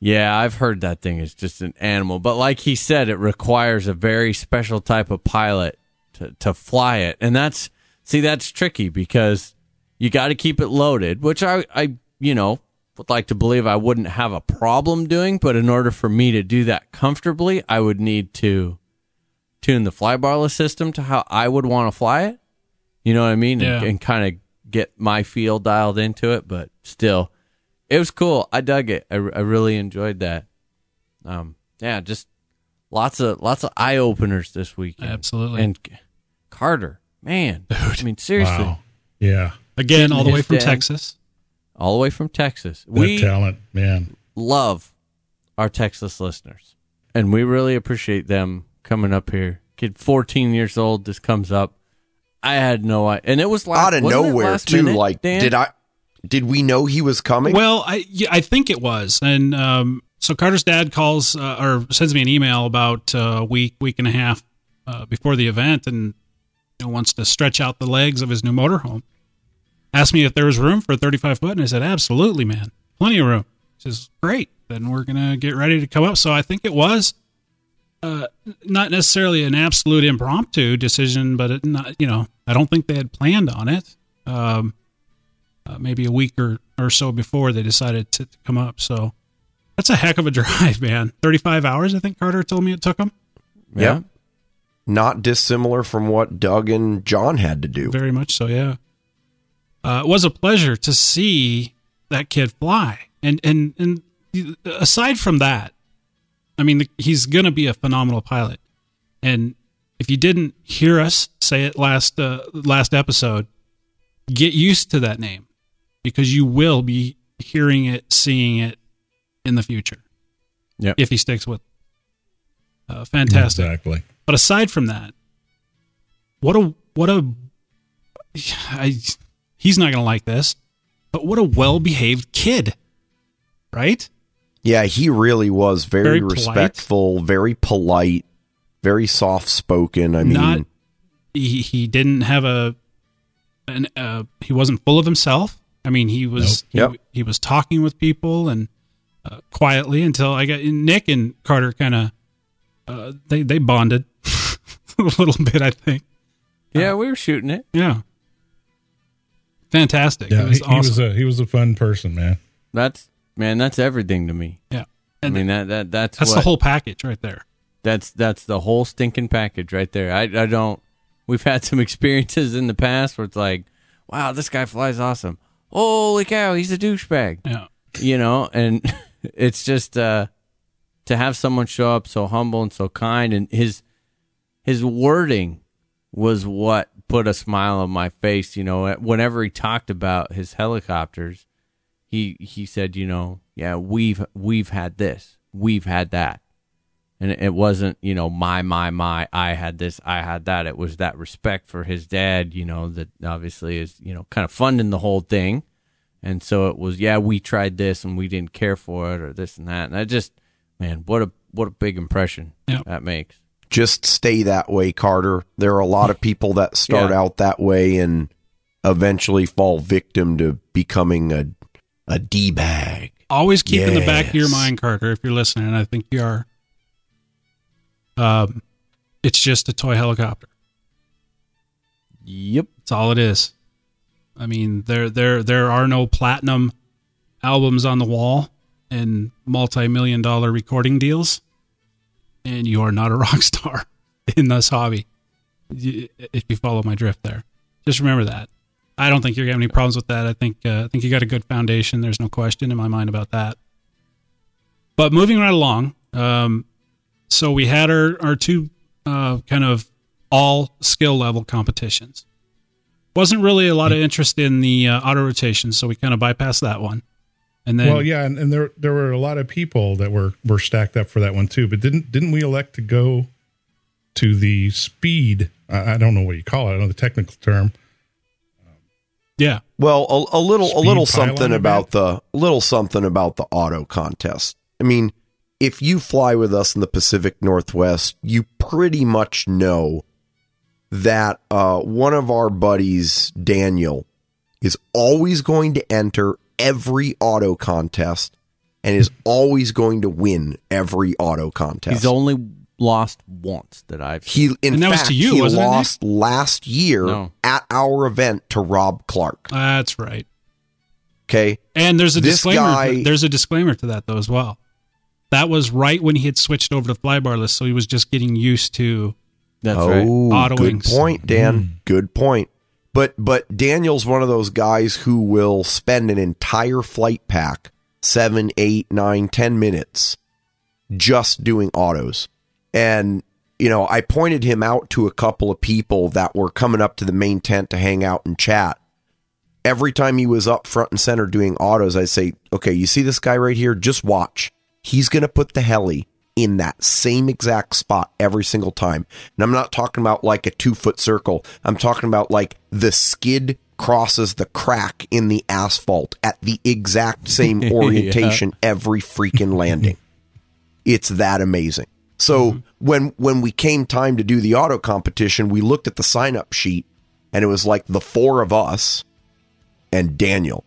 S3: Yeah, I've heard that thing is just an animal, but like he said, it requires a very special type of pilot to to fly it, and that's see that's tricky because you got to keep it loaded, which I I you know would like to believe I wouldn't have a problem doing, but in order for me to do that comfortably, I would need to tune the flybarless system to how I would want to fly it. You know what I mean?
S2: Yeah.
S3: And, and kind of get my feel dialed into it, but still, it was cool. I dug it. I, I really enjoyed that. Um, yeah, just lots of lots of eye openers this weekend.
S2: Absolutely.
S3: And Carter, man, I mean seriously,
S5: Wow. Yeah.
S2: Again, all the way from
S3: dad-
S2: Texas.
S3: all the way from Texas.
S5: That
S3: we
S5: talent, man.
S3: love our Texas listeners, and we really appreciate them coming up here. Kid, 14 years old, this comes up. I had no idea, and it was last,
S4: Out of nowhere
S3: last
S4: too.
S3: minute,
S4: like
S3: Dan?
S4: did I did we know he was coming?
S2: Well, I yeah, I think it was, and um, so Carter's dad calls uh, or sends me an email about uh, a week, week and a half uh, before the event, and know, wants to stretch out the legs of his new motorhome. Asked me if there was room for a 35 foot, and I said, absolutely, man, plenty of room. He says, great. Then we're gonna get ready to come up. So I think it was. Uh, not necessarily an absolute impromptu decision, but it not, you know, I don't think they had planned on it. Um, uh, maybe a week or, or so before they decided to, to come up. So that's a heck of a drive, man. 35 hours, I think Carter told me it took him.
S3: yeah.
S4: Yep. Not dissimilar from what Doug and John had to do.
S2: Very much so, yeah. Uh, it was a pleasure to see that kid fly. And, and, and aside from that, I mean, the, he's going to be a phenomenal pilot. And if you didn't hear us say it last, uh, last episode, get used to that name because you will be hearing it, seeing it in the future.
S3: Yeah,
S2: If he sticks with. it. Uh, fantastic.
S5: Exactly.
S2: But aside from that, what a what a I, he's not going to like this, but what a well-behaved kid. Right?
S4: Yeah, he really was very,
S2: Very polite.
S4: respectful, very polite, very soft spoken. I mean,
S2: not he, he didn't have a an uh, he wasn't full of himself. I mean, he was
S4: Nope.
S2: he,
S4: Yep.
S2: he was talking with people and uh, quietly until I got Nick and Carter kind of uh, they they bonded a little bit. I think.
S3: Yeah, we were shooting it.
S2: Yeah. Fantastic.
S5: Yeah,
S2: it was
S5: he,
S2: awesome.
S5: he was a he was a fun person, man.
S3: That's man, that's everything to me.
S2: yeah.
S3: I mean that that that's
S2: that's
S3: what,
S2: the whole package right there.
S3: That's that's the whole stinking package right there. I I don't. We've had some experiences in the past where it's like, wow, this guy flies awesome. Holy cow, he's a douchebag.
S2: Yeah.
S3: You know, and it's just uh to have someone show up so humble and so kind, and his his wording was what put a smile on my face. You know, whenever he talked about his helicopters, he he said, you know, yeah, we've we've had this, we've had that, and it wasn't, you know, my my my, I had this, I had that. It was that respect for his dad, you know, that obviously is, you know, kind of funding the whole thing. And so it was, yeah, we tried this and we didn't care for it or this and that. And I just, man, what a what a big impression
S2: Yep.
S3: that makes.
S4: Just stay that way, Carter. There are a lot of people that start
S3: Yeah.
S4: out that way and eventually fall victim to becoming a a d bag.
S2: Always keep in the back of your mind, Carter, if you're listening, and I think you are. Um, it's just a toy helicopter.
S3: Yep.
S2: That's all it is. I mean, there there there are no platinum albums on the wall and multi-million dollar recording deals, and you are not a rock star in this hobby. If you follow my drift there, just remember that. I don't think you're gonna have any problems with that. I think uh, I think you got a good foundation. There's no question in my mind about that. But moving right along, um, so we had our our two uh, kind of all skill level competitions. Wasn't really a lot of interest in the uh, auto rotation, so we kind of bypassed that one. And then,
S5: well, yeah, and, and there there were a lot of people that were were stacked up for that one too. But didn't didn't we elect to go to the speed? I, I don't know what you call it. I don't know the technical term.
S2: yeah,
S4: Well, a, a little, a little something
S5: event?
S4: about the, a little something about the auto contest. I mean, if you fly with us in the Pacific Northwest, you pretty much know that uh, one of our buddies, Daniel, is always going to enter every auto contest and is always going to win every auto contest.
S3: He's only lost once that I've
S4: He, in
S2: And that was
S4: fact,
S2: to you,
S4: he
S2: wasn't it, Nick?
S4: lost last year
S3: No.
S4: at our event to Rob Clark.
S2: that's right.
S4: Okay,
S2: And there's a
S4: This
S2: disclaimer.
S4: guy-
S2: there's a disclaimer to that though as well. That was right when he had switched over to flybarless, so he was just getting used to.
S3: That's
S4: oh,
S3: right.
S2: Auto
S4: good
S2: wings.
S4: point, Dan. Mm. Good point. But but Daniel's one of those guys who will spend an entire flight pack, seven, eight, nine, ten minutes, just doing autos. And you know, I pointed him out to a couple of people that were coming up to the main tent to hang out and chat. Every time he was up front and center doing autos, I'd say, "Okay, you see this guy right here? Just watch. He's going to put the heli in that same exact spot every single time. And I'm not talking about like a two foot circle. I'm talking about like the skid crosses the crack in the asphalt at the exact same orientation every freaking landing. It's that amazing. So mm-hmm. when when we came time to do the auto competition, we looked at the sign up sheet and it was like the four of us and Daniel.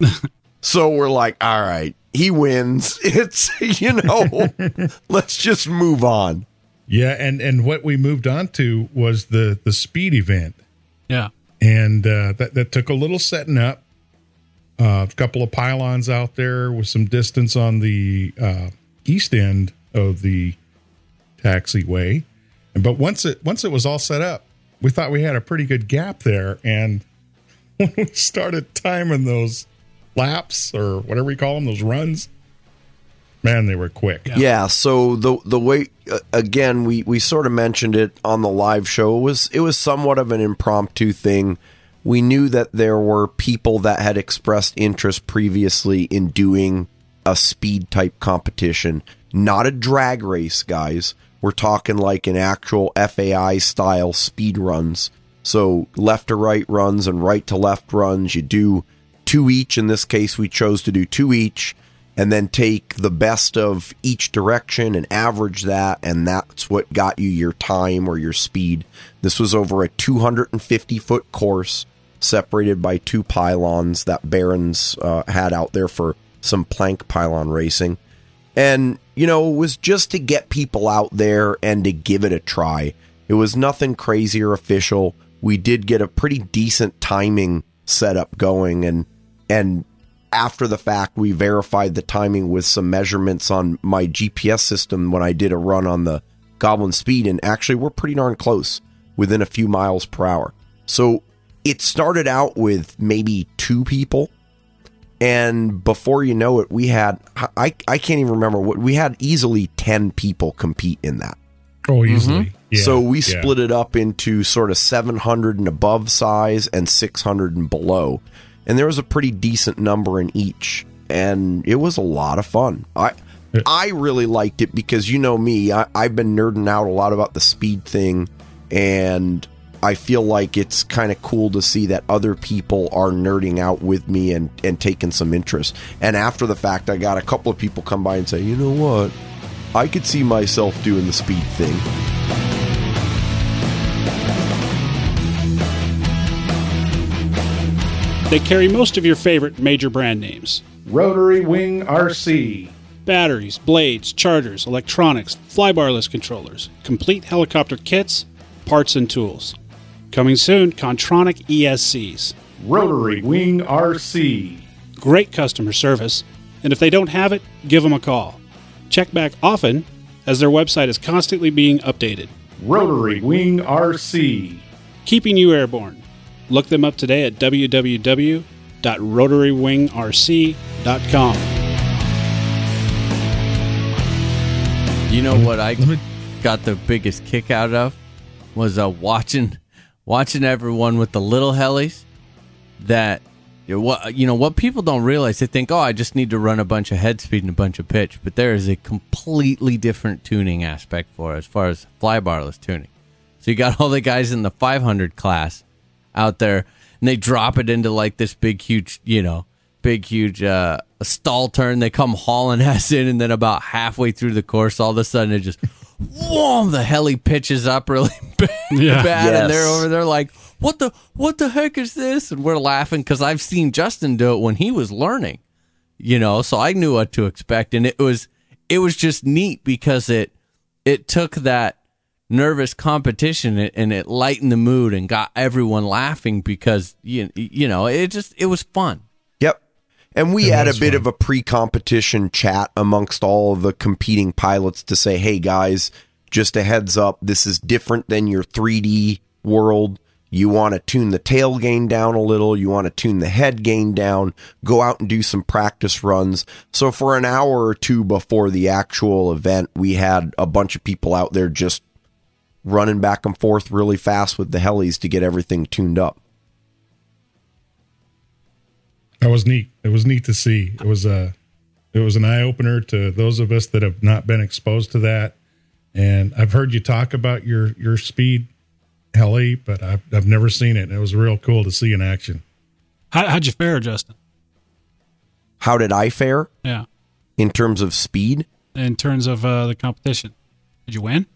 S4: so we're like, all right, he wins. It's you know, let's just move on.
S5: Yeah, and and what we moved on to was the the speed event,
S2: Yeah,
S5: and uh, that that took a little setting up. Uh, a couple of pylons out there with some distance on the uh, east end of the taxiway, and but once it once it was all set up, we thought we had a pretty good gap there, and when we started timing those laps or whatever you call them, those runs, man, they were quick.
S4: Yeah. so the the way uh, again we we sort of mentioned it on the live show it was it was somewhat of an impromptu thing. We knew that there were people that had expressed interest previously in doing a speed type competition, not a drag race, guys. We're talking like an actual FAI style speed runs. So left to right runs and right to left runs. You do two each. In this case, we chose to do two each and then take the best of each direction and average that. And that's what got you your time or your speed. This was over a 250 foot course separated by two pylons that Barons uh, had out there for some plank pylon racing. And, you know, it was just to get people out there and to give it a try. It was nothing crazy or official. We did get a pretty decent timing setup going and and after the fact we verified the timing with some measurements on my GPS system when I did a run on the Goblin speed and actually we're pretty darn close within a few miles per hour. So it started out with maybe two people And before you know it, we had I I can't even remember what we had easily ten people compete in that.
S5: Oh, mm-hmm. easily. Yeah,
S4: so we
S5: yeah.
S4: split it up into sort of 700 and above size and 600 and below. And there was a pretty decent number in each. And it was a lot of fun. I I really liked it because you know me, I, I've been nerding out a lot about the speed thing. And I feel like it's kind of cool to see that other people are nerding out with me and, and taking some interest. And after the fact, I got a couple of people come by and say, you know what? I could see myself doing the speed thing.
S8: They carry most of your favorite major brand names
S9: Rotary Wing RC.
S8: batteries, blades, chargers, electronics, flybarless controllers, complete helicopter kits, parts, and tools. Coming soon, Kontronik ESCs.
S9: Rotary Wing RC.
S8: Great customer service, and if they don't have it, give them a call. Check back often, as their website is constantly being updated.
S9: Rotary Wing RC.
S8: Keeping you airborne. Look them up today at www.rotarywingrc.com.
S3: You know what I got the biggest kick out of was uh, watching watching everyone with the little helis that you know, what you know what people don't realize they think oh I just need to run a bunch of head speed and a bunch of pitch but there is a completely different tuning aspect for it as far as flybarless tuning so you got all the guys in the 500 class out there and they drop it into like this big huge you know big huge uh a stall turn. They come hauling ass in and then about halfway through the course all of a sudden it just whoa the heli pitches up really bad,
S2: Yeah.
S3: bad and they're over there like what the what the heck is this? And we're laughing because i've seen justin do it when he was learning you know so i knew what to expect. And it was it was just neat because it it took that nervous competition and- it lightened the mood and got everyone laughing because you you know it just it was fun
S4: Yep. And we
S5: It
S4: had a bit
S5: fun.
S4: of a pre competition chat amongst all of the competing pilots to say, hey guys, just a heads up, this is different than your 3D world. You want to tune the tail gain down a little. You want to tune the head gain down. Go out and do some practice runs. So, for an hour or two before the actual event, we had a bunch of people out there just running back and forth really fast with the helis to get everything tuned up.
S5: That was neat. It was neat to see. It was a, it was an eye opener to those of us that have not been exposed to that. And I've heard you talk about your your speed heli, but I've I've never seen it. It was real cool to see in action.
S2: How, how'd you fare, Justin?
S4: How did I fare
S2: Yeah.
S4: in terms of speed?
S2: In terms of uh, the competition, did you win?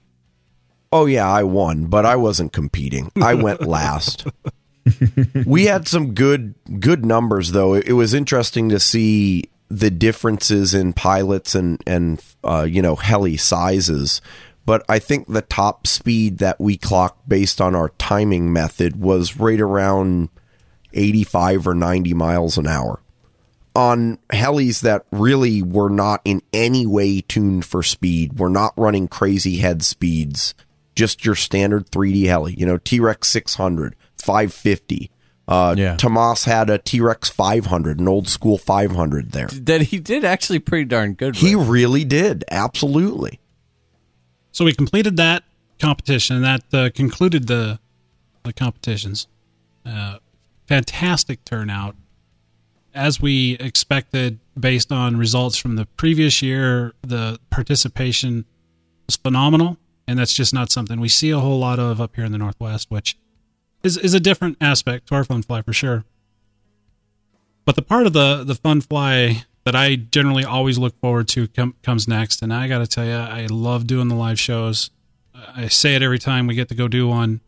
S4: Oh yeah, I won, but I wasn't competing. I went last. we had some good good numbers though. It, it was interesting to see the differences in pilots and and uh, you know heli sizes. But I think the top speed that we clocked based on our timing method was right around 85 or 90 miles an hour on helis that really were not in any way tuned for speed. We're not running crazy head speeds. Just your standard 3D heli. You know, T Rex 600, 550. Uh,
S3: Yeah.
S4: Tomas had a T Rex 500, an old school 500 there.
S3: that he did actually pretty darn good
S4: He
S3: with.
S4: really did. Absolutely.
S2: So we completed that competition, and that uh, concluded the the competitions. Uh, fantastic turnout, as we expected, based on results from the previous year. The participation was phenomenal, and that's just not something we see a whole lot of up here in the Northwest, which is is a different aspect to our fun fly for sure. But the part of the the fun fly that I generally always look forward to com- comes next, and I got to tell you, I love doing the live shows. I say it every time we get to go do one.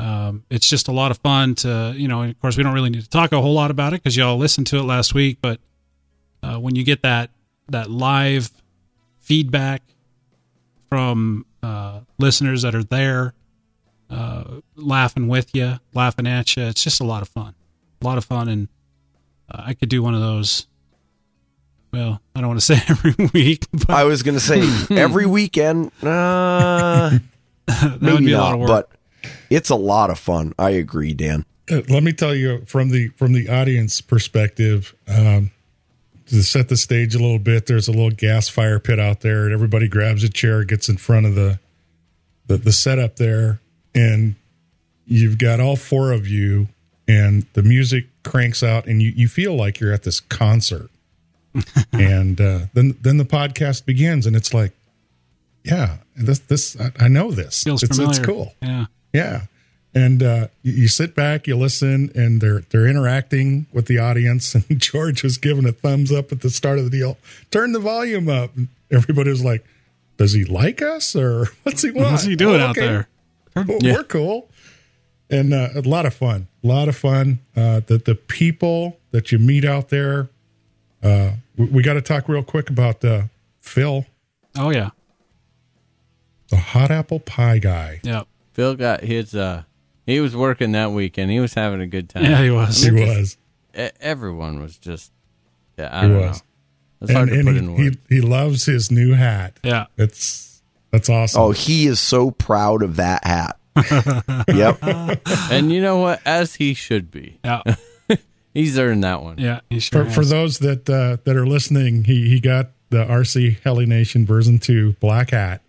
S2: Um, it's just a lot of fun to, you know. Of course, we don't really need to talk a whole lot about it because y'all listened to it last week. But uh, when you get that that live feedback from uh, listeners that are there, uh, laughing with you, laughing at you, it's just a lot of fun. A lot of fun, and uh, I could do one of those. Well, I don't want to say every week, but
S4: I was going to say every weekend, uh,
S2: that
S4: maybe
S2: would be a lot of work.
S4: but it's a lot of fun. I agree, Dan.
S5: Uh, let me tell you from the from the audience perspective um, to set the stage a little bit there's a little gas fire pit out there and everybody grabs a chair gets in front of the the, the setup there and you've got all four of you and the music cranks out and you, you feel like you're at this concert and uh, then then the podcast begins and it's like yeah this this i, I know this
S2: Feels
S5: it's,
S2: familiar.
S5: it's cool
S2: Yeah.
S5: yeah. And uh, you, you sit back, you listen, and they're they're interacting with the audience. And George was giving a thumbs up at the start of the deal. Turn the volume up. And everybody was like, "Does he like us, or what's he want?
S2: What's he doing
S5: Oh,
S2: out there?
S5: Well,
S3: Yeah.
S5: We're cool." And uh, a lot of fun, a lot of fun. Uh, the the people that you meet out there. Uh, we, we got to talk real quick about uh, Phil,
S2: Oh yeah.
S5: the hot apple pie guy.
S2: Yep.
S3: Phil got his. uh He was working that weekend. He was having a good time.
S2: Yeah, he was.
S5: He was.
S3: Everyone was just. Yeah, I
S5: He
S3: don't
S5: was.
S3: know. It's hard
S5: and
S3: to put
S5: and
S3: in
S5: he,
S3: words.
S5: he he loves his new hat.
S2: Yeah.
S5: It's that's awesome.
S4: Oh, he is so proud of that hat. yep.
S3: and you know what? As he should be.
S2: Yeah.
S3: He's earned that one.
S2: Yeah. He sure
S5: for, for those that uh, that are listening, he he got the RC Heli Nation version two black hat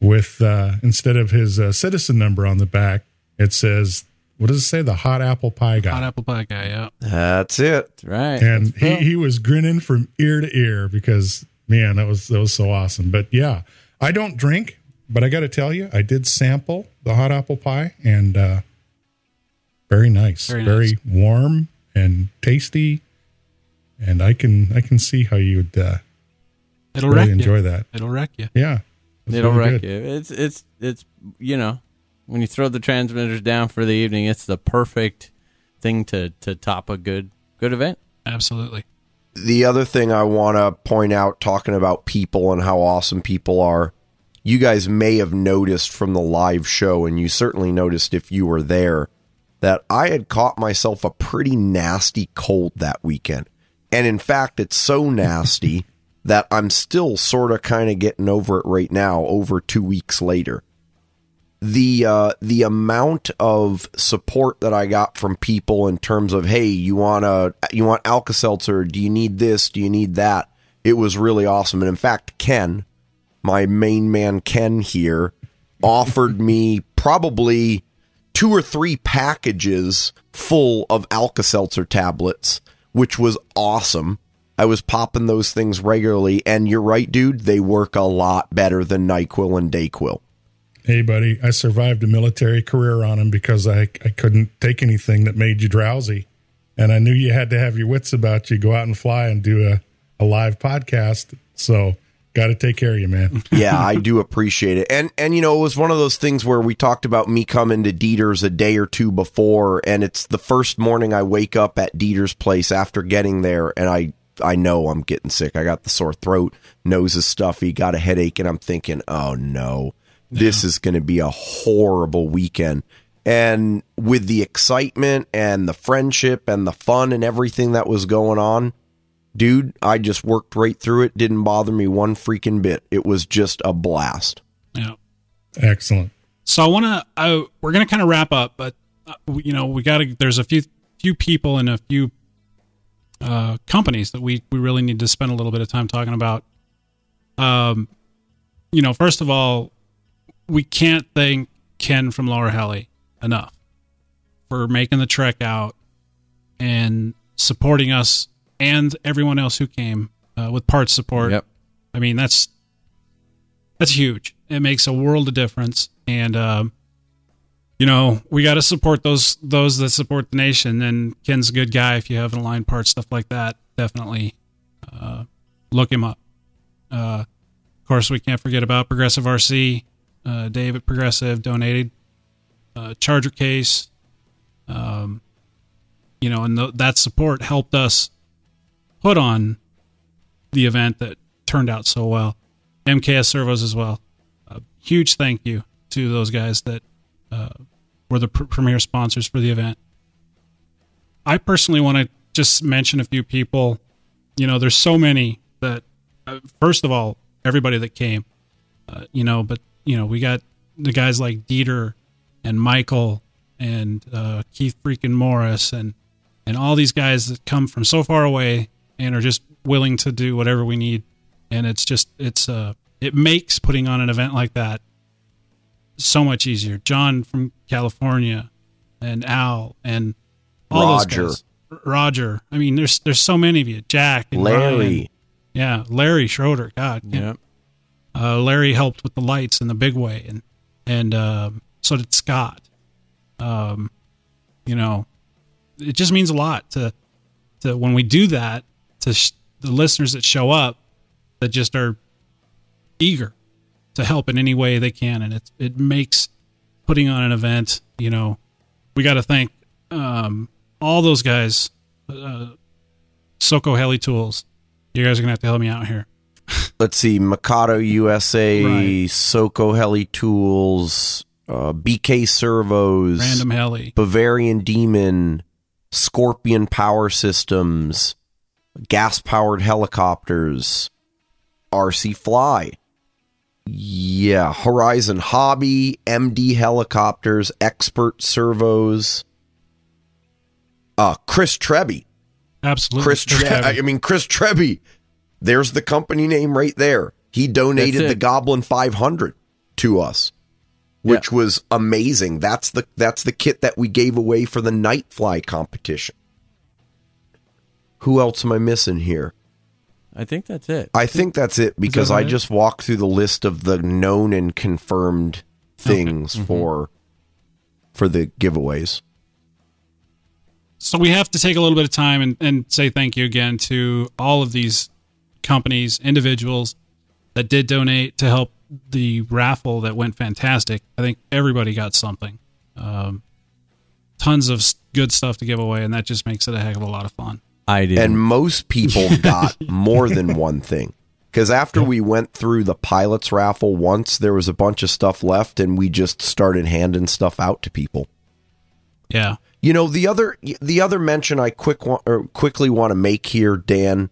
S5: with uh, instead of his uh, citizen number on the back, it says what does it say? The hot apple pie guy.
S2: hot apple pie guy. Yeah.
S4: That's it.
S3: Right.
S5: and
S3: That's
S5: he,
S3: Phil.
S5: he was grinning from ear to ear because man, that was that was so awesome. But yeah, I don't drink, but I got to tell you, I did sample the hot apple pie, and uh, very nice,
S2: Very
S5: very,
S2: nice.
S5: warm and tasty. And I can I can see how you'd uh,
S2: It'll
S5: really
S2: wreck
S5: enjoy
S2: you.
S5: that.
S2: It'll wreck you.
S5: Yeah,
S3: It'll
S5: really
S3: wreck
S5: good.
S3: you. It's it's it's you know when you throw the transmitters down for the evening, it's the perfect thing to to top a good good event.
S2: Absolutely.
S4: the other thing I want to point out, talking about people and how awesome people are, you guys may have noticed from the live show, and you certainly noticed if you were there, that I had caught myself a pretty nasty cold that weekend. And in fact, it's so nasty that I'm still sort of kind of getting over it right now, over two weeks later the uh, the amount of support that I got from people in terms of hey, you want to you want Alka Seltzer? Do you need this? Do you need that? It was really awesome, and in fact, Ken, my main man Ken here, offered me probably two or three packages full of Alka Seltzer tablets, which was awesome. I was popping those things regularly, and you're right, dude. They work a lot better than Nyquil and Dayquil.
S5: Hey, buddy, I survived a military career on him because I I couldn't take anything that made you drowsy, and I knew you had to have your wits about you. Go out and fly and do a a live podcast. So, got to take care of you, man.
S4: yeah, I do appreciate it. And and you know, it was one of those things where we talked about me coming to Dieter's a day or two before and it's the first morning I wake up at Dieter's place after getting there and I I know I'm getting sick. I got the sore throat, nose is stuffy, got a headache and I'm thinking, "Oh no. This is going to be a horrible weekend." And with the excitement and the friendship and the fun and everything that was going on, dude, I just worked right through it. Didn't bother me one freaking bit. It was just a blast.
S2: Yeah.
S5: Excellent.
S2: So I want to. Uh, we're going to kind of wrap up, but uh, you know, we got to. There's a few few people and a few uh, companies that we we really need to spend a little bit of time talking about. Um, you know, first of all, we can't thank Ken from Lower Heli enough for making the trek out and supporting us and everyone else who came uh, with parts support.
S3: Yep.
S2: I mean, that's that's huge. It makes a world of difference, and um, you know we got to support those those that support the nation. And Ken's a good guy. If you have an Align part stuff like that, definitely uh, look him up. Uh, of course, we can't forget about Progressive RC. Uh, Dave at Progressive donated uh, charger case. Um, you know, and th- that support helped us put on the event that turned out so well. MKS Servos as well. A huge thank you to those guys that uh, were the pr- premier sponsors for the event. I personally want to just mention a few people. You know, there's so many that, uh, first of all, everybody that came, uh, you know, but, you know, we got the guys like Dieter and Michael and uh, Keith freaking Morris and and all these guys that come from so far away and are just willing to do whatever we need. And it's just it's uh it makes putting on an event like that so much easier. John from California and Al and all
S4: Roger.
S2: those guys. Roger. I mean, there's there's so many of you. Jack and
S4: Larry.
S2: Ryan. Yeah, Larry Schroeder. God.
S3: Yeah.
S2: Uh, Larry helped with the lights in the big way, and and um, so did Scott. Um, you know, it just means a lot to to when we do that to sh- the listeners that show up that just are eager to help in any way they can, and it it makes putting on an event. You know, we got to thank um, all those guys. Uh, Soko Heli Tools. You guys are gonna have to help me out here.
S4: Let's see, Mikado USA,
S2: Right.
S4: Soko Heli Tools, uh, BK Servos,
S2: Random Heli.
S4: Bavarian Demon, Scorpion Power Systems, gas powered helicopters, RC Fly. Yeah, Horizon Hobby, MD Helicopters, Xpert Servos. Uh, Chris Treby.
S2: Absolutely.
S4: Chris Tre-
S2: Yeah.
S4: I mean Chris Trebby. There's the company name right there. He donated the. Goblin 500 to us, which was amazing. That's the that's the kit that we gave away for the Nightfly competition. Who else am I missing here?
S3: I think that's it.
S4: I think that's it because I
S2: it?
S4: just walked through the list of the known and confirmed things
S2: Mm-hmm.
S4: for for the giveaways.
S2: So we have to take a little bit of time and, and say thank you again to all of these companies, individuals that did donate to help the raffle that went fantastic. I think everybody got something. Um, tons of good stuff to give away, and that just makes it a heck of a lot of fun.
S3: I did.
S4: and most people got more than one thing because after we went through the pilots raffle once there was a bunch of stuff left and we just started handing stuff out to people
S2: Yeah.
S4: you know the other the other mention i quick wa- or quickly want to make here dan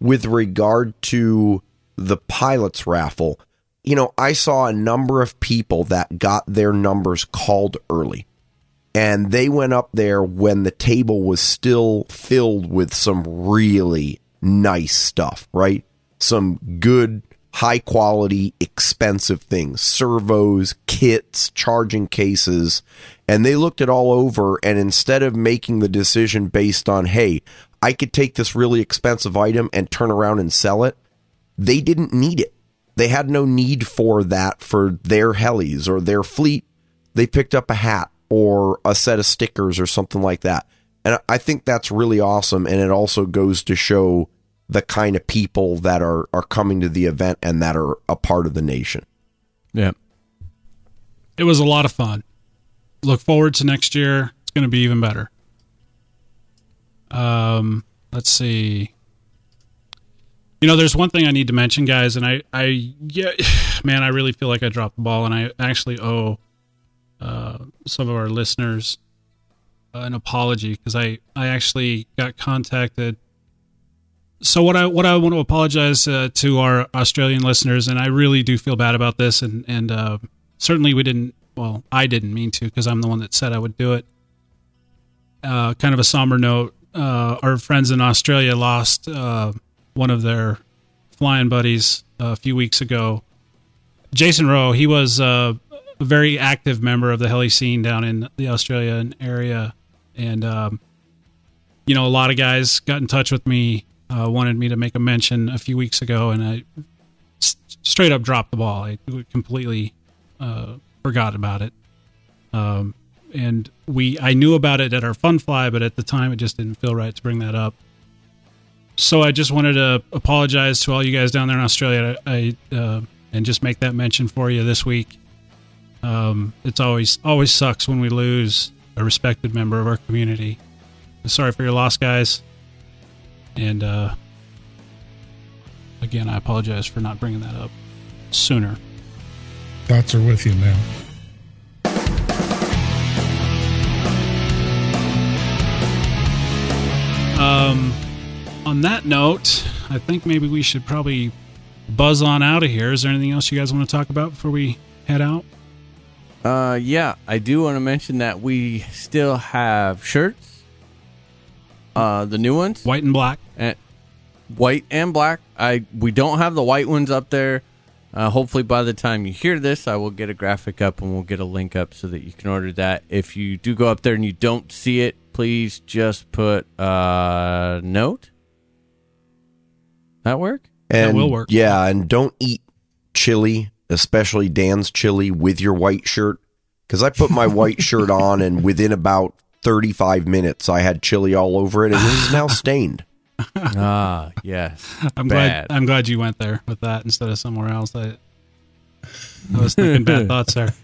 S4: with regard to the pilots raffle you know i saw a number of people that got their numbers called early and they went up there when the table was still filled with some really nice stuff, right? Some good, high quality, expensive things, servos, kits, charging cases. And they looked it all over. And instead of making the decision based on, hey, I could take this really expensive item and turn around and sell it, they didn't need it. They had no need for that for their helis or their fleet. They picked up a hat or a set of stickers or something like that. And I think that's really awesome. And it also goes to show the kind of people that are, are coming to the event and that are a part of the nation.
S3: yeah.
S2: It was a lot of fun. Look forward to next year. It's going to be even better. Um, let's see. You know, there's one thing I need to mention, guys, and I, I, yeah, man, I really feel like I dropped the ball, and I actually owe uh, some of our listeners an apology because I, I actually got contacted. So what I what I want to apologize uh, to our Australian listeners, and I really do feel bad about this, and and uh, certainly we didn't. Well, I didn't mean to because I'm the one that said I would do it. Uh, kind of a somber note. Uh, our friends in Australia lost uh, one of their flying buddies a few weeks ago. Jason Rowe. He was uh, a very active member of the heli scene down in the Australian area, and um, you know a lot of guys got in touch with me, uh, wanted me to make a mention a few weeks ago, and I s- straight up dropped the ball. I completely uh, forgot about it. Um, and we, I knew about it at our fun fly, but at the time it just didn't feel right to bring that up. So I just wanted to apologize to all you guys down there in Australia. I uh, and just make that mention for you this week. Um, it's always always sucks when we lose a respected member of our community. Sorry for your loss, guys. And uh, again, I apologize for not bringing that up sooner.
S5: Thoughts are with you, man.
S2: Um, on that note, I think maybe we should probably buzz on out of here. Is there anything else you guys want to talk about before we head out?
S3: Uh, yeah, I do want to mention that we still have shirts. Uh, the new ones,
S2: White and black.
S3: and white and black. I we don't have the white ones up there. Uh, hopefully, by the time you hear this, I will get a graphic up and we'll get a link up so that you can order that. If you do go up there and you don't see it, please just put a note. That work?
S4: And
S2: will work.
S4: Yeah, and don't eat chili, especially Dan's chili, with your white shirt. Because I put my white shirt on, and within about 35 minutes, I had chili all over it, and it is now stained.
S3: ah, yes.
S2: I'm
S3: Bad.
S2: glad. I'm glad you went there with that instead of somewhere else. I, I was thinking bad thoughts there.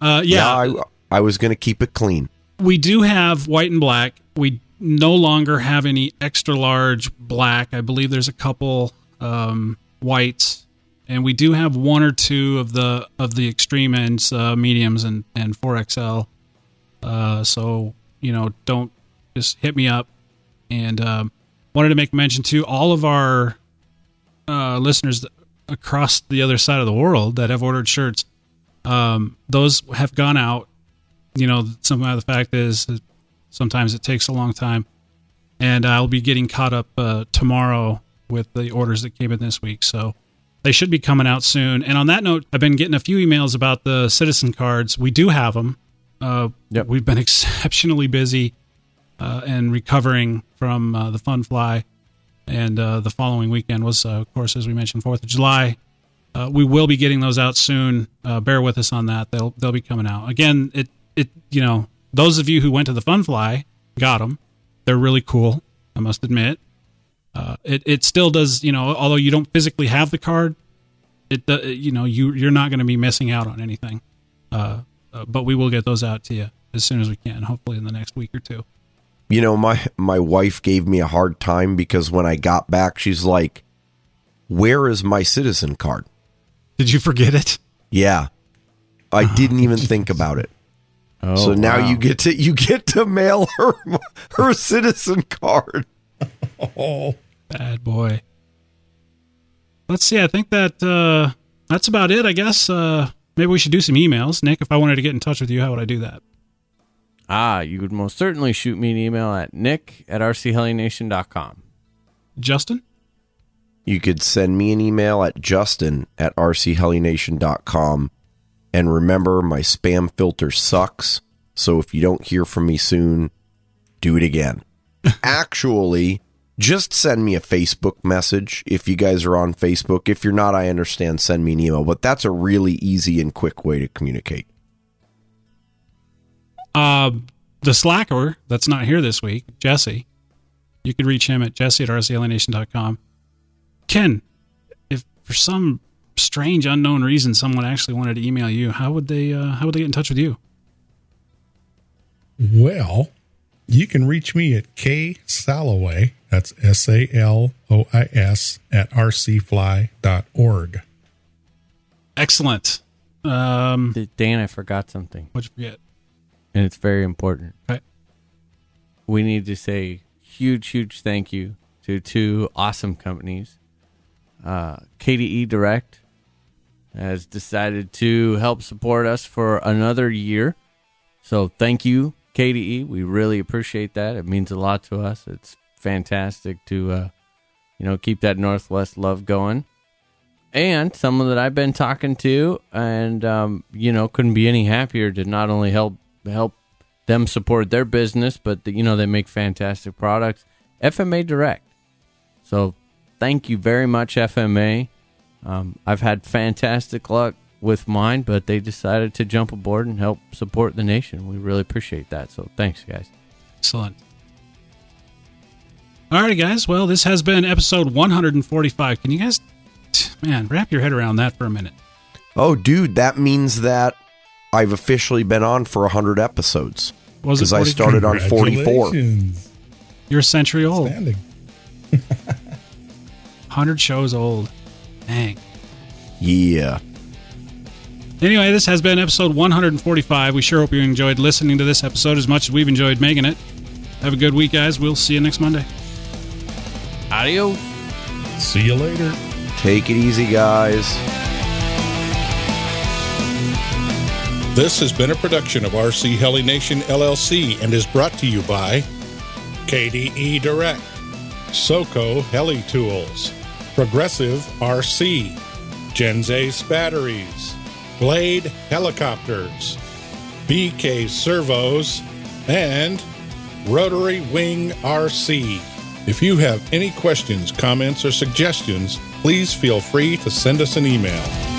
S2: Uh, yeah,
S4: I, I was going to keep it clean.
S2: We do have white and black. We no longer have any extra large black. I believe there's a couple um, whites, and we do have one or two of the of the extreme ends, uh, mediums and and 4XL. Uh, so you know, don't just hit me up. And um, wanted to make mention to all of our uh, listeners across the other side of the world that have ordered shirts, um, those have gone out you know, some of the fact is sometimes it takes a long time. And I'll be getting caught up uh, tomorrow with the orders that came in this week. So they should be coming out soon. And on that note, I've been getting a few emails about the citizen cards. We do have them. Uh,
S3: Yep.
S2: We've been exceptionally busy uh, and recovering from uh, the fun fly. And uh, the following weekend was, uh, of course, as we mentioned, 4th of July. Uh, we will be getting those out soon. Uh, bear with us on that. They'll they'll be coming out again. It it you know those of you who went to the Fun Fly got them. They're really cool. I must admit. Uh, it it still does you know although you don't physically have the card, it do- you know you you're not going to be missing out on anything. Uh, uh, but we will get those out to you as soon as we can. Hopefully in the next week or two.
S4: You know, my my wife gave me a hard time because when I got back, she's like, "Where is my citizen card?"
S2: Did you forget it?
S4: Yeah, I didn't even think about it.
S3: Oh,
S4: so now
S3: wow.
S4: you get to you get to mail her her citizen card.
S5: Oh,
S2: Bad boy. Let's see. I think that uh, that's about it. I guess uh, maybe we should do some emails. Nick, if I wanted to get in touch with you, how would I do that?
S3: Ah, you would most certainly shoot me an email at nick at rchelination.com.
S2: Justin?
S4: You could send me an email at justin at rchelination.com. And remember, my spam filter sucks. So if you don't hear from me soon, do it again. Actually, just send me a Facebook message if you guys are on Facebook. If you're not, I understand, send me an email. But that's a really easy and quick way to communicate.
S2: Uh, the slacker that's not here this week, Jesse, you could reach him at jesse at rchelination.com. Ken, if for some strange unknown reason someone actually wanted to email you, how would they uh, how would they get in touch with you?
S5: well, you can reach me at K Salois. That's S A L O I S at rcfly.org.
S2: Excellent. Um,
S3: Dan, I forgot something,
S2: what'd you forget?
S3: and it's very important.
S2: Okay.
S3: We need to say huge, huge thank you to two awesome companies. Uh, KDE Direct has decided to help support us for another year. So thank you, KDE. We really appreciate that. It means a lot to us. It's fantastic to, uh, you know, keep that Northwest love going. And someone that I've been talking to, and um, you know, couldn't be any happier to not only help help them support their business, but you know they make fantastic products. FMA Direct. So thank you very much, FMA. Um, I've had fantastic luck with mine, but they decided to jump aboard and help support the nation. We really appreciate that. So thanks, guys.
S2: Excellent. Alrighty, guys. Well, this has been episode 145. Can you guys, man, wrap your head around that for a minute?
S4: Oh, dude, that means that I've officially been on for 100 episodes.
S2: Was it
S4: Because I started on 44.
S2: You're a century old. 100 shows old. Dang.
S4: Yeah.
S2: Anyway, this has been episode 145. We sure hope you enjoyed listening to this episode as much as we've enjoyed making it. Have a good week, guys. We'll see you next Monday.
S3: Adios.
S5: See you later.
S4: Take it easy, guys.
S5: This has been a production of RC Heli Nation LLC and is brought to you by KDE Direct, SOCO Heli Tools, Progressive RC, Gens ace Batteries, Blade Helicopters, BK Servos, and Rotary Wing RC. If you have any questions, comments, or suggestions, please feel free to send us an email.